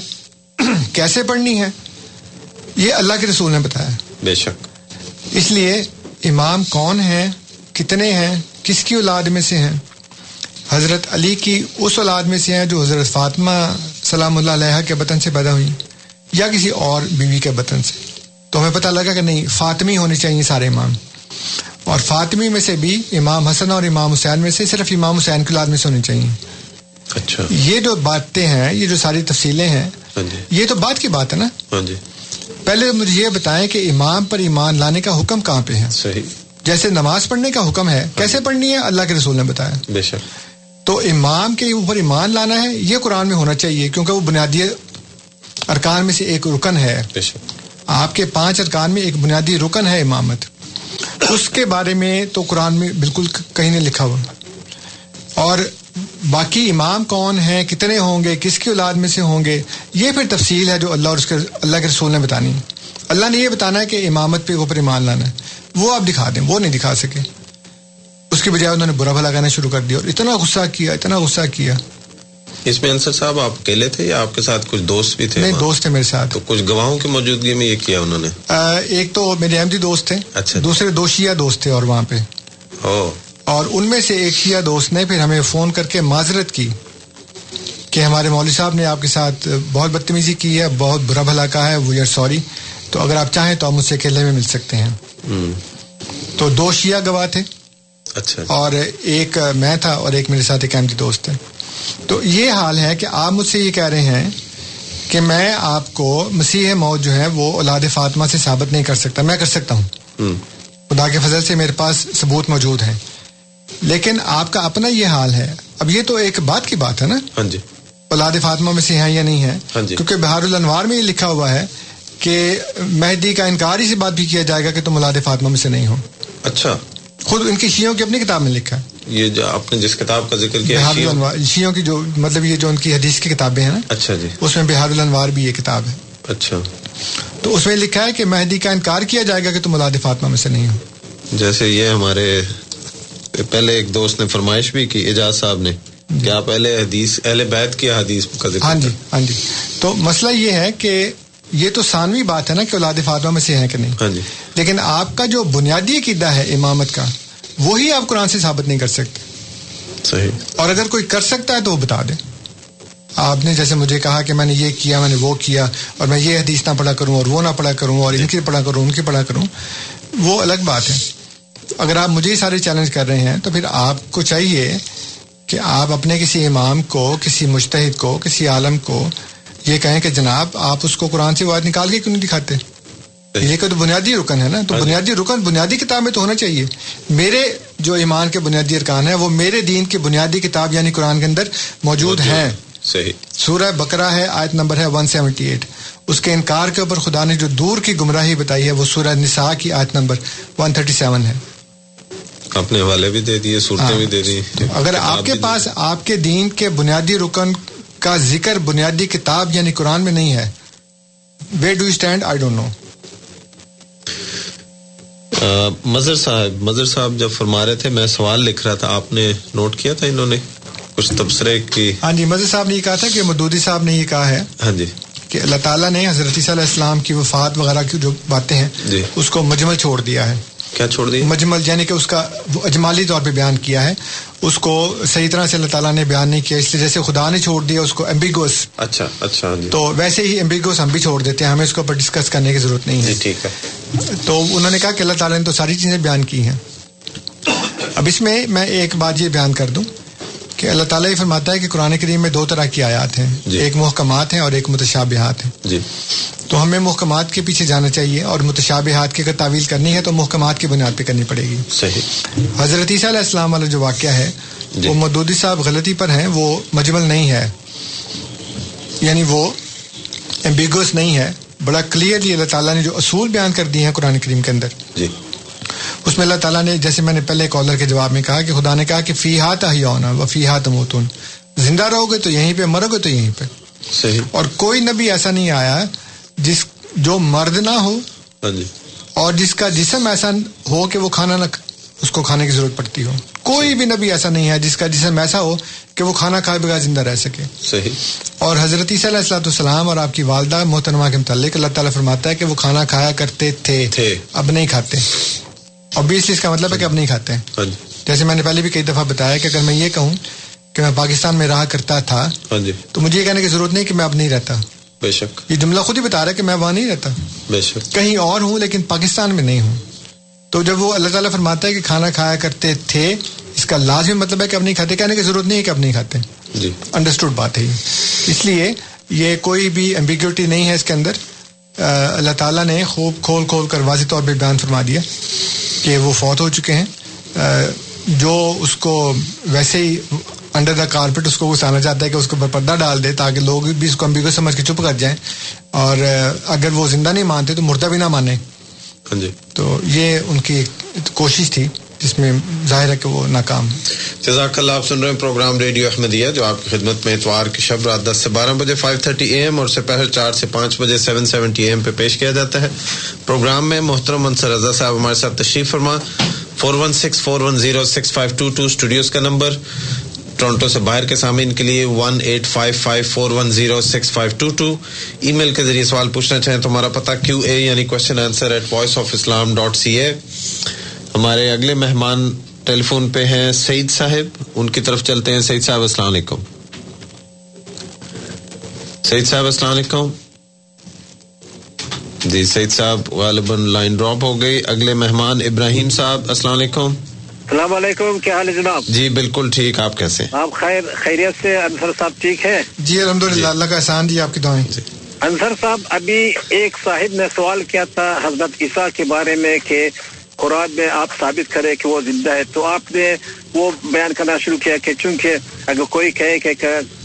کیسے پڑھنی ہے؟ یہ اللہ کے رسول نے بتایا۔ بے شک۔ اس لیے امام کون ہیں؟ کتنے ہیں؟ کس کی اولاد میں سے ہیں؟ حضرت علی کی اس اولاد میں سے ہیں جو حضرت فاطمہ سلام اللہ علیہ کے بطن سے پیدا ہوئی یا کسی اور بیوی کے بطن سے۔ تو ہمیں پتہ لگا کہ نہیں فاطمی ہونے چاہیے سارے امام۔ اور فاطمی میں سے بھی امام حسن اور امام حسین میں سے صرف امام حسین کی اولاد میں سے ہونے چاہیے۔ اچھا۔ یہ جو باتیں ہیں یہ جو ساری تفصیلیں ہیں ہاں جی۔ یہ تو بات کی بات ہے نا۔ ہاں جی۔ پہلے مجھے یہ بتائیں کہ امام پر ایمان لانے کا حکم کہاں پہ ہے؟ صحیح۔ جیسے نماز پڑھنے کا حکم ہے کیسے پڑھنی ہے؟ اللہ کے رسول نے بتایا۔ بے شک۔ تو امام کے اوپر ایمان لانا ہے یہ قرآن میں ہونا چاہیے کیونکہ وہ بنیادی ارکان میں سے ایک رکن ہے۔ آپ کے پانچ ارکان میں ایک بنیادی رکن ہے امامت۔ اس کے بارے میں تو قرآن میں بالکل کہیں نہیں لکھا ہوا۔ اور باقی امام کون ہیں کتنے ہوں گے کس کی اولاد میں سے ہوں گے یہ پھر تفصیل ہے جو اللہ اور اس کے اللہ کے رسول نے بتانی۔ ہے اللہ نے یہ بتانا ہے کہ امامت پہ اوپر ایمان لانا ہے۔ وہ آپ دکھا دیں وہ نہیں دکھا سکے۔ اس کے بجائے انہوں نے برا بھلا کہنا شروع کر دیا اور اتنا غصہ کیا اتنا غصہ کیا۔ اس میں انصر صاحب آپ اکیلے تھے یا آپ کے ساتھ کچھ دوست بھی تھے؟ نہیں؟ دوست ہے میرے ساتھ۔ تو کچھ گواہوں کی موجودگی میں یہ کیا انہوں نے؟ ایک تو میرے احمدی دوست تھے اچھا۔ دوسرے دو شیعہ دوست تھے اور وہاں پہ۔ او۔ اور ان میں سے ایک شیعہ دوست نے پھر ہمیں فون کر کے معذرت کی کہ ہمارے مولوی صاحب نے آپ کے ساتھ بہت بدتمیزی کی ہے بہت برا بھلا کہا ہے وی آر سوری تو اگر آپ چاہیں تو آپ مجھ سے اکیلے میں مل سکتے ہیں۔ تو دو شیعہ گواہ تھے۔ اچھا اور ایک میں تھا اور ایک میرے ساتھ ایک احمدی دوست ہے تو یہ حال ہے کہ آپ مجھ سے یہ کہہ رہے ہیں کہ میں آپ کو مسیح موت جو ہے وہ اولاد فاطمہ سے ثابت نہیں کر سکتا۔ میں کر سکتا ہوں۔ خدا کے فضل سے میرے پاس ثبوت موجود ہے لیکن آپ کا اپنا یہ حال ہے۔ اب یہ تو ایک بات کی بات ہے نا۔ ہاں جی۔ اولاد فاطمہ میں سے ہیں یا نہیں ہے ہاں جی۔ کیونکہ بہار الانوار میں یہ لکھا ہوا ہے کہ مہدی کا انکار ہی سے بات بھی کیا جائے گا کہ تم اولاد فاطمہ میں سے نہیں ہو۔ اچھا۔ خود ان کی شیعوں کی اپنی کتاب میں لکھا ہے۔ یہ جو آپ نے جس کتاب کا ذکر کیا شیعوں- کی جو مطلب یہ جو ان کی حدیث کی کتابیں ہیں نا اچھا جی۔ اس میں بہار الانوار بھی یہ کتاب ہے۔ اچھا۔ تو اس میں لکھا ہے کہ مہدی کا انکار کیا جائے گا کہ تم اولاد فاطمہ میں سے نہیں ہو۔ جیسے یہ ہمارے پہلے ایک دوست نے فرمائش بھی کی اعجاز صاحب نے کہ آپ اہل حدیث اہل بیت کی حدیث کا ذکر ہاں جی ہاں جی۔ تو مسئلہ یہ ہے کہ یہ تو ثانوی بات ہے نا کہ اولاد فاطمہ میں سے ہیں کہ نہیں؟ ہاں جی۔ لیکن آپ کا جو بنیادی عقیدہ ہے امامت کا وہی آپ قرآن سے ثابت نہیں کر سکتے۔ صحیح۔ اور اگر کوئی کر سکتا ہے تو وہ بتا دے۔ آپ نے جیسے مجھے کہا کہ میں نے یہ کیا میں نے وہ کیا اور میں یہ حدیث نہ پڑھا کروں اور وہ نہ پڑھا کروں اور ان کی پڑھا کروں ان کی پڑھا کروں وہ الگ بات ہے۔ اگر آپ مجھے سارے چیلنج کر رہے ہیں تو پھر آپ کو چاہیے کہ آپ اپنے کسی امام کو کسی مشتحد کو کسی عالم کو یہ کہیں کہ جناب آپ اس کو قرآن سے وعد نکال کے کیوں نہیں دکھاتے؟ یہ تو بنیادی رکن ہے نا؟ تو بنیادی رکن بنیادی کتاب میں تو ہونا چاہیے۔ میرے جو ایمان کے بنیادی ارکان ہیں وہ میرے دین کی بنیادی کتاب یعنی قرآن کے اندر موجود ہیں۔ صحیح. سورہ بکرا ہے آیت نمبر ہے 178 اس کے انکار کے اوپر خدا نے جو دور کی گمراہی بتائی ہے وہ سورہ نساء کی آیت نمبر 137 ہے۔ اپنے حوالے بھی دے دیے صورتیں بھی دے دی۔ اگر آپ کے پاس آپ کے دین کے بنیادی رکن کا ذکر بنیادی کتاب یعنی قرآن میں نہیں ہے۔ We do stand I don't know Mazhar sahib Mazhar sahib جب فرما رہے تھے میں سوال لکھ رہا تھا آپ نے نوٹ کیا تھا انہوں نے؟ کچھ تبصرے کی۔ ہاں جی مزید صاحب نے یہ کہا تھا کہ مدودی صاحب نے یہ کہا ہے ہاں جی۔ کہ اللہ تعالیٰ نے حضرت عیسیٰ علیہ السلام کی وفات وغیرہ کی جو باتیں ہیں جی۔ اس کو مجمل چھوڑ دیا ہے۔ کیا چھوڑ دیا مجمل یعنی کہ اس کا وہ اجمالی طور پہ بیان کیا ہے۔ اس کو صحیح طرح سے اللہ تعالیٰ نے بیان نہیں کیا اس لیے جیسے خدا نے چھوڑ دیا اس کو ایمبیگوس اچھا اچھا ہاں جی۔ تو ویسے ہی ایمبیگوس ہم بھی چھوڑ دیتے ہیں ہمیں اس کے اوپر ڈسکس کرنے کی ضرورت نہیں ہے۔ جی ٹھیک ہے۔ تو انہوں نے کہا کہ اللہ تعالیٰ نے تو ساری چیزیں بیان کی ہیں۔ اب اس میں میں ایک بات یہ بیان کر دوں۔ کہ اللہ تعالیٰ یہ فرماتا ہے کہ قرآن کریم میں دو طرح کی آیات ہیں۔ جی۔ ایک محکمات ہیں اور ایک متشابہات ہیں۔ جی۔ تو ہمیں محکمات کے پیچھے جانا چاہیے اور متشابہات کی اگر تعویل کرنی ہے تو محکمات کی بنیاد پہ کرنی پڑے گی۔ صحیح۔ حضرت عیسیٰ علیہ السلام والا جو واقعہ ہے جی۔ وہ مدودی صاحب غلطی پر ہیں وہ مجمل نہیں ہے۔ یعنی وہ ایمبیگوس نہیں ہے بڑا کلیئرلی اللہ تعالیٰ نے جو اصول بیان کر دیے ہیں قرآن کریم کے اندر۔ جی۔ اس میں اللہ تعالیٰ نے جیسے میں نے پہلے کالر کے جواب میں کہا کہ خدا نے کہا کہ فی ہاتھ ہونا و فی ہاتھ موتون زندہ رہو گے تو یہیں پہ مرو گے تو یہیں پہ۔ صحیح۔ اور کوئی نبی ایسا نہیں آیا جس جو مرد نہ ہو۔ ہاں جی۔ اور جس کا جسم ایسا ہو کہ وہ کھانا نہ اس کو کھانے کی ضرورت پڑتی ہو۔ کوئی بھی نبی ایسا نہیں ہے جس کا جسم ایسا ہو کہ وہ کھانا کھائے بغیر زندہ رہ سکے۔ صحیح۔ اور حضرت عیسیٰ علیہ السلاۃ السلام اور آپ کی والدہ محترمہ کے متعلق اللہ تعالیٰ فرماتا ہے کہ وہ کھانا کھایا کرتے تھے۔ تھے۔ اب نہیں کھاتے۔ اوبیسلی اس کا مطلب ہے کہ اب نہیں کھاتے ہاں جی۔ جیسے میں نے پہلے بھی کئی دفعہ بتایا کہ اگر میں یہ کہوں کہ میں پاکستان میں رہا کرتا تھا ہاں جی۔ تو مجھے یہ کہنے کی ضرورت نہیں کہ میں اب نہیں رہتا۔ بے شک۔ یہ جملہ خود ہی بتا رہا ہے کہ میں وہاں نہیں رہتا۔ بے شک۔ کہیں اور ہوں لیکن پاکستان میں نہیں ہوں۔ تو جب وہ اللہ تعالیٰ فرماتا ہے کہ کھانا کھایا کرتے تھے اس کا لازمی مطلب ہے کہ اب نہیں کھاتے۔ کہنے کی ضرورت نہیں ہے کہ اب نہیں کھاتے۔ جی۔ انڈرسٹوڈ بات ہے یہ۔ اس لیے یہ کوئی بھی ایمبیگیوٹی نہیں ہے اس کے اندر۔ اللہ تعالیٰ نے خوب کھول کھول کر واضح طور پہ بیان فرما دیا کہ وہ فوت ہو چکے ہیں۔ جو اس کو ویسے ہی انڈر دا کارپیٹ اس کو گھسانا چاہتا ہے کہ اس کو پردہ ڈال دے تاکہ لوگ بھی اس کو امبیگو سمجھ کے چپ کر جائیں۔ اور اگر وہ زندہ نہیں مانتے تو مردہ بھی نہ مانے۔ ہاں جی۔ تو یہ ان کی کوشش تھی۔ جس میں ظاہر ہے کہ وہ ناکام جزاک اللہ، آپ سن رہے ہیں پروگرام ریڈیو احمدیہ، جو آپ کی خدمت میں اتوار کی شب رات دس سے بارہ بجے فائیو تھرٹی اے ایم اور سپہر چار سے پانچ بجے سیون سیونٹی اے ایم پہ پیش کیا جاتا ہے۔ پروگرام میں محترم منصر رضا صاحب ہمارے ساتھ تشریف فرما۔ Four one six four one zero six five two two studios کا نمبر۔ ٹورنٹو سے باہر کے سامعین کے لیے one eight five five four one zero six five two two email کے ذریعے سوال پوچھنا چاہیں تو ہمارا پتا کیو اے یعنی question answer at Voice of Islam dot C A ہمارے اگلے مہمان ٹیلی فون پہ ہیں سعید صاحب۔ ان کی طرف چلتے ہیں۔ سعید صاحب السلام علیکم۔ سعید صاحب السلام علیکم۔ جی سعید صاحب غالباً لائن ڈراپ ہو گئی۔ اگلے مہمان ابراہیم صاحب السلام علیکم۔ السلام علیکم کیا حال ہے جناب؟ جی بالکل ٹھیک۔ آپ کیسے آپ خیر خیریت سے؟ انصر صاحب ٹھیک ہے جی الحمد للہ اللہ کا احسان جی آپ کی دعائیں۔ انصر صاحب ابھی ایک صاحب نے سوال کیا تھا حضرت عیسیٰ کے بارے میں کہ قرآن میں آپ ثابت کرے کہ وہ زندہ ہے تو آپ نے وہ بیان کرنا شروع کیا کہ چونکہ اگر کوئی کہے کہ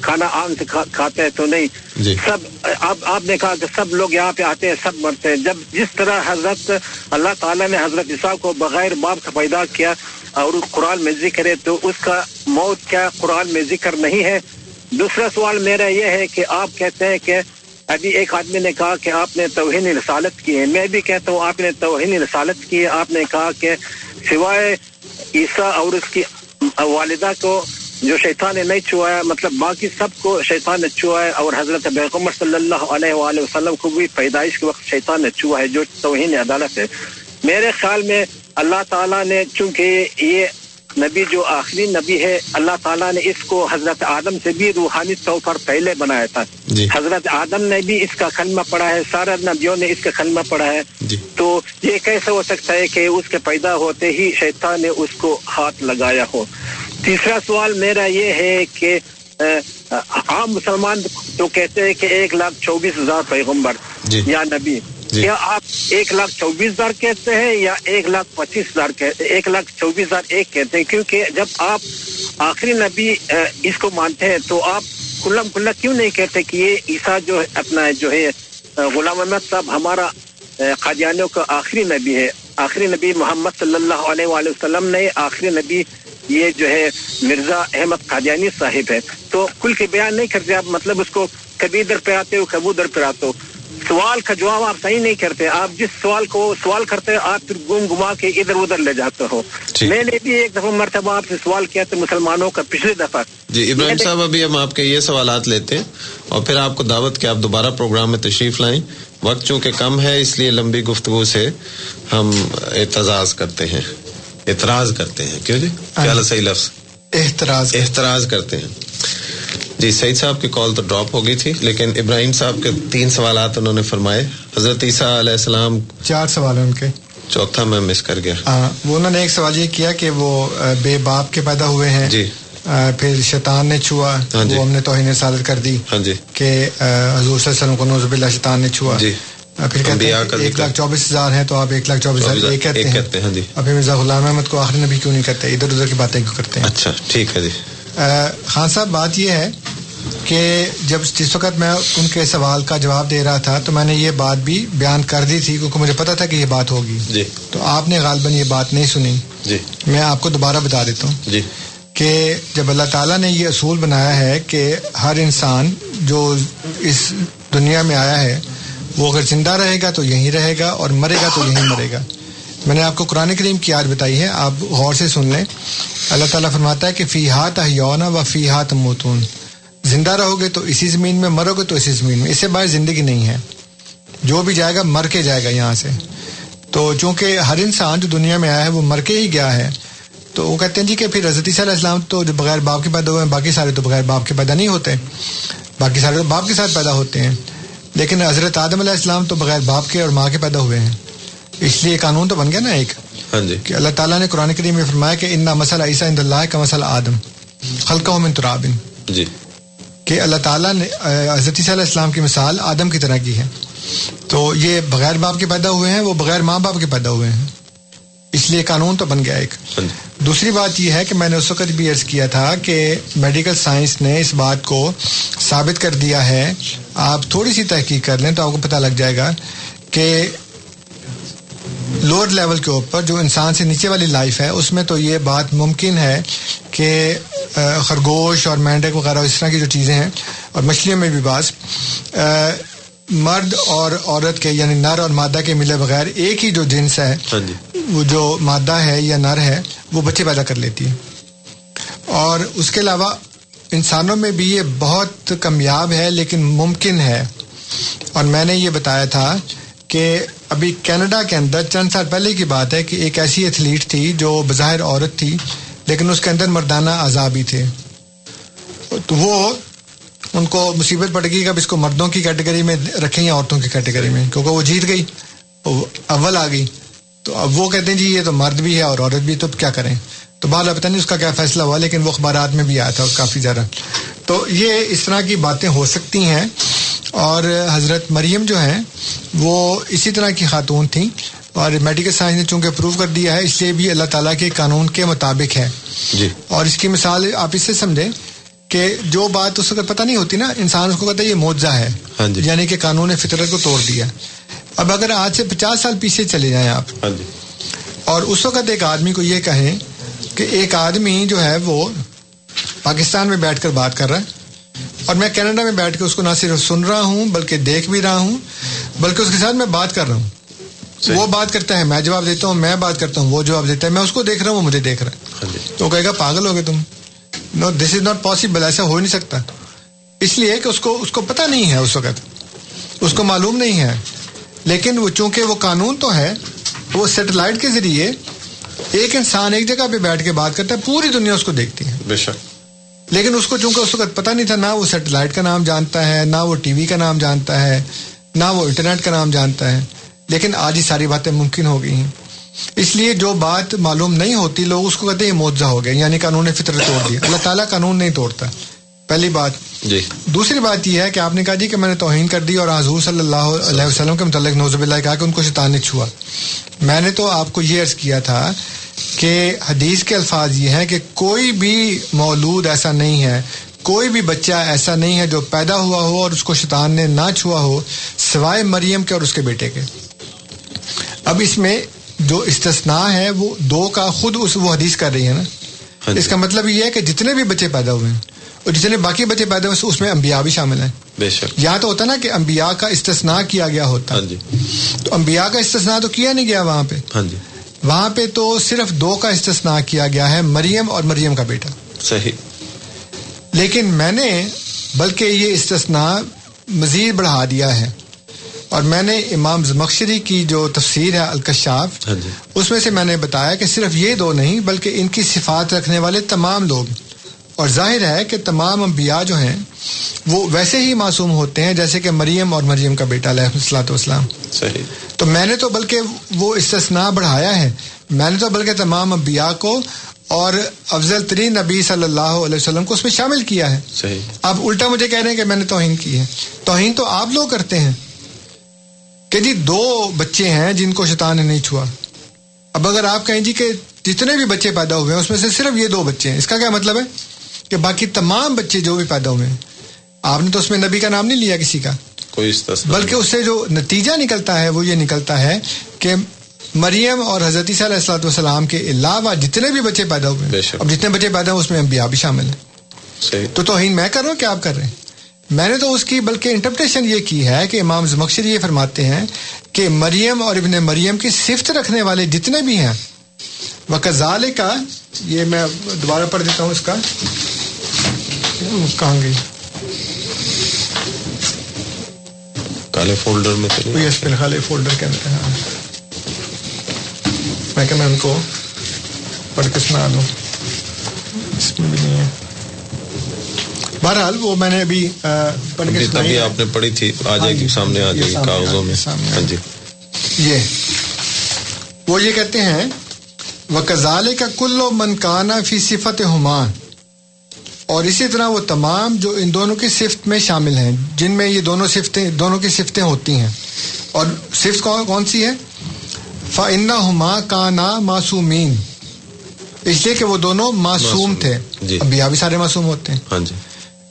کھانا آم سے کھاتے ہیں تو نہیں۔ جی۔ سب آپ آپ نے کہا کہ سب لوگ یہاں پہ آتے ہیں سب مرتے ہیں۔ جب جس طرح حضرت اللہ تعالیٰ نے حضرت عیسیٰ کو بغیر باپ کا پیدا کیا اور قرآن میں ذکر ہے تو اس کا موت کیا قرآن میں ذکر نہیں ہے۔ دوسرا سوال میرا یہ ہے کہ آپ کہتے ہیں کہ ابھی ایک آدمی نے کہا کہ آپ نے توہین رسالت کی ہے۔ میں بھی کہتا ہوں آپ نے توہین رسالت کی ہے۔ آپ نے کہا کہ سوائے عیسیٰ اور اس کی والدہ کو جو شیطان نے نہیں چھوایا مطلب باقی سب کو شیطان نے چھوا ہے اور حضرت بیگمر صلی اللہ علیہ وآلہ وسلم کو بھی پیدائش کے وقت شیطان نے چھوا ہے، جو توہین عدالت ہے۔ میرے خیال میں اللہ تعالیٰ نے چونکہ یہ نبی جو آخری نبی ہے اللہ تعالیٰ نے اس کو حضرت آدم سے بھی روحانی طور پر پہلے بنایا تھا۔ جی۔ حضرت آدم نے بھی اس کا کلمہ پڑھا ہے سارا نبیوں نے اس کا کلمہ پڑھا ہے۔ جی۔ تو یہ کیسے ہو سکتا ہے کہ اس کے پیدا ہوتے ہی شیطان نے اس کو ہاتھ لگایا ہو؟ تیسرا سوال میرا یہ ہے کہ عام مسلمان تو کہتے ہیں کہ ایک لاکھ چوبیس ہزار پیغمبر جی۔ یا نبی۔ جی۔ آپ ایک لاکھ چوبیس ہزار کہتے ہیں یا ایک لاکھ پچیس ہزار ایک لاکھ چوبیس ہزار ایک کہتے ہیں؟ کیونکہ جب آپ آخری نبی اس کو مانتے ہیں تو آپ کلم کلّا کیوں نہیں کہتے کہ یہ عیسیٰ جو ہے، اپنا جو ہے غلام احمد صاحب ہمارا قادیانیوں کا آخری نبی ہے۔ آخری نبی محمد صلی اللہ علیہ وآلہ وسلم نے آخری نبی یہ جو ہے، مرزا احمد قادیانی صاحب ہے۔ تو کل کے بیان نہیں کرتے، آپ مطلب اس کو کبھی ادھر پہ آتے ہو کبھی ادھر پہ آتے ہو۔ سوال کا جواب آپ صحیح نہیں کرتے آپ جس سوال کو سوال کرتے ہیں آپ پھر گم گما کے ادھر ادھر لے جاتے ہو۔ میں نے بھی ایک دفعہ مرتبہ آپ سے سوال کیا تھا مسلمانوں کا پچھلی دفعہ۔ جی ابراہیم صاحب ابھی ہم آپ کے یہ سوالات لیتے ہیں اور پھر آپ کو دعوت کہ آپ دوبارہ پروگرام میں تشریف لائیں۔ وقت چونکہ کم ہے اس لیے لمبی گفتگو سے ہم اعتراض کرتے ہیں اعتراض کرتے ہیں۔ کیوں جی؟ کیا صحیح لفظ۔ احتراز احتراز کرتے ہیں۔ جی سعید صاحب کی کال تو ڈراپ ہو گئی تھی لیکن ابراہیم صاحب کے تین سوالات انہوں نے فرمائے۔ حضرت عیسیٰ علیہ السلام چار سوال ان کے۔ چوتھا میں مس کر گیا۔ وہ انہوں نے ایک سوال یہ کیا کہ وہ بے باپ کے پیدا ہوئے ہیں۔ جی۔ پھر شیطان نے چھوا۔ ہاں جی۔ وہ ہم نے توہین رسالت کر دی ہاں جی۔ کہ حضور صلی اللہ علیہ وسلم کو نوزب اللہ شیطان نے چھوا۔ جی۔ پھر کہتے ہیں ایک۔ لاکھ چوبیس ہزار ہیں تو آپ ایک لاکھ چوبیس ہزار ایک کہتے ہیں اور پھر مرزا غلام احمد کو آخری نبی کیوں نہیں کرتے ادھر ادھر کی باتیں کیوں کرتے ہیں؟ اچھا ٹھیک ہے جی۔ خان صاحب بات یہ ہے کہ جب جس وقت میں ان کے سوال کا جواب دے رہا تھا تو میں نے یہ بات بھی بیان کر دی تھی کیونکہ مجھے پتا تھا کہ یہ بات ہوگی۔ جی۔ تو آپ نے غالباً یہ بات نہیں سنی۔ جی۔ میں آپ کو دوبارہ بتا دیتا ہوں جی۔ کہ جب اللہ تعالیٰ نے یہ اصول بنایا ہے کہ ہر انسان جو اس دنیا میں آیا ہے وہ اگر زندہ رہے گا تو یہیں رہے گا اور مرے گا تو یہیں مرے گا۔ میں نے آپ کو قرآن کریم کی یاد بتائی ہے، آپ غور سے سن لیں۔ اللہ تعالیٰ فرماتا ہے کہ فی ہاتھ یونا و فی ہاتھ موتون زندہ رہو گے تو اسی زمین میں مرو گے تو اسی زمین میں۔ اس سے باہر زندگی نہیں ہے۔ جو بھی جائے گا مر کے جائے گا یہاں سے۔ تو چونکہ ہر انسان جو دنیا میں آیا ہے، وہ مر کے ہی گیا ہے۔ تو وہ کہتے ہیں جی کہ پھر حضرت عیسیٰ علیہ السلام تو جو بغیر باپ کے پیدا ہوئے ہیں، باقی سارے تو بغیر باپ کے پیدا نہیں ہوتے۔ باقی سارے تو باپ کے ساتھ پیدا ہوتے ہیں۔ لیکن حضرت آدم علیہ السلام تو بغیر باپ کے اور ماں کے پیدا ہوئے ہیں۔ اس لیے قانون تو بن گیا نا ایک ہاں جی۔ کہ اللہ تعالیٰ نے قرآن کریم میں فرمایا کہ ان مسئلہ عیسیٰ اند اللہ کا مسئلہ آدم خلقہ من ترابن جی۔ کہ اللہ تعالیٰ نے حضرت عیسیٰ علیہ السلام کی مثال آدم کی طرح کی ہے۔ تو یہ بغیر باپ کے پیدا ہوئے ہیں وہ بغیر ماں باپ کے پیدا ہوئے ہیں۔ اس لیے قانون تو بن گیا ایک۔ دوسری بات یہ ہے کہ میں نے اس وقت بھی عرض کیا تھا کہ میڈیکل سائنس نے اس بات کو ثابت کر دیا ہے۔ آپ تھوڑی سی تحقیق کر لیں تو آپ کو پتہ لگ جائے گا کہ لوور لیول کے اوپر جو انسان سے نیچے والی لائف ہے اس میں تو یہ بات ممکن ہے کہ خرگوش اور مینڈک وغیرہ اس طرح کی جو چیزیں ہیں اور مچھلیوں میں بھی بعض مرد اور عورت کے یعنی نر اور مادہ کے ملے بغیر ایک ہی جو جنس ہے ہاں جی۔ وہ جو مادہ ہے یا نر ہے وہ بچے پیدا کر لیتی ہے۔ اور اس کے علاوہ انسانوں میں بھی یہ بہت کامیاب ہے لیکن ممکن ہے۔ اور میں نے یہ بتایا تھا کہ ابھی کینیڈا کے اندر چند سال پہلے کی بات ہے کہ ایک ایسی ایتھلیٹ تھی جو بظاہر عورت تھی، لیکن اس کے اندر مردانہ عذابی تھے۔ تو وہ ان کو مصیبت پڑ گئی کہ اب اس کو مردوں کی کیٹیگری میں رکھیں یا عورتوں کی کیٹیگری میں، کیونکہ وہ جیت گئی اول آ گئی۔ تو اب وہ کہتے ہیں جی یہ تو مرد بھی ہے اور عورت بھی، تو کیا کریں؟ تو بال پتہ نہیں اس کا کیا فیصلہ ہوا، لیکن وہ اخبارات میں بھی آیا تھا، کافی زیادہ۔ تو یہ اس طرح کی باتیں ہو سکتی ہیں۔ اور حضرت مریم جو ہیں وہ اسی طرح کی خاتون تھیں اور میڈیکل سائنس نے چونکہ پروو کر دیا ہے اس لیے بھی اللہ تعالیٰ کے قانون کے مطابق ہے۔ جی۔ اور اس کی مثال آپ اس سے سمجھیں کہ جو بات اس وقت پتہ نہیں ہوتی نا انسان اس کو کہتا ہے یہ معجزہ ہے۔ ہاں جی۔ یعنی کہ قانون فطرت کو توڑ دیا۔ اب اگر آج سے پچاس سال پیچھے چلے جائیں آپ۔ ہاں جی۔ اور اس وقت ایک آدمی کو یہ کہیں کہ ایک آدمی جو ہے وہ پاکستان میں بیٹھ کر بات کر رہا ہے۔ اور میں کینیڈا میں بیٹھ کے اس کو نہ صرف سن رہا ہوں بلکہ دیکھ بھی رہا ہوں بلکہ اس کے ساتھ میں بات کر رہا ہوں۔ وہ بات کرتا ہے میں جواب دیتا ہوں میں بات کرتا ہوں وہ جواب دیتا ہے۔ میں اس کو دیکھ رہا ہوں وہ مجھے دیکھ رہا ہے۔ ہاں جی۔ تو کہے گا پاگل ہو گئے تم۔ نو دس از ناٹ پاسبل ایسا ہو نہیں سکتا۔ اس لیے کہ اس کو اس کو پتہ نہیں ہے اس وقت۔ اس کو معلوم نہیں ہے۔ لیکن وہ چونکہ وہ قانون تو ہے وہ سیٹلائٹ کے ذریعے ایک انسان ایک جگہ پہ بیٹھ کے بات کرتا ہے پوری دنیا اس کو دیکھتی ہے۔ بے شک۔ لیکن اس کو چونکہ اس وقت پتہ نہیں تھا، نہ وہ سیٹلائٹ کا نام جانتا ہے، نہ وہ ٹی وی کا نام جانتا ہے، نہ وہ انٹرنیٹ کا نام جانتا ہے۔ لیکن آج ہی ساری باتیں ممکن ہو گئی ہیں۔ اس لیے جو بات معلوم نہیں ہوتی، لوگ اس کو کہتے ہیں یہ معجزہ ہو گیا یعنی قانون فطر توڑ دیا۔ اللہ تعالیٰ قانون نہیں توڑتا۔ پہلی بات. جی. دوسری بات یہ ہے کہ آپ نے کہا جی کہ میں نے توہین کر دی اور حضور صلی اللہ علیہ وسلم کے متعلق نوزب اللہ کہا کہ ان کو شیطان نے چھوا. میں نے تو آپ کو یہ عرض کیا تھا کہ حدیث کے الفاظ یہ ہیں کہ کوئی بھی مولود ایسا نہیں ہے کوئی بھی بچہ ایسا نہیں ہے جو پیدا ہوا ہو اور اس کو شیطان نے نہ چھوا ہو سوائے مریم کے اور اس کے بیٹے کے. اب اس میں جو استثناء ہے وہ دو کا خود اس وہ حدیث کر رہی ہے نا؟ اس کا مطلب یہ ہے کہ جتنے بھی بچے پیدا ہوئے ہیں اور جتنے باقی بچے پیدا ہوئے اس میں انبیاء بھی شامل ہیں۔ بے شک۔ یا تو ہوتا نا کہ انبیاء کا استثناء کیا گیا ہوتا۔ ہاں جی۔ تو انبیاء کا استثناء تو کیا نہیں گیا وہاں پہ؟ ہاں جی۔ وہاں پہ تو صرف دو کا استثناء کیا گیا ہے مریم اور مریم کا بیٹا۔ صحیح۔ لیکن میں نے بلکہ یہ استثناء مزید بڑھا دیا ہے۔ اور میں نے امام زمخشری کی جو تفسیر ہے الکشاف ہاں جی۔ اس میں سے میں نے بتایا کہ صرف یہ دو نہیں بلکہ ان کی صفات رکھنے والے تمام لوگ۔ اور ظاہر ہے کہ تمام انبیاء جو ہیں وہ ویسے ہی معصوم ہوتے ہیں جیسے کہ مریم اور مریم کا بیٹا علیہ السلاۃ والسلام۔ صحیح۔ تو میں نے تو بلکہ وہ استثناء بڑھایا ہے۔ میں نے تو بلکہ تمام انبیاء کو اور افضل ترین نبی صلی اللہ علیہ وسلم کو اس میں شامل کیا ہے۔ صحیح۔ آپ الٹا مجھے کہہ رہے ہیں کہ میں نے توہین کی ہے۔ توہین تو آپ لوگ کرتے ہیں۔ کہ جی دو بچے ہیں جن کو شیطان نے نہیں چھوا۔ اب اگر آپ کہیں جی کہ جتنے بھی بچے پیدا ہوئے ہیں اس میں سے صرف یہ دو بچے ہیں۔ اس کا کیا مطلب ہے؟ کہ باقی تمام بچے جو بھی پیدا ہوئے ہیں آپ نے تو اس میں نبی کا نام نہیں لیا کسی کا۔ کوئی بلکہ اس سے جو نتیجہ نکلتا ہے وہ یہ نکلتا ہے کہ مریم اور حضرت عیسیٰ علیہ السلاۃ والسلام کے علاوہ جتنے بھی بچے پیدا ہوئے ہیں۔ اب جتنے بچے پیدا ہوئے اس میں انبیاء بھی شامل ہیں۔ تو توہین میں کر رہا ہوں کیا آپ کر رہے ہیں؟ میں نے تو اس کی بلکہ انٹرپریشن یہ کی ہے کہ امام زمخشری یہ فرماتے ہیں کہ مریم اور ابن مریم کی صفت رکھنے والے جتنے بھی ہیں وہ کزال کا یہ میں دوبارہ پڑھ دیتا ہوں اس کا۔ گئی کالے فولڈر میں یس فی الحال فولڈر کے اندر۔ ہاں۔ میں کہ میں ان کو پڑھ کے سنا دوں اس میں بھی نہیں ہے۔ بہرحال وہ میں نے ابھی پڑھ کے سنائی۔ ہے۔ آپ نے پڑھی تھی۔ آ ہاں جائے گی جی، سامنے آ جائے گی کاغذوں میں۔ ہاں جی۔ یہ۔ وہ یہ کہتے ہیں وہ کزالے کا کلو منکانہ فی صفت ہمان اور اسی طرح وہ تمام جو ان دونوں کی صفت میں شامل ہیں جن میں یہ دونوں صفتیں دونوں کی صفتیں ہوتی ہیں۔ اور صفت کون کون سی ہے؟ فن ہما کانا معصومین اس لیے کہ وہ دونوں معصوم تھے۔ جی۔ ابیا بھی سارے معصوم ہوتے ہیں۔ ہاں جی۔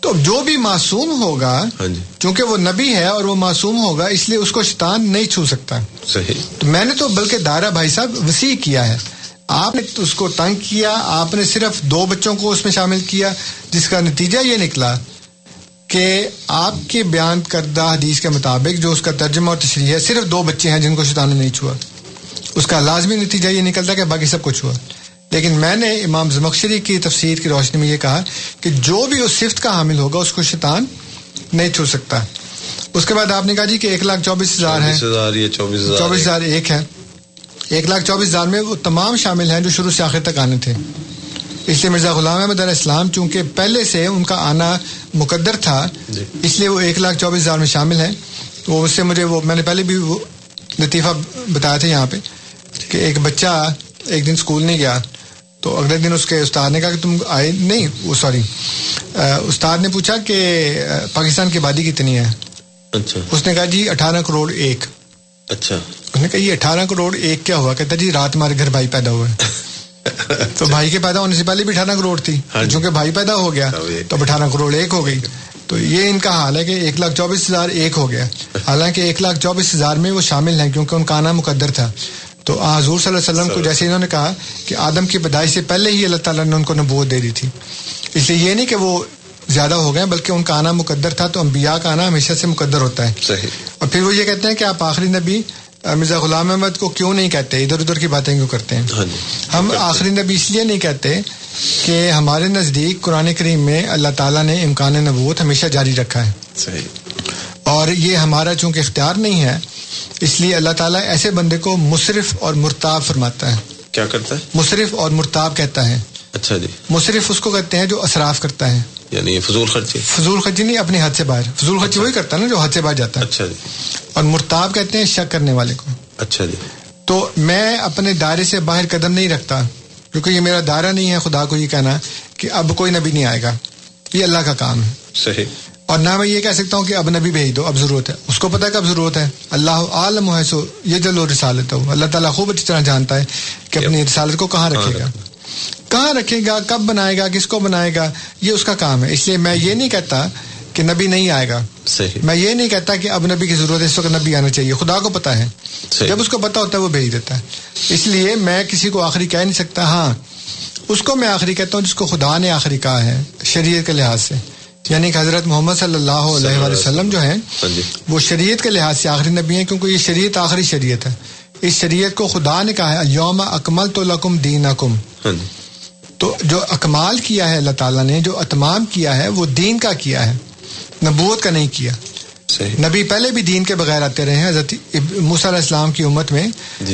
تو جو بھی معصوم ہوگا ہاں جی۔ چونکہ وہ نبی ہے اور وہ معصوم ہوگا اس لیے اس کو شیطان نہیں چھو سکتا۔ صحیح۔ تو میں نے تو بلکہ دائرہ بھائی صاحب وسیع کیا ہے۔ آپ نے اس کو تنگ کیا آپ نے صرف دو بچوں کو اس میں شامل کیا جس کا نتیجہ یہ نکلا کہ آپ کے بیان کردہ حدیث کے مطابق جو اس کا ترجمہ اور تشریح ہے صرف دو بچے ہیں جن کو شیطان نے نہیں چھوا۔ اس کا لازمی نتیجہ یہ نکلتا کہ باقی سب کچھ ہوا لیکن میں نے امام زمخشری کی تفسیر کی روشنی میں یہ کہا کہ جو بھی اس صفت کا حامل ہوگا اس کو شیطان نہیں چھو سکتا۔ اس کے بعد آپ نے کہا جی کہ ایک لاکھ چوبیس ہزار ہے چوبیس ہزار ایک ہے ایک لاکھ چوبیس ہزار میں وہ تمام شامل ہیں جو شروع سے آخر تک آنے تھے۔ اس لیے مرزا غلام احمد علیہ السلام چونکہ پہلے سے ان کا آنا مقدر تھا جی۔ اس لیے وہ ایک لاکھ چوبیس ہزار میں شامل ہیں۔ وہ اس سے مجھے وہ میں نے پہلے بھی وہ لطیفہ بتایا تھا یہاں پہ کہ ایک بچہ ایک دن اسکول نہیں گیا۔ تو اگلے دن اس کے استاد نے کہا کہ تم آئے نہیں وہ سوری۔ استاد نے پوچھا کہ پاکستان کی آبادی کتنی ہے؟ اچھا۔ اس نے کہا جی اٹھارہ کروڑ ایک۔ اچھا۔ اس نے کہا یہ اٹھارہ کروڑ ایک کیا ہوا? کہتا جی رات ہمارے گھر بھائی پیدا ہوئے تو بھائی کے پیدا ہونے سے پہلے بھی اٹھارہ کروڑ تھی چونکہ بھائی پیدا ہو گیا تو اٹھارہ کروڑ ایک ہو گئی۔ تو یہ ان کا حال ہے کہ ایک لاکھ چوبیس ہزار ایک ہو گیا۔ حالانکہ ایک لاکھ چوبیس ہزار میں وہ شامل ہیں کیونکہ ان کا آنا مقدر تھا۔ تو حضور صلی اللہ علیہ وسلم کو جیسے انہوں نے کہا کہ آدم کی پیدائش سے پہلے ہی اللہ تعالیٰ نے ان کو نبوت دے دی تھی۔ اس لیے یہ نہیں کہ وہ زیادہ ہو گئے بلکہ ان کا آنا مقدر تھا۔ تو انبیاء کا آنا ہمیشہ سے مقدر ہوتا ہے۔ صحیح۔ اور پھر وہ یہ کہتے ہیں کہ آپ آخری نبی مرزا غلام احمد کو کیوں نہیں کہتے؟ ادھر ادھر کی باتیں کیوں کرتے ہیں؟ ہاں جی ہم آخری نبی اس لیے نہیں کہتے کہ ہمارے نزدیک قرآن کریم میں اللہ تعالیٰ نے امکان نبوت ہمیشہ جاری رکھا ہے۔ صحیح۔ اور یہ ہمارا چونکہ اختیار نہیں ہے اس لیے اللہ تعالیٰ ایسے بندے کو مصرف اور مرتاب فرماتا ہے۔ کیا کرتا ہے؟ مصرف اور مرتاب کہتا ہے۔ اچھا جی۔ مصرف اس کو کہتے ہیں جو اصراف کرتا ہے۔ یعنی فضول خرچی فضول خرچی نہیں اپنی حد سے باہر۔ فضول خرچی وہی کرتا ہے نا جو حد سے باہر جاتا ہے۔ اچھا جی۔ اور مرتاب کہتے ہیں شک کرنے والے کو۔ اچھا جی۔ تو میں اپنے دائرے سے باہر قدم نہیں رکھتا کیونکہ یہ میرا دائرہ نہیں ہے خدا کو یہ کہنا کہ اب کوئی نبی نہیں آئے گا۔ یہ اللہ کا کام ہے۔ صحیح۔ اور نہ میں یہ کہہ سکتا ہوں کہ اب نبی بھیج دو اب ضرورت ہے۔ اس کو پتا ہے کب ضرورت ہے۔ اللہ عالم ہے سو یہ جلو رسالت ہو اللہ تعالیٰ خوب اچھی طرح جانتا ہے کہ اپنی رسالت کو کہاں رکھے گا۔ کہاں رکھے گا؟ کب بنائے گا؟ کس کو بنائے گا؟ یہ اس کا کام ہے۔ اس لیے میں یہ نہیں کہتا کہ نبی نہیں آئے گا۔ صحیح۔ میں یہ نہیں کہتا کہ اب نبی کی ضرورت ہے اس وقت نبی آنا چاہیے۔ خدا کو پتا ہے۔ جب اس کو پتا ہوتا ہے وہ بھیج دیتا ہے۔ اس لیے میں کسی کو آخری کہہ نہیں سکتا۔ ہاں اس کو میں آخری کہتا ہوں جس کو خدا نے آخری کہا ہے شریعت کے لحاظ سے۔ یعنی کہ حضرت محمد صلی اللہ علیہ وسلم جو ہیں وہ شریعت کے لحاظ سے آخری نبی ہیں کیونکہ یہ شریعت آخری شریعت ہے۔ اس شریعت کو خدا نے کہا ہے یوم اکمل تو لکم دین اکم تو جو اکمال کیا ہے اللہ تعالیٰ نے جو اتمام کیا ہے وہ دین کا کیا ہے۔ نبوت کا نہیں کیا۔ نبی پہلے بھی دین کے بغیر آتے رہے ہیں۔ حضرت موسیٰ علیہ السلام کی امت میں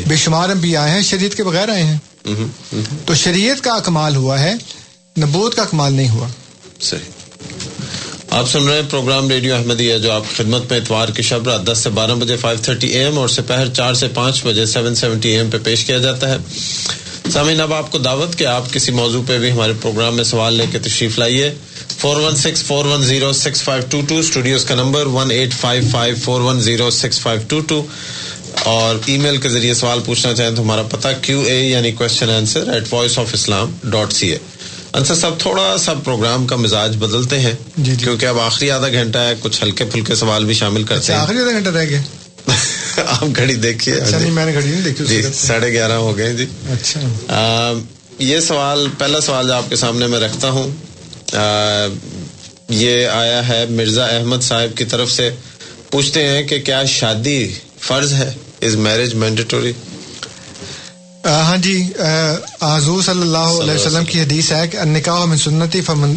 بے شمار انبیاء آئے ہیں شریعت کے بغیر آئے ہیں۔ تو شریعت کا اکمال ہوا ہے نبوت کا اکمال نہیں ہوا۔ صحیح۔ آپ سن رہے ہیں پروگرام ریڈیو احمدیہ، جو آپ خدمت میں اتوار کی شب رات دس سے بارہ بجے فائیو تھرٹی اے ایم اور سپہر چار سے پانچ بجے سیون سیونٹی اے ایم پہ پیش کیا جاتا ہے۔ سامعین، اب آپ کو دعوت کہ آپ کسی موضوع پہ بھی ہمارے پروگرام میں سوال لے کے تشریف لائیے۔ Four one six four one zero six five two two studios کا number one eight five five four one zero six five two two اور ای میل کے ذریعے سوال پوچھنا چاہیں تو ہمارا پتہ کیو اے یعنی question answer at Voice of Islam dot C A Ansar sahib تھوڑا سا پروگرام کا مزاج بدلتے ہیں جی کیونکہ اب آخری آدھا گھنٹہ ہے کچھ ہلکے پھلکے سوال بھی شامل کرتے ہیں۔ آخری آدھا گھنٹہ رہ گیا۔ آپ گھڑی دیکھیے۔ اچھا نہیں میں نے گھڑی نہیں دیکھی جی ساڑھے گیارہ ہو گئے جی۔ اچھا۔ یہ سوال پہلا سوال جو آپ کے سامنے میں رکھتا ہوں یہ آیا ہے مرزا احمد صاحب کی طرف سے پوچھتے ہیں کہ کیا شادی فرض ہے؟ از میرج مینڈیٹوری ہاں جی حضور صلی اللہ علیہ وسلم کی حدیث ہے کہ نکاح من سنتی فمن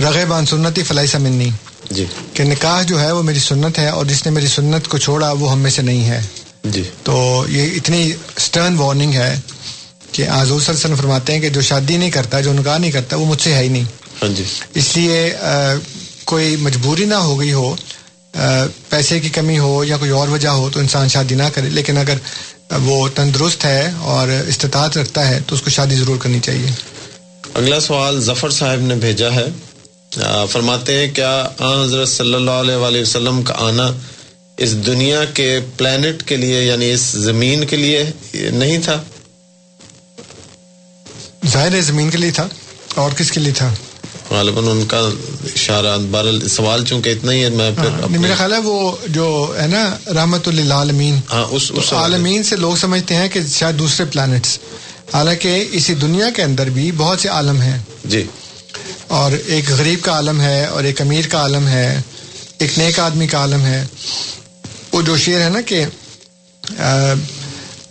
رغب عن سنتی فلائی سمنی جی۔ کہ نکاح جو ہے وہ میری سنت ہے اور جس نے میری سنت کو چھوڑا وہ ہم میں سے نہیں ہے۔ جی۔ تو یہ اتنی سٹرن وارننگ ہے کہ حضور صلی اللہ علیہ وسلم فرماتے ہیں کہ جو شادی نہیں کرتا جو نکاح نہیں کرتا وہ مجھ سے ہے ہی نہیں۔ ہاں جی۔ اس لیے کوئی مجبوری نہ ہو گئی ہو پیسے کی کمی ہو یا کوئی اور وجہ ہو تو انسان شادی نہ کرے۔ لیکن اگر وہ تندرست ہے اور استطاعت رکھتا ہے تو اس کو شادی ضرور کرنی چاہیے۔ اگلا سوال ظفر صاحب نے بھیجا ہے۔ فرماتے ہیں کیا حضرت صلی اللہ علیہ وآلہ وسلم کا آنا اس دنیا کے پلانٹ کے لیے یعنی اس زمین کے لیے نہیں تھا؟ ظاہر ہے زمین کے لیے تھا اور کس کے لیے تھا؟ غالباً ان کا اشارہ بہرحال سوال چونکہ اتنا ہی ہے میں پھر ہاں، میرا خیال ہے وہ جو ہے نا رحمت للعالمین ہاں اس اس عالمین سے لوگ سمجھتے ہیں کہ شاید دوسرے پلانٹس حالانکہ اسی دنیا کے اندر بھی بہت سے عالم ہیں۔ جی۔ اور ایک غریب کا عالم ہے اور ایک امیر کا عالم ہے ایک نیک آدمی کا عالم ہے۔ وہ جو شعر ہے نا کہ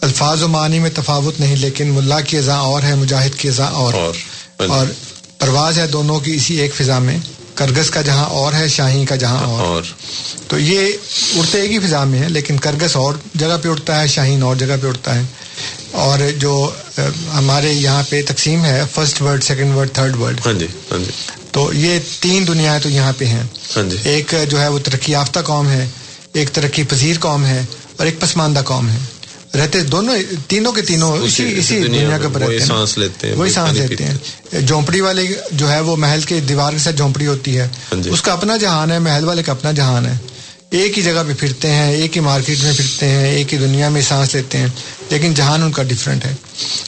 الفاظ و معنی میں تفاوت نہیں لیکن ملا کی ازاں اور ہے مجاہد کی ازاں اور۔ اور پرواز ہے دونوں کی اسی ایک فضا میں کرگس کا جہاں اور ہے شاہین کا جہاں اور۔ اور۔ تو یہ اڑتے ایک ہی فضا میں ہے لیکن کرگس اور جگہ پہ اڑتا ہے شاہین اور جگہ پہ اڑتا ہے۔ اور جو ہمارے یہاں پہ تقسیم ہے first word second word third word ہاں جی ہاں جی۔ تو یہ تین دنیایں تو یہاں پہ ہیں۔ ہاں جی۔ ایک جو ہے وہ ترقی یافتہ قوم ہے ایک ترقی پذیر قوم ہے اور ایک پسماندہ قوم ہے۔ رہتے دونوں تینوں کے تینوں اسی اسی دنیا کے اوپر رہتے سانس لیتے ہیں وہی سانس لیتے ہیں۔ جھونپڑی والے جو ہے وہ محل کے دیوار کے ساتھ جھونپڑی ہوتی ہے۔ ہاں جی۔ اس کا اپنا جہان ہے محل والے کا اپنا جہان ہے۔ ایک ہی جگہ پہ پھرتے ہیں ایک ہی مارکیٹ میں پھرتے ہیں ایک ہی دنیا میں سانس لیتے ہیں لیکن جہان ان کا ڈفرینٹ ہے۔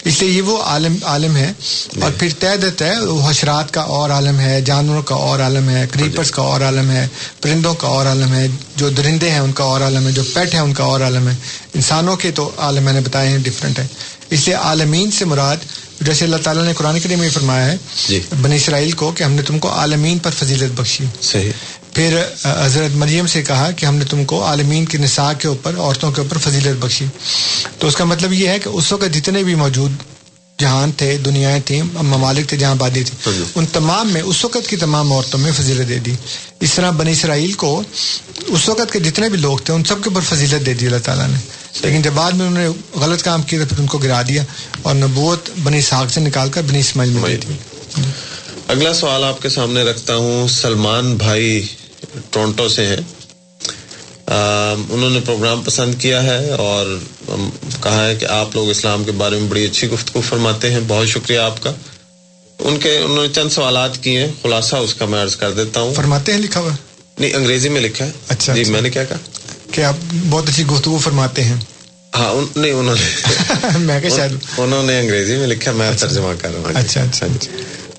اس لیے یہ وہ عالم عالم ہے۔ اور پھر طے دیتا ہے وہ حشرات کا اور عالم ہے جانوروں کا اور عالم ہے کریپرس کا اور عالم ہے پرندوں کا اور عالم ہے جو درندے ہیں ان کا اور عالم ہے جو پیٹ ہیں ان کا اور عالم ہے۔ انسانوں کے تو عالم میں نے بتائے ہیں ڈفرینٹ ہے اس لیے عالمین سے مراد جیسے اللہ تعالیٰ نے قرآن کریم میں فرمایا ہے جی۔ بنی اسرائیل کو کہ ہم نے تم کو عالمین پر فضیلت بخشی۔ صحیح۔ پھر حضرت مریم سے کہا کہ ہم نے تم کو عالمین کی نساء کے اوپر عورتوں کے اوپر فضیلت بخشی۔ تو اس کا مطلب یہ ہے کہ اس وقت جتنے بھی موجود جہان تھے دنیایں تھیں ممالک تھے جہاں آبادی تھی ان تمام میں اس وقت کی تمام عورتوں میں فضیلت دے دی۔ اس طرح بنی اسرائیل کو اس وقت کے جتنے بھی لوگ تھے ان سب کے اوپر فضیلت دے دی اللہ تعالیٰ نے۔ لیکن جب بعد میں انہوں نے غلط کام کیا تو پھر ان کو گرا دیا اور نبوت بنی ساخ سے نکال کر بنی اسماعیل میں دے دی۔ اگلا سوال آپ کے سامنے رکھتا ہوں سلمان بھائی ٹورنٹو سے ہیں۔ انہوں نے پروگرام پسند کیا ہے اور کہا ہے کہ آپ لوگ اسلام کے بارے میں بڑی اچھی گفتگو فرماتے ہیں۔ بہت شکریہ آپ کا۔ ان کے انہوں نے چند سوالات کیے ہیں۔ خلاصہ اس کا میں عرض کر دیتا ہوں۔ فرماتے ہیں لکھا ہوا؟ نہیں انگریزی میں لکھا ہے۔ اچھا جی میں نے کیا کہا؟ کہ آپ بہت اچھی گفتگو فرماتے ہیں۔ ہاں نہیں انہوں نے۔ میں کہ شاید۔ انہوں نے انگریزی میں لکھا میں ترجمہ کر رہا ہوں۔ اچھا اچھا۔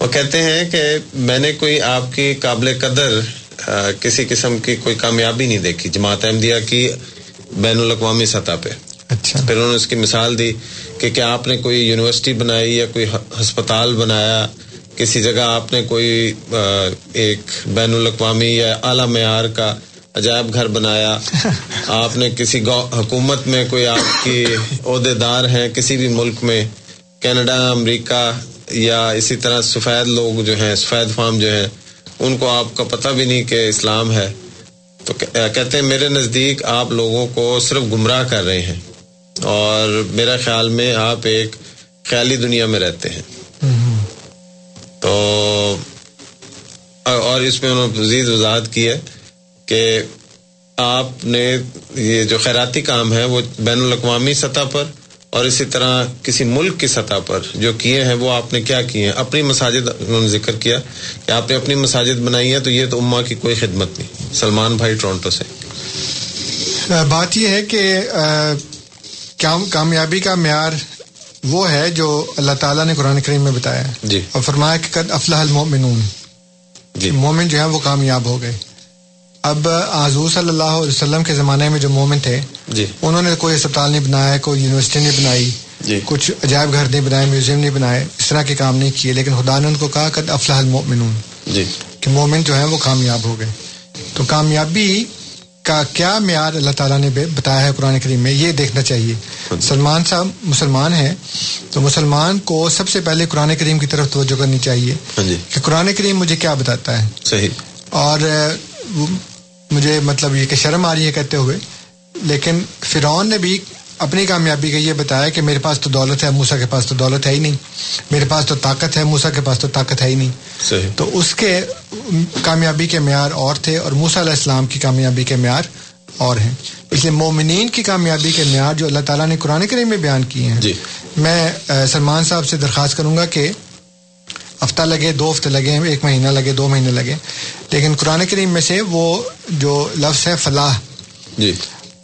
وہ کہتے ہیں کہ میں نے کوئی آپ کی قابل قدر کسی قسم کی کوئی کامیابی نہیں دیکھی۔ جماعت احمدیہ کی بین الاقوامی سطح پہ۔ اچھا۔ پھر انہوں نے اس کی مثال دی کہ کیا آپ نے کوئی یونیورسٹی بنائی یا کوئی ہسپتال بنایا؟ کسی جگہ آپ نے کوئی ایک بین الاقوامی یا اعلیٰ معیار کا عجائب گھر بنایا؟ آپ نے کسی حکومت میں کوئی آپ کی عہدے دار ہیں؟ کسی بھی ملک میں کینیڈا امریکہ یا اسی طرح سفید لوگ جو ہیں سفید فارم جو ہیں ان کو آپ کا پتہ بھی نہیں کہ اسلام ہے۔ تو کہتے ہیں میرے نزدیک آپ لوگوں کو صرف گمراہ کر رہے ہیں۔ اور میرا خیال میں آپ ایک خیالی دنیا میں رہتے ہیں۔ تو اور اس میں انہوں نے مزید وضاحت کی ہے کہ آپ نے یہ جو خیراتی کام ہے وہ بین الاقوامی سطح پر اور اسی طرح کسی ملک کی سطح پر جو کیے ہیں وہ آپ نے کیا کیے ہیں؟ اپنی مساجد انہوں نے ذکر کیا کہ آپ نے اپنی مساجد بنائی ہے تو یہ تو اما کی کوئی خدمت نہیں۔ سلمان بھائی ٹورنٹو سے۔ بات یہ ہے کہ کامیابی کا معیار وہ ہے جو اللہ تعالیٰ نے قرآن کریم میں بتایا جی۔ اور فرمایا کہ قد افلاح المؤمنون۔ جی۔ مومن جو ہے وہ کامیاب ہو گئے۔ اب حضور صلی اللہ علیہ وسلم کے زمانے میں جو مومن تھے جی۔ انہوں نے کوئی اسپتال نہیں بنایا کوئی یونیورسٹی نہیں بنائی جی۔ کچھ عجائب گھر نہیں بنائے میوزیم نہیں بنائے اس طرح کے کام نہیں کیے لیکن خدا نے ان کو کہا کہ افلاح المؤمنون۔ جی۔ کہ مومن جو ہے وہ کامیاب ہو گئے۔ تو کامیابی کا کیا معیار اللہ تعالیٰ نے بتایا ہے قرآن کریم میں؟ یہ دیکھنا چاہیے۔ سلمان صاحب مسلمان ہیں تو مسلمان کو سب سے پہلے قرآن کریم کی طرف توجہ کرنی چاہیے جی۔ کہ قرآن کریم مجھے کیا بتاتا ہے؟ صحیح۔ اور مجھے مطلب یہ کہ شرم آ رہی ہے کہتے ہوئے لیکن فرعون نے بھی اپنی کامیابی کا یہ بتایا کہ میرے پاس تو دولت ہے موسا کے پاس تو دولت ہے ہی نہیں۔ میرے پاس تو طاقت ہے موسا کے پاس تو طاقت ہے ہی نہیں۔ صحیح۔ تو اس کے کامیابی کے معیار اور تھے اور موسا علیہ السلام کی کامیابی کے معیار اور ہیں۔ اس لیے مومنین کی کامیابی کے معیار جو اللہ تعالیٰ نے قرآن کریم میں بیان کیے ہیں۔ جی۔ میں سلمان صاحب سے درخواست کروں گا کہ ہفتہ لگے دو ہفتے لگے ایک مہینہ لگے دو مہینے لگے۔ لیکن قرآن کریم میں سے وہ جو لفظ ہے فلاح جی۔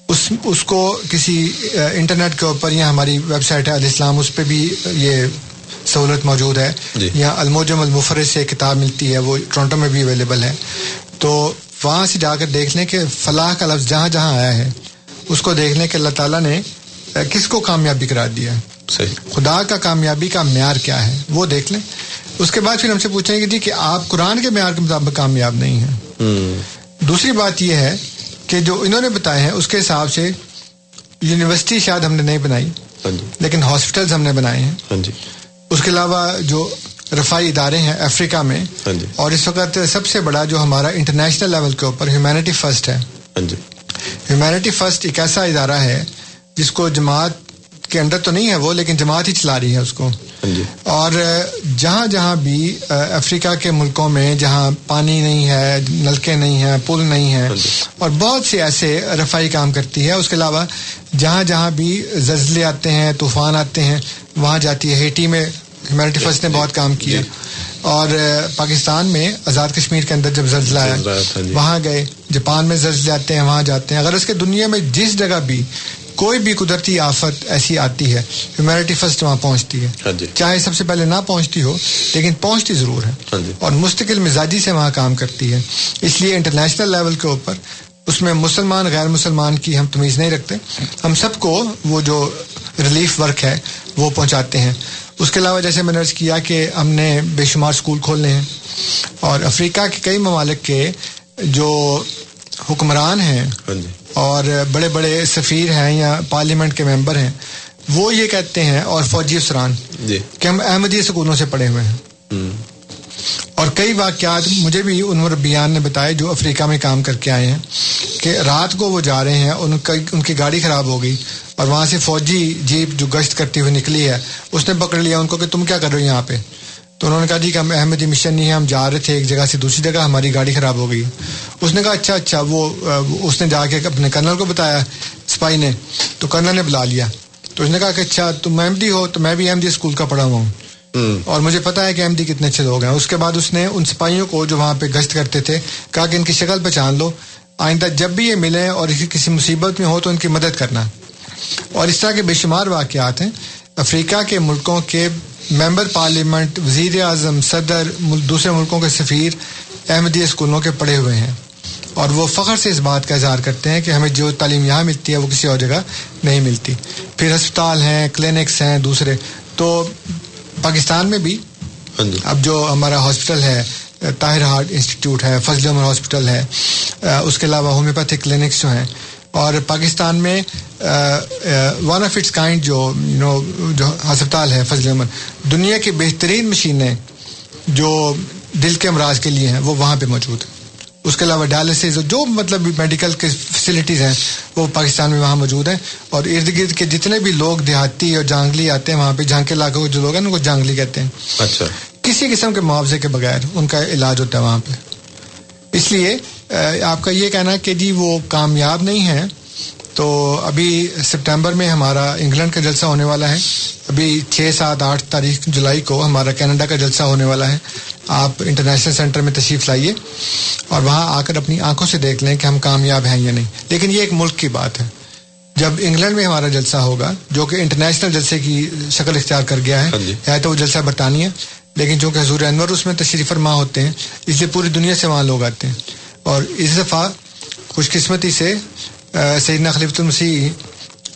اس اس کو کسی انٹرنیٹ کے اوپر یا ہماری ویب سائٹ ہے الاسلام اس پہ بھی یہ سہولت موجود ہے۔ جی۔ یا الموجم المفرد سے کتاب ملتی ہے وہ ٹورنٹو میں بھی اویلیبل ہے۔ تو وہاں سے جا کر دیکھ لیں کہ فلاح کا لفظ جہاں جہاں آیا ہے اس کو دیکھ لیں کہ اللہ تعالیٰ نے کس کو کامیابی قرار دیا ہے۔ صحیح۔ خدا کا کامیابی کا معیار کیا ہے؟ وہ دیکھ لیں۔ اس کے بعد پھر ہم سے پوچھیں گے جی کہ آپ قرآن کے معیار کے مطابق کامیاب نہیں ہیں۔ دوسری بات یہ ہے کہ جو انہوں نے بتائے ہیں اس کے حساب سے یونیورسٹی شاید ہم نے نہیں بنائی لیکن ہاسپٹلز ہم نے بنائے ہیں۔ ہاں جی۔ اس کے علاوہ جو رفائی ادارے ہیں افریقہ میں ہاں جی۔ اور اس وقت سب سے بڑا جو ہمارا انٹرنیشنل لیول کے اوپر ہیومینٹی فرسٹ ہے۔ ہاں جی۔ ہیومینٹی فرسٹ ایک ایسا ادارہ ہے جس کو جماعت کے اندر تو نہیں ہے وہ لیکن جماعت ہی چلا رہی ہے اس کو۔ ہاں جی۔ اور جہاں جہاں بھی افریقہ کے ملکوں میں جہاں پانی نہیں ہے نلکے نہیں ہیں پل نہیں ہیں اور بہت سے ایسے رفائی کام کرتی ہے۔ اس کے علاوہ جہاں جہاں بھی زلزلے آتے ہیں طوفان آتے ہیں وہاں جاتی ہے۔ ہیٹی میں ہیومینٹی فرسٹ نے بہت کام کیا۔ اور پاکستان میں آزاد کشمیر کے اندر جب زلزلہ آیا وہاں گئے۔ جاپان میں زلزلے آتے ہیں وہاں جاتے ہیں۔ اگر اس کے دنیا میں جس جگہ بھی کوئی بھی قدرتی آفت ایسی آتی ہے ہیومینٹی فرسٹ وہاں پہنچتی ہے۔ چاہے سب سے پہلے نہ پہنچتی ہو لیکن پہنچتی ضرور ہے۔ اور مستقل مزاجی سے وہاں کام کرتی ہے۔ اس لیے انٹرنیشنل لیول کے اوپر اس میں مسلمان غیر مسلمان کی ہم تمیز نہیں رکھتے۔ ہم سب کو وہ جو ریلیف ورک ہے وہ پہنچاتے ہیں۔ اس کے علاوہ جیسے میں نے کیا کہ ہم نے بے شمار اسکول کھولنے ہیں۔ اور افریقہ کے کئی ممالک کے جو حکمران ہیں اور بڑے بڑے سفیر ہیں یا پارلیمنٹ کے ممبر ہیں وہ یہ کہتے ہیں اور فوجی افسران کہ ہم احمدی سکولوں سے پڑھے ہوئے ہیں۔ اور کئی واقعات مجھے بھی انور بیان نے بتائے جو افریقہ میں کام کر کے آئے ہیں کہ رات کو وہ جا رہے ہیں ان کا ان کی گاڑی خراب ہو گئی اور وہاں سے فوجی جیپ جو گشت کرتی ہوئی نکلی ہے اس نے پکڑ لیا ان کو کہ تم کیا کر رہے ہو یہاں پہ؟ تو انہوں نے کہا جی کہ ہم احمدی مشن نہیں ہے ہم جا رہے تھے ایک جگہ سے دوسری جگہ ہماری گاڑی خراب ہو گئی۔ اس نے کہا اچھا اچھا وہ اس نے جا کے اپنے کرنل کو بتایا سپاہی نے تو کرنل نے بلا لیا۔ تو اس نے کہا کہ اچھا تم احمدی ہو تو میں بھی احمدی اسکول کا پڑھا ہوا ہوں۔ اور مجھے پتا ہے کہ احمدی کتنے اچھے لوگ ہیں۔ اس کے بعد اس نے ان سپاہیوں کو جو وہاں پہ گشت کرتے تھے کہا کہ ان کی شکل پہچان لو۔ آئندہ جب بھی یہ ملیں اور کسی مصیبت میں ہو تو ان کی مدد کرنا۔ اور اس طرح کے بے شمار واقعات ہیں۔ افریقہ کے ملکوں کے ممبر پارلیمنٹ وزیر اعظم صدر دوسرے ملکوں کے سفیر احمدی اسکولوں کے پڑھے ہوئے ہیں۔ اور وہ فخر سے اس بات کا اظہار کرتے ہیں کہ ہمیں جو تعلیم یہاں ملتی ہے وہ کسی اور جگہ نہیں ملتی۔ پھر ہسپتال ہیں کلینکس ہیں دوسرے۔ تو پاکستان میں بھی اب جو ہمارا ہاسپٹل ہے طاہر ہارٹ انسٹیٹیوٹ ہے فضل عمر ہاسپٹل ہے اس کے علاوہ ہومیوپیتھک کلینکس جو ہیں اور پاکستان میں ون آف اٹس کائنڈ جو یو نو جو ہسپتال ہے فضل عمر دنیا کی بہترین مشینیں جو دل کے امراض کے لیے ہیں وہ وہاں پہ موجود ہیں۔ اس کے علاوہ ڈائلسز جو مطلب میڈیکل کے فیسلٹیز ہیں وہ پاکستان میں وہاں موجود ہیں۔ اور ارد گرد کے جتنے بھی لوگ دیہاتی اور جانگلی آتے ہیں وہاں پہ جھانکے علاقوں کے جو لوگ ہیں ان کو جانگلی کہتے ہیں۔ اچھا۔ کسی قسم کے معاوضے کے بغیر ان کا علاج ہوتا ہے وہاں پہ۔ اس لیے آپ کا یہ کہنا کہ جی وہ کامیاب نہیں ہے تو ابھی سپٹمبر میں ہمارا انگلینڈ کا جلسہ ہونے والا ہے۔ ابھی چھ سات آٹھ تاریخ جولائی کو ہمارا کینیڈا کا جلسہ ہونے والا ہے۔ آپ انٹرنیشنل سینٹر میں تشریف لائیے اور وہاں آ کر اپنی آنکھوں سے دیکھ لیں کہ ہم کامیاب ہیں یا نہیں۔ لیکن یہ ایک ملک کی بات ہے۔ جب انگلینڈ میں ہمارا جلسہ ہوگا جو کہ انٹرنیشنل جلسے کی شکل اختیار کر گیا ہے ہے تو وہ جلسہ برطانیہ لیکن چونکہ حضور انور اس میں تشریف فرما ہوتے ہیں اس لیے پوری دنیا سے وہاں لوگ آتے ہیں۔ اور اس دفعہ خوش قسمتی سے سیدنا خلیفۃ المسیح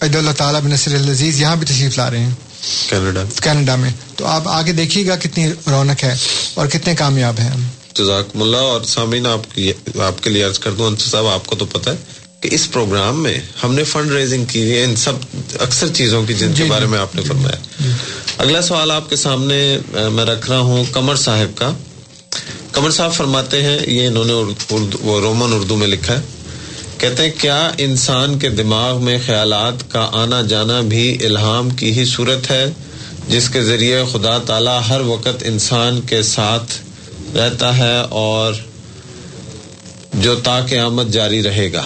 عید اللہ تعالیٰ بن نصر العزیز یہاں بھی تشریف لا رہے ہیں۔ کینیڈا۔ کینیڈا میں۔ تو آپ آگے دیکھیے گا کتنی رونق ہے اور کتنے کامیاب ہیں ہم۔ جزاک اللہ۔ اور سامعین آپ کی آپ کے لیے عرض کر دوں انصر صاحب آپ کو تو پتہ ہے کہ اس پروگرام میں ہم نے فنڈ ریزنگ کی ہے ان سب اکثر چیزوں کی جن کے بارے میں آپ نے فرمایا۔ اگلا سوال آپ کے سامنے میں رکھ رہا ہوں کمر صاحب کا۔ کمر صاحب فرماتے ہیں یہ انہوں نے اردو رومن اردو میں لکھا ہے۔ کہتے ہیں کیا انسان کے دماغ میں خیالات کا آنا جانا بھی الہام کی ہی صورت ہے جس کے ذریعے خدا تعالی ہر وقت انسان کے ساتھ رہتا ہے اور جو تا قیامت جاری رہے گا؟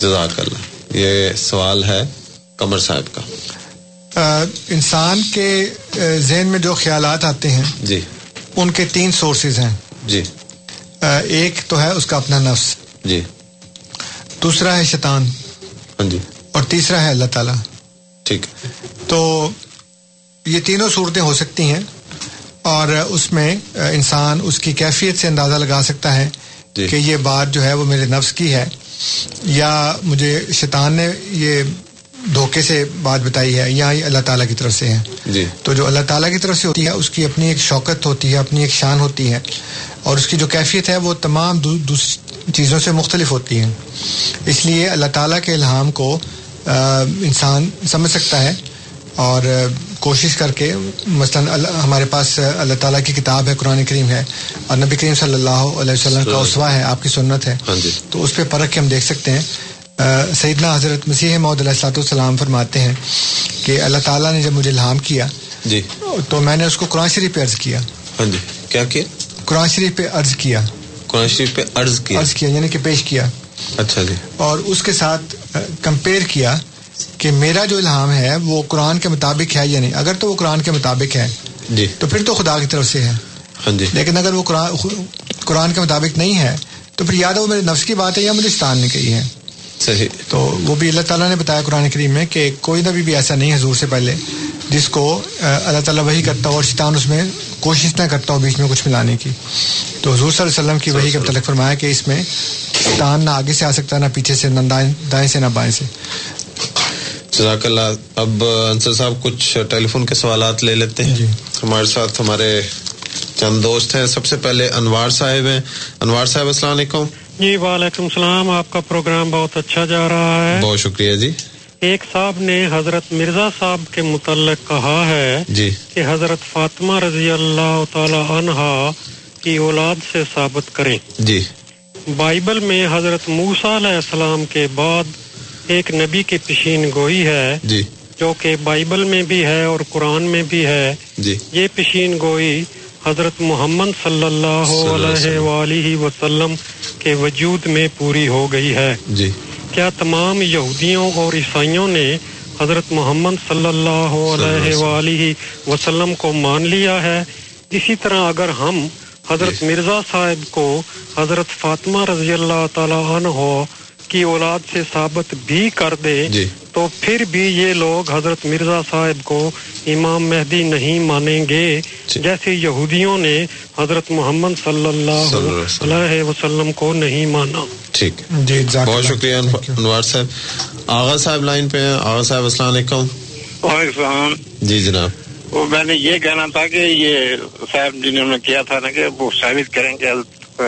جزاک اللہ یہ سوال ہے کمر صاحب کا۔ انسان کے ذہن میں جو خیالات آتے ہیں جی۔ ان کے تین سورسز ہیں۔ جی۔ ایک تو ہے اس کا اپنا نفس۔ جی۔ دوسرا ہے شیطان۔ ہاں جی۔ اور تیسرا ہے اللہ تعالیٰ۔ ٹھیک۔ تو یہ تینوں صورتیں ہو سکتی ہیں۔ اور اس میں انسان اس کی کیفیت سے اندازہ لگا سکتا ہے جی۔ کہ یہ بات جو ہے وہ میرے نفس کی ہے۔ یا مجھے شیطان نے یہ دھوکے سے بات بتائی ہے یا یہ اللہ تعالیٰ کی طرف سے ہے جی۔ تو جو اللہ تعالیٰ کی طرف سے ہوتی ہے اس کی اپنی ایک شوکت ہوتی ہے اپنی ایک شان ہوتی ہے۔ اور اس کی جو کیفیت ہے وہ تمام دو- دوسری چیزوں سے مختلف ہوتی ہے اس لیے اللہ تعالیٰ کے الہام کو انسان سمجھ سکتا ہے۔ اور کوشش کر کے مثلاً ہمارے پاس اللہ تعالیٰ کی کتاب ہے قرآن کریم ہے اور نبی کریم صلی اللہ علیہ وسلم کا اسوا ہے آپ کی سنت ہے۔ ہاں جی۔ تو اس پہ پرکھ کے ہم دیکھ سکتے ہیں۔ سیدنا حضرت مسیح محدود علیہ السلاۃ والسلام فرماتے ہیں کہ اللہ تعالیٰ نے جب مجھے الہام کیا جی۔ تو میں نے اس کو قرآن شریف پہ عرض کیا۔ ہاں جی۔ کیا کیا؟ قرآن شریف پہ عرض کیا۔ قرآن شریف پہ عرض کیا۔ عرض کیا یعنی کہ پیش کیا۔ اچھا جی۔ اور اس کے ساتھ کمپیئر کیا۔ کہ میرا جو الہام ہے وہ قرآن کے مطابق ہے یا نہیں؟ اگر تو وہ قرآن کے مطابق ہے جی۔ تو پھر تو خدا کی طرف سے ہے۔ ہاں جی۔ لیکن اگر وہ قرآن قرآن کے مطابق نہیں ہے تو پھر یاد وہ میرے نفس کی بات ہے یا مجھے شیطان نے کہی ہے۔ صحیح۔ تو وہ بھی اللہ تعالیٰ نے بتایا قرآن کریم میں کہ کوئی نبی بھی ایسا نہیں ہے حضور سے پہلے جس کو اللہ تعالیٰ وہی کرتا ہو اور شیطان اس میں کوشش نہ کرتا ہو بیچ میں کچھ ملانے کی۔ تو حضور صلی اللہ علیہ وسلم کی وہی کا متعلق فرمایا کہ اس میں شیطان نہ آگے سے آ سکتا نہ پیچھے سے نہ دائیں سے نہ بائیں سے۔ جزاک اللہ اب انصر صاحب کچھ ٹیلی فون کے سوالات لے لیتے ہیں۔ ہمارے ساتھ ہمارے چند دوست ہیں۔ سب سے پہلے انوار صاحب ہیں۔ انوار صاحب السلام علیکم۔ جی وعلیکم السلام۔ آپ کا پروگرام بہت اچھا جا رہا ہے۔ بہت شکریہ جی۔ ایک صاحب نے حضرت مرزا صاحب کے متعلق کہا ہے جی۔ کہ حضرت فاطمہ رضی اللہ تعالی عنہا کی اولاد سے ثابت کریں۔ جی۔ بائبل میں حضرت موسیٰ علیہ السلام کے بعد ایک نبی کی پیشین گوئی ہے جی۔ جو کہ بائبل میں بھی ہے اور قرآن میں بھی ہے۔ جی۔ یہ پیشین گوئی حضرت محمد صلی اللہ علیہ وآلہ وسلم کے وجود میں پوری ہو گئی ہے۔ جی۔ کیا تمام یہودیوں اور عیسائیوں نے حضرت محمد صلی اللہ علیہ وآلہ وسلم کو مان لیا ہے؟ اسی طرح اگر ہم حضرت مرزا صاحب کو حضرت فاطمہ رضی اللہ تعالی عنہ کی اولاد سے ثابت بھی کر دے جی۔ تو پھر بھی یہ لوگ حضرت مرزا صاحب کو امام مہدی نہیں مانیں گے۔ جیسے یہودیوں نے حضرت محمد صلی اللہ علیہ وسلم۔ کو نہیں مانا۔ ٹھیک۔ جی بہت شکریہ انوار صاحب۔ آغا صاحب لائن پہ ہیں۔ آغا صاحب السلام علیکم۔ وعلیکم السلام۔ جی جناب۔ وہ میں نے یہ کہنا تھا کہ یہ صاحب جنہوں نے کیا تھا نا کہ وہ ثابت کریں کہ حضرت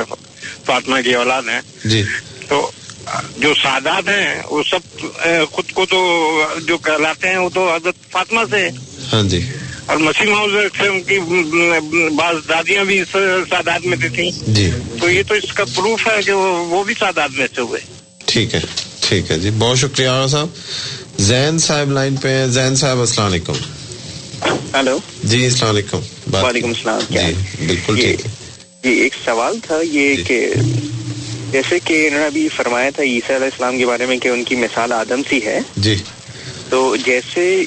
فاطمہ کی اولاد ہیں۔ جی۔ تو جو سادات ہیں وہ سب خود کو تو جو کہلاتے ہیں وہ تو حضرت فاطمہ سے۔ ہاں جی۔ اور مسیح محمد سے ان کی م، بعض دادیاں بھی اس سادات میں تھیں جی۔ تو یہ تو اس کا پروف ہے کہ وہ بھی سادات میں سے ہوئے۔ ٹھیک ہے ٹھیک ہے جی۔ بہت شکریہ صاحب۔ زین صاحب لائن پہ ہیں۔ زین صاحب السلام علیکم۔ ہلو۔ جی السلام علیکم۔ وعلیکم السلام۔ جی بالکل ٹھیک۔ ہے یہ ایک سوال تھا یہ جی۔ کہ جیسے کہ انہوں نے ابھی فرمایا تھا عیسیٰ علیہ السلام کے بارے میں کہ ان کی مثال آدم سی ہے۔ جی۔ تو جیسے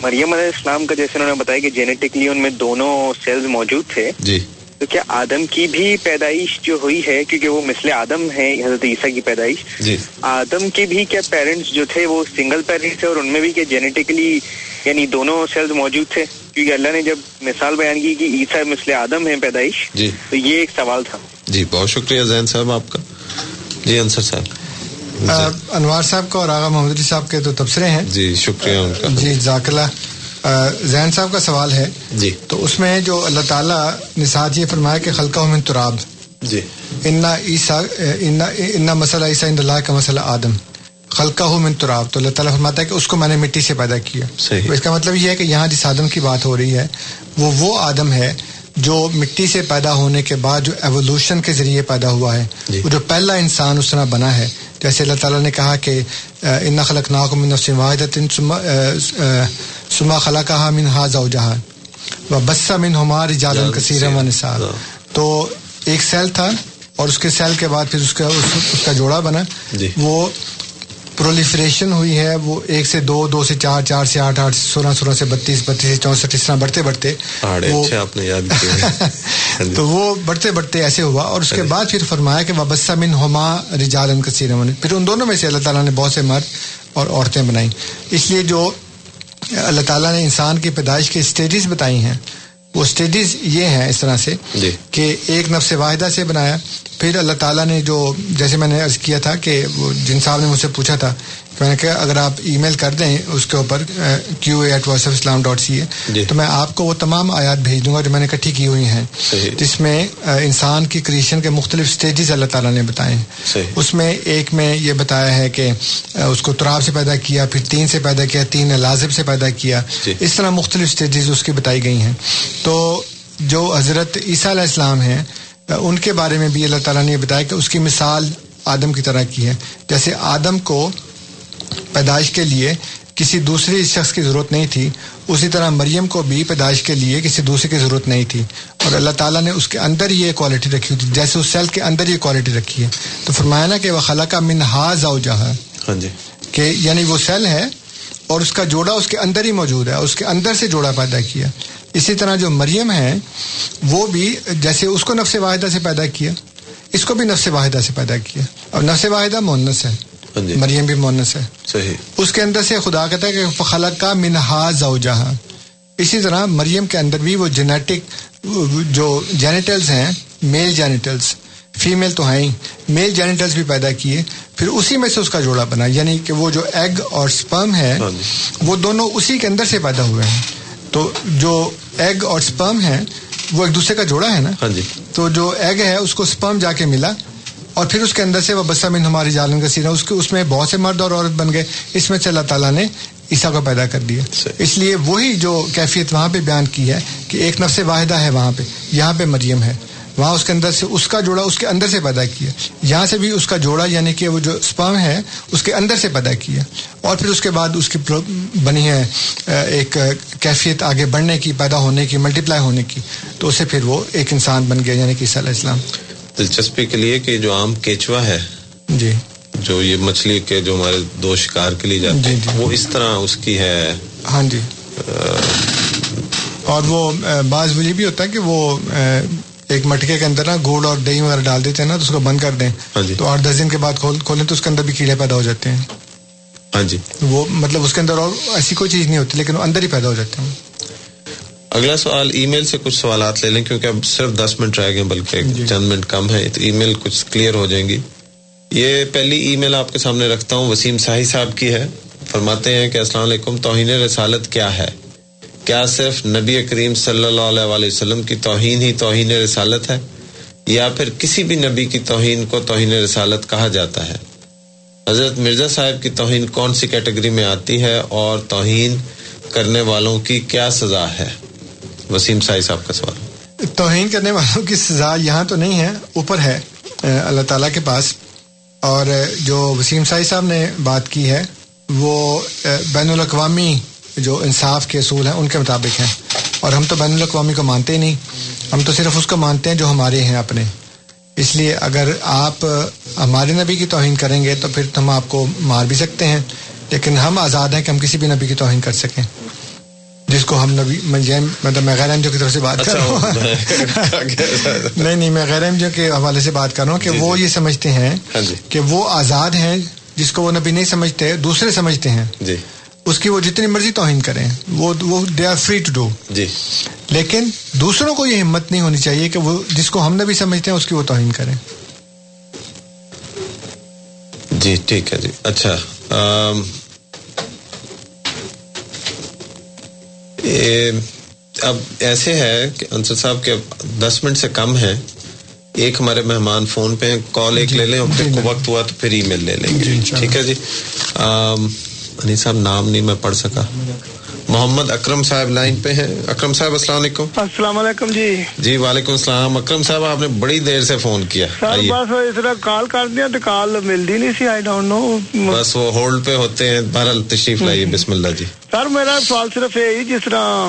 مریم علیہ السلام کا جیسے انہوں نے بتایا کہ جینیٹکلی ان میں دونوں سیلز موجود تھے۔ جی۔ تو کیا آدم کی بھی پیدائش جو ہوئی ہے کیونکہ وہ مثل آدم ہے حضرت عیسیٰ کی پیدائش۔ جی۔ آدم کے بھی کیا پیرنٹس جو تھے وہ سنگل پیرنٹس تھے اور ان میں بھی کیا جینیٹکلی یعنی دونوں سیلز موجود تھے؟ کیونکہ اللہ نے جب مثال بیان کی کہ عیسیٰ مثل آدم ہے پیدائش جی۔ تو یہ ایک سوال تھا۔ جی بہت شکریہ زین صاحب آپ کا۔ جی انصر صاحب۔ آ، انوار صاحب کا اور آغا محمد علی صاحب کے تو تبصرے ہیں۔ جی شکریہ ان کا۔ جی جزاک اللہ۔ زین صاحب کا سوال ہے۔ جی۔ تو اس میں جو اللہ تعالیٰ نے ساتھ یہ فرمایا کہ خلقہ من تراب۔ جی۔ انا عیسیٰ انا مسئلہ عیسیٰ عند اللہ کا مسئلہ آدم۔ خلقہ من تراب۔ تو اللہ تعالیٰ فرماتا ہے کہ اس کو میں نے مٹی سے پیدا کیا۔ صحیح۔ تو اس کا مطلب یہ ہے کہ یہاں جس آدم کی بات ہو رہی ہے وہ وہ آدم ہے جو مٹی سے پیدا ہونے کے بعد جو ایوولوشن کے ذریعے پیدا ہوا ہے وہ جو پہلا انسان اس طرح بنا ہے۔ جیسے اللہ تعالیٰ نے کہا کہ ان خلق ناکم نفس واحد سما خلا کہا من ہاضا جہاں و بسا من ہماری جالن کثیر و نثار تو ایک سیل تھا اور اس کے سیل کے بعد پھر اس کا اس, اس کا جوڑا بنا۔ جی۔ وہ پرولیفریشن ہوئی ہے وہ ایک سے دو دو سے چار چار سے آٹھ آٹھ سولہ سولہ سے بتیس بتیس سے چونسٹھ اس طرح بڑھتے بڑھتے نے یاد کیا تو وہ بڑھتے بڑھتے ایسے ہوا اور اس کے بعد پھر فرمایا کہ وابستہ من ہوما رجال کثیر پھر ان دونوں میں سے اللہ تعالیٰ نے بہت سے مرد اور عورتیں بنائیں اس لیے جو اللہ تعالیٰ نے انسان کی پیدائش کے اسٹیجز بتائی ہیں وہ اسٹیجز یہ ہیں اس طرح سے جی۔ کہ ایک نفس واحدہ سے بنایا۔ پھر اللہ تعالیٰ نے جو جیسے میں نے عرض کیا تھا کہ وہ جن صاحب نے مجھ سے پوچھا تھا میں نے کہا اگر آپ ای میل کر دیں اس کے اوپر Q A at Voice Islam dot C. A تو میں آپ کو وہ تمام آیات بھیج دوں گا جو میں نے اکٹھی کی ہوئی ہیں. جس میں انسان کی کریشن کے مختلف اسٹیجز اللہ تعالیٰ نے بتائے ہیں. اس میں ایک میں یہ بتایا ہے کہ اس کو تراب سے پیدا کیا پھر تین سے پیدا کیا تین لازب سے پیدا کیا. جی۔ اس طرح مختلف اسٹیجز اس کی بتائی گئی ہیں. تو جو حضرت عیسیٰ علیہ السلام ہیں ان کے بارے میں بھی اللہ تعالیٰ نے یہ بتایا کہ اس کی مثال آدم کی طرح کی ہے. جیسے آدم کو پیدائش کے لیے کسی دوسرے شخص کی ضرورت نہیں تھی اسی طرح مریم کو بھی پیدائش کے لیے کسی دوسرے کی ضرورت نہیں تھی۔ اور اللہ تعالیٰ نے اس کے اندر یہ کوالٹی رکھی ہوئی تھی جیسے اس سیل کے اندر یہ کوالٹی رکھی ہے۔ تو فرمایا نا کہ وہ خلا کا منہاز او جہاں ہاں جی۔ کہ یعنی وہ سیل ہے اور اس کا جوڑا اس کے اندر ہی موجود ہے اس کے اندر سے جوڑا پیدا کیا۔ اسی طرح جو مریم ہے وہ بھی جیسے اس کو نفس واحدہ سے پیدا کیا اس کو بھی نفس واحدہ سے پیدا کیا۔ اور نفس واحدہ مونس ہے۔ مریم بھی مونس ہے۔ صحیح۔ اس کے اندر سے خدا کہتا ہے کہ خلق کا منہاز او جہاں اسی طرح مریم کے اندر بھی وہ جینیٹک جو جینیٹلز ہیں میل جینیٹلز فیمیل تو ہیں ہی۔ میل جینیٹلز بھی پیدا کیے۔ پھر اسی میں سے اس کا جوڑا بنا۔ یعنی کہ وہ جو ایگ اور سپرم ہے ہاں جی۔ وہ دونوں اسی کے اندر سے پیدا ہوئے ہیں۔ تو جو ایگ اور سپرم ہے وہ ایک دوسرے کا جوڑا ہے نا؟ ہاں جی۔ تو جو ایگ ہے اس کو سپرم جا کے ملا۔ اور پھر اس کے اندر سے وہ بسا من ہماری جالن کا سینا اس کے اس میں بہت سے مرد اور عورت بن گئے۔ اس میں سے اللہ تعالیٰ نے عیسیٰ کو پیدا کر دیا۔ اس لیے وہی جو کیفیت وہاں پہ بیان کی ہے کہ ایک نفس واحدہ ہے وہاں پہ یہاں پہ مریم ہے۔ وہاں اس کے اندر سے اس کا جوڑا اس کے اندر سے پیدا کیا۔ یہاں سے بھی اس کا جوڑا یعنی کہ وہ جو سپرم ہے اس کے اندر سے پیدا کیا۔ اور پھر اس کے بعد اس کی بنی ہے ایک کیفیت آگے بڑھنے کی پیدا ہونے کی ملٹیپلائی ہونے کی۔ تو اسے پھر وہ ایک انسان بن گیا یعنی کہ عیسیٰ علیہ السلام۔ دلچسپی کے لیے کہ جو عام کیچوا ہے جی۔ جو یہ مچھلی کے جو ہمارے دو شکار کے لیے جاتے جی، ہیں جی۔ وہ اس طرح اس کی ہے۔ ہاں جی۔ اور وہ بعض ولی بھی ہوتا ہے کہ وہ ایک مٹکے کے اندر نا گوڑ اور دہی وغیرہ ڈال دیتے ہیں نا تو اس کو بند کر دیں۔ ہاں جی۔ تو آٹھ دس دن کے بعد کھول کھولیں تو اس کے اندر بھی کیڑے پیدا ہو جاتے ہیں۔ ہاں جی۔ وہ مطلب اس کے اندر اور ایسی کوئی چیز نہیں ہوتی لیکن وہ اندر ہی پیدا ہو جاتے ہیں۔ اگلا سوال ای میل سے کچھ سوالات لے لیں کیونکہ اب صرف دس منٹ رہ گئے بلکہ جی۔ چند منٹ کم ہے تو ای میل کچھ کلیئر ہو جائیں گی۔ یہ پہلی ای میل آپ کے سامنے رکھتا ہوں وسیم ساہی صاحب کی ہے۔ فرماتے ہیں کہ السلام علیکم توہین رسالت کیا ہے؟ کیا صرف نبی کریم صلی اللہ علیہ وآلہ وسلم کی توہین ہی توہین رسالت ہے؟ یا پھر کسی بھی نبی کی توہین کو توہین رسالت کہا جاتا ہے؟ حضرت مرزا صاحب کی توہین کون سی کیٹیگری میں آتی ہے؟ اور توہین کرنے والوں کی کیا سزا ہے؟ وسیم سائی صاحب کا سوال۔ توہین کرنے والوں کی سزا یہاں تو نہیں ہے، اوپر ہے اللہ تعالیٰ کے پاس۔ اور جو وسیم سائی صاحب نے بات کی ہے، وہ بین الاقوامی جو انصاف کے اصول ہیں، ان کے مطابق ہیں۔ اور ہم تو بین الاقوامی کو مانتے ہی نہیں، ہم تو صرف اس کو مانتے ہیں جو ہمارے ہیں اپنے۔ اس لیے اگر آپ ہمارے نبی کی توہین کریں گے تو پھر ہم آپ کو مار بھی سکتے ہیں، لیکن ہم آزاد ہیں کہ ہم کسی بھی نبی کی توہین کر سکیں۔ جس کو ہم نبی میں جیم- مطلب میں غیر احمدیوں کی طرف سے بات کر رہا ہوں۔ نہیں نہیں میں غیر احمدیوں کے حوالے سے بات کر رہا ہوں کہ جی، وہ جی۔ یہ سمجھتے ہیں ہاں جی۔ کہ وہ آزاد ہیں جس کو وہ نبی نہیں سمجھتے دوسرے سمجھتے ہیں۔ جی۔ اس کی وہ جتنی مرضی توہین کریں وہ وہ they are free to do جی۔ لیکن دوسروں کو یہ ہمت نہیں ہونی چاہیے کہ وہ جس کو ہم نبی سمجھتے ہیں اس کی وہ توہین کریں۔ جی ٹھیک ہے جی۔ اچھا اب ایسے ہے کہ انصر صاحب کے دس منٹ سے کم ہے ایک ہمارے مہمان فون پہ ہیں کال ایک لے لیں اور پھر وقت ہوا تو پھر ای میل لے لیں گے۔ ٹھیک ہے جی؟ انیس صاحب نام نہیں میں پڑھ سکا۔ محمد اکرم صاحب لائن پہ ہیں۔ اکرم صاحب السلام علیکم۔ السلام علیکم جی۔ جی وعلیکم السلام۔ اکرم صاحب آپ نے بڑی دیر سے فون کیا۔ بس اس طرح کال کر دیا تو کال ملتی نہیں سی آئی ڈونٹ نو بس وہ ہولڈ پہ ہوتے ہیں۔ بہرحال تشریف لائیے۔ بسم اللہ جی۔ سر میرا سوال صرف یہ ہی جس طرح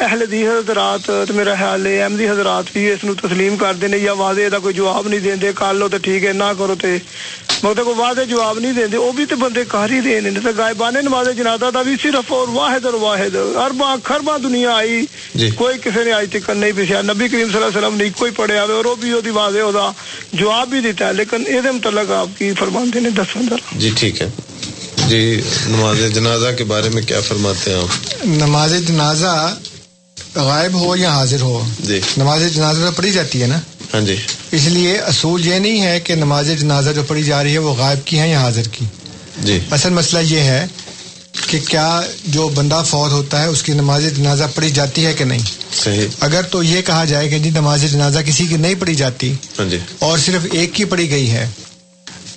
اہل دی حضرات تو میرا خیال ہے احمدی حضرات بھی اس نو تسلیم کردے نے یا واضح دا کوئی جواب نہیں دیندے کر لو تو ٹھیک ہے نہ کرو تے۔ مگر کوئی واضح جواب نہیں دیندے او بھی تے بندے کر ہی دینے تے غائبانے نماز جنازہ دا بھی صرف اور واحد اور واحد اربا خربا دنیا آئی۔ جی. کوئی کسی نے آج تک نہیں پچھیا نبی کریم صلی اللہ علیہ وسلم نے کوئی پڑھیا ہوئے اور او بھی او دی واضح او دا جواب بھی دیتا ہے۔ لیکن اے دے متعلق آپ کی فرماندے نے دس اندر جی ٹھیک ہے۔ جی نماز جنازہ کے بارے میں کیا فرماتے ہیں آپ؟ نماز جنازہ غائب ہو یا حاضر ہو؟ جی۔ نماز جنازہ تو پڑھی جاتی ہے نا؟ ہاں جی۔ اس لیے اصول یہ نہیں ہے کہ نماز جنازہ جو پڑھی جا رہی ہے وہ غائب کی ہے یا حاضر کی۔ جی۔ اصل مسئلہ یہ ہے کہ کیا جو بندہ فوت ہوتا ہے اس کی نماز جنازہ پڑھی جاتی ہے کہ نہیں؟ صحیح۔ اگر تو یہ کہا جائے کہ جی نماز جنازہ کسی کی نہیں پڑھی جاتی ہاں جی۔ اور صرف ایک کی پڑھی گئی ہے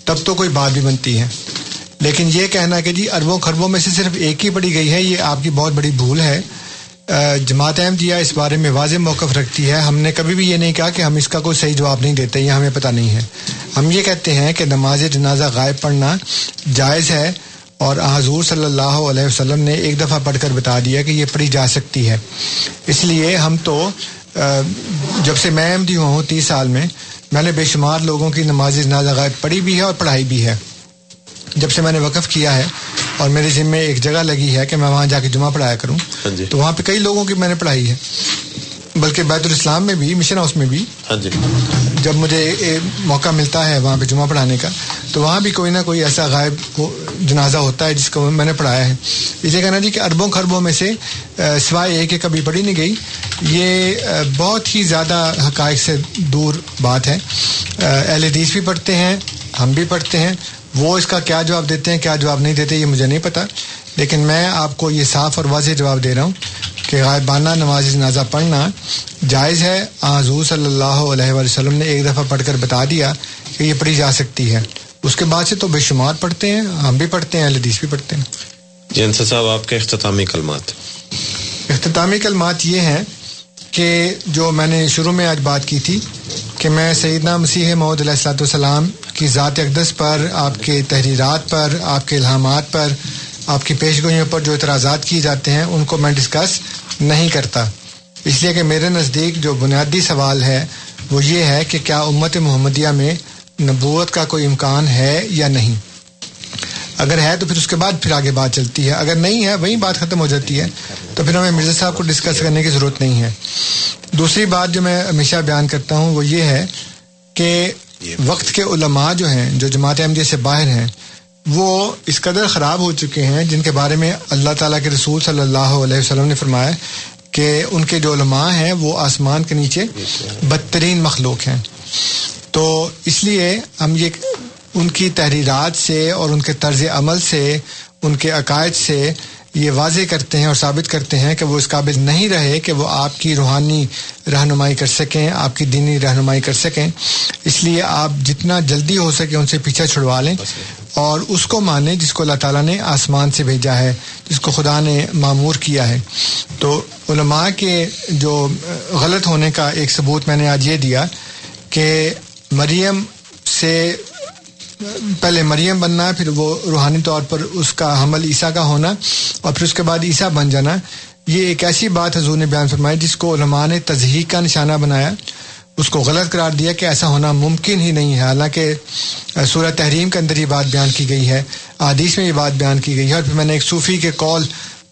تب تو کوئی بات بھی بنتی ہے۔ لیکن یہ کہنا کہ جی اربوں خربوں میں سے صرف ایک ہی پڑھی گئی ہے یہ آپ کی بہت بڑی بھول ہے۔ جماعت احمدیہ اس بارے میں واضح موقف رکھتی ہے۔ ہم نے کبھی بھی یہ نہیں کہا کہ ہم اس کا کوئی صحیح جواب نہیں دیتے، یہ ہمیں پتہ نہیں ہے۔ ہم یہ کہتے ہیں کہ نماز جنازہ غائب پڑھنا جائز ہے اور حضور صلی اللہ علیہ وسلم نے ایک دفعہ پڑھ کر بتا دیا کہ یہ پڑھی جا سکتی ہے۔ اس لیے ہم تو جب سے میں احمدی ہوا ہوں تیس سال میں میں نے بے شمار لوگوں کی نماز جنازہ غائب پڑھی بھی ہے اور پڑھائی بھی ہے۔ جب سے میں نے وقف کیا ہے اور میرے ذمے ایک جگہ لگی ہے کہ میں وہاں جا کے جمعہ پڑھایا کروں۔ تو وہاں پہ کئی لوگوں کی میں نے پڑھائی ہے۔ بلکہ بیت الاسلام میں بھی مشن ہاؤس میں بھی۔ جب مجھے موقع ملتا ہے وہاں پہ جمعہ پڑھانے کا تو وہاں بھی کوئی نہ کوئی ایسا غائب جنازہ ہوتا ہے جس کو میں نے پڑھایا ہے۔ یہ کہنا جی کہ اربوں خربوں میں سے سوائے ایک کبھی پڑھی نہیں گئی یہ بہت ہی زیادہ حقائق سے دور بات ہے۔ اہل حدیث بھی پڑھتے ہیں ہم بھی پڑھتے ہیں۔ وہ اس کا کیا جواب دیتے ہیں کیا جواب نہیں دیتے یہ مجھے نہیں پتا۔ لیکن میں آپ کو یہ صاف اور واضح جواب دے رہا ہوں کہ غائبانہ نماز جنازہ پڑھنا جائز ہے۔ حضور صلی اللہ علیہ وسلم نے ایک دفعہ پڑھ کر بتا دیا کہ یہ پڑھی جا سکتی ہے۔ اس کے بعد سے تو بے شمار پڑھتے ہیں ہم بھی پڑھتے ہیں حدیث بھی پڑھتے ہیں۔ جی انصر صاحب آپ کے اختتامی کلمات۔ اختتامی کلمات یہ ہیں کہ جو میں نے شروع میں آج بات کی تھی کہ میں سیدنا مسیح محدود علیہ السلاۃ والسلام کی ذات اقدس پر، آپ کے تحریرات پر، آپ کے الہامات پر، آپ کی پیش گوئیوں پر جو اعتراضات کیے جاتے ہیں، ان کو میں ڈسکس نہیں کرتا۔ اس لیے کہ میرے نزدیک جو بنیادی سوال ہے، وہ یہ ہے کہ کیا امت محمدیہ میں نبوت کا کوئی امکان ہے یا نہیں؟ اگر ہے تو پھر اس کے بعد پھر آگے بات چلتی ہے۔ اگر نہیں ہے وہیں بات ختم ہو جاتی ہے۔ تو پھر ہمیں مرزا صاحب کو ڈسکس کرنے کی ضرورت نہیں ہے۔ دوسری بات جو میں ہمیشہ بیان کرتا ہوں، وہ یہ ہے کہ وقت کے علماء جو ہیں، جو جماعت احمدیہ سے باہر ہیں، وہ اس قدر خراب ہو چکے ہیں، جن کے بارے میں اللہ تعالیٰ کے رسول صلی اللہ علیہ وسلم نے فرمایا کہ ان کے جو علماء ہیں، وہ آسمان کے نیچے بدترین مخلوق ہیں۔ تو اس لیے ہم یہ ان کی تحریرات سے اور ان کے طرز عمل سے، ان کے عقائد سے یہ واضح کرتے ہیں اور ثابت کرتے ہیں کہ وہ اس قابل نہیں رہے کہ وہ آپ کی روحانی رہنمائی کر سکیں، آپ کی دینی رہنمائی کر سکیں۔ اس لیے آپ جتنا جلدی ہو سکے ان سے پیچھا چھڑوا لیں اور اس کو مانیں جس کو اللہ تعالیٰ نے آسمان سے بھیجا ہے، جس کو خدا نے معمور کیا ہے۔ تو علماء کے جو غلط ہونے کا ایک ثبوت میں نے آج یہ دیا کہ مریم سے پہلے مریم بننا پھر وہ روحانی طور پر اس کا حمل عیسیٰ کا ہونا اور پھر اس کے بعد عیسیٰ بن جانا۔ یہ ایک ایسی بات حضور نے بیان فرمائی، جس کو علماء نے تضحیق کا نشانہ بنایا۔ اس کو غلط قرار دیا کہ ایسا ہونا ممکن ہی نہیں ہے۔ حالانکہ سورہ تحریم کے اندر یہ بات بیان کی گئی ہے عادیث میں یہ بات بیان کی گئی ہے۔ اور پھر میں نے ایک صوفی کے کال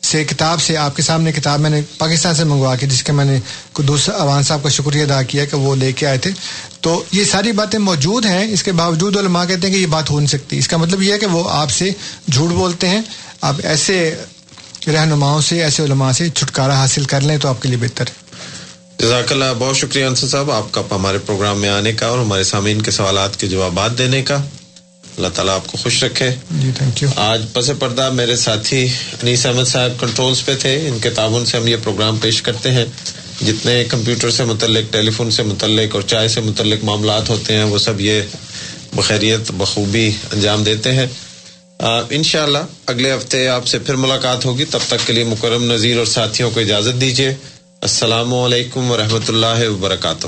سے کتاب سے آپ کے سامنے کتاب میں نے پاکستان سے منگوا کے جس کے میں نے دوسرا عوان صاحب کا شکریہ ادا کیا کہ وہ لے کے آئے تھے۔ تو یہ ساری باتیں موجود ہیں۔ اس کے باوجود علماء کہتے ہیں کہ یہ بات ہو نہیں سکتی۔ اس کا مطلب یہ ہے کہ وہ آپ سے جھوٹ بولتے ہیں۔ آپ ایسے رہنماؤں سے، ایسے علماء سے چھٹکارا حاصل کر لیں تو آپ کے لیے بہتر ہے۔ جزاک اللہ، بہت شکریہ انصر صاحب۔ آپ کا ہمارے پروگرام میں آنے کا اور ہمارے سامعین کے سوالات کے جوابات دینے کا۔ اللہ تعالیٰ آپ کو خوش رکھے۔ جی تھینک یو آج پس پردہ میرے ساتھی انیس احمد صاحب کنٹرولز پہ تھے۔ ان کے تعاون سے ہم یہ پروگرام پیش کرتے ہیں۔ جتنے کمپیوٹر سے متعلق ٹیلی فون سے متعلق اور چائے سے متعلق معاملات ہوتے ہیں وہ سب یہ بخیریت بخوبی انجام دیتے ہیں۔ ان شاء اللہ اگلے ہفتے آپ سے پھر ملاقات ہوگی۔ تب تک کے لیے مکرم نذیر اور ساتھیوں کو اجازت دیجیے السلام علیکم ورحمۃ اللہ وبرکاتہ۔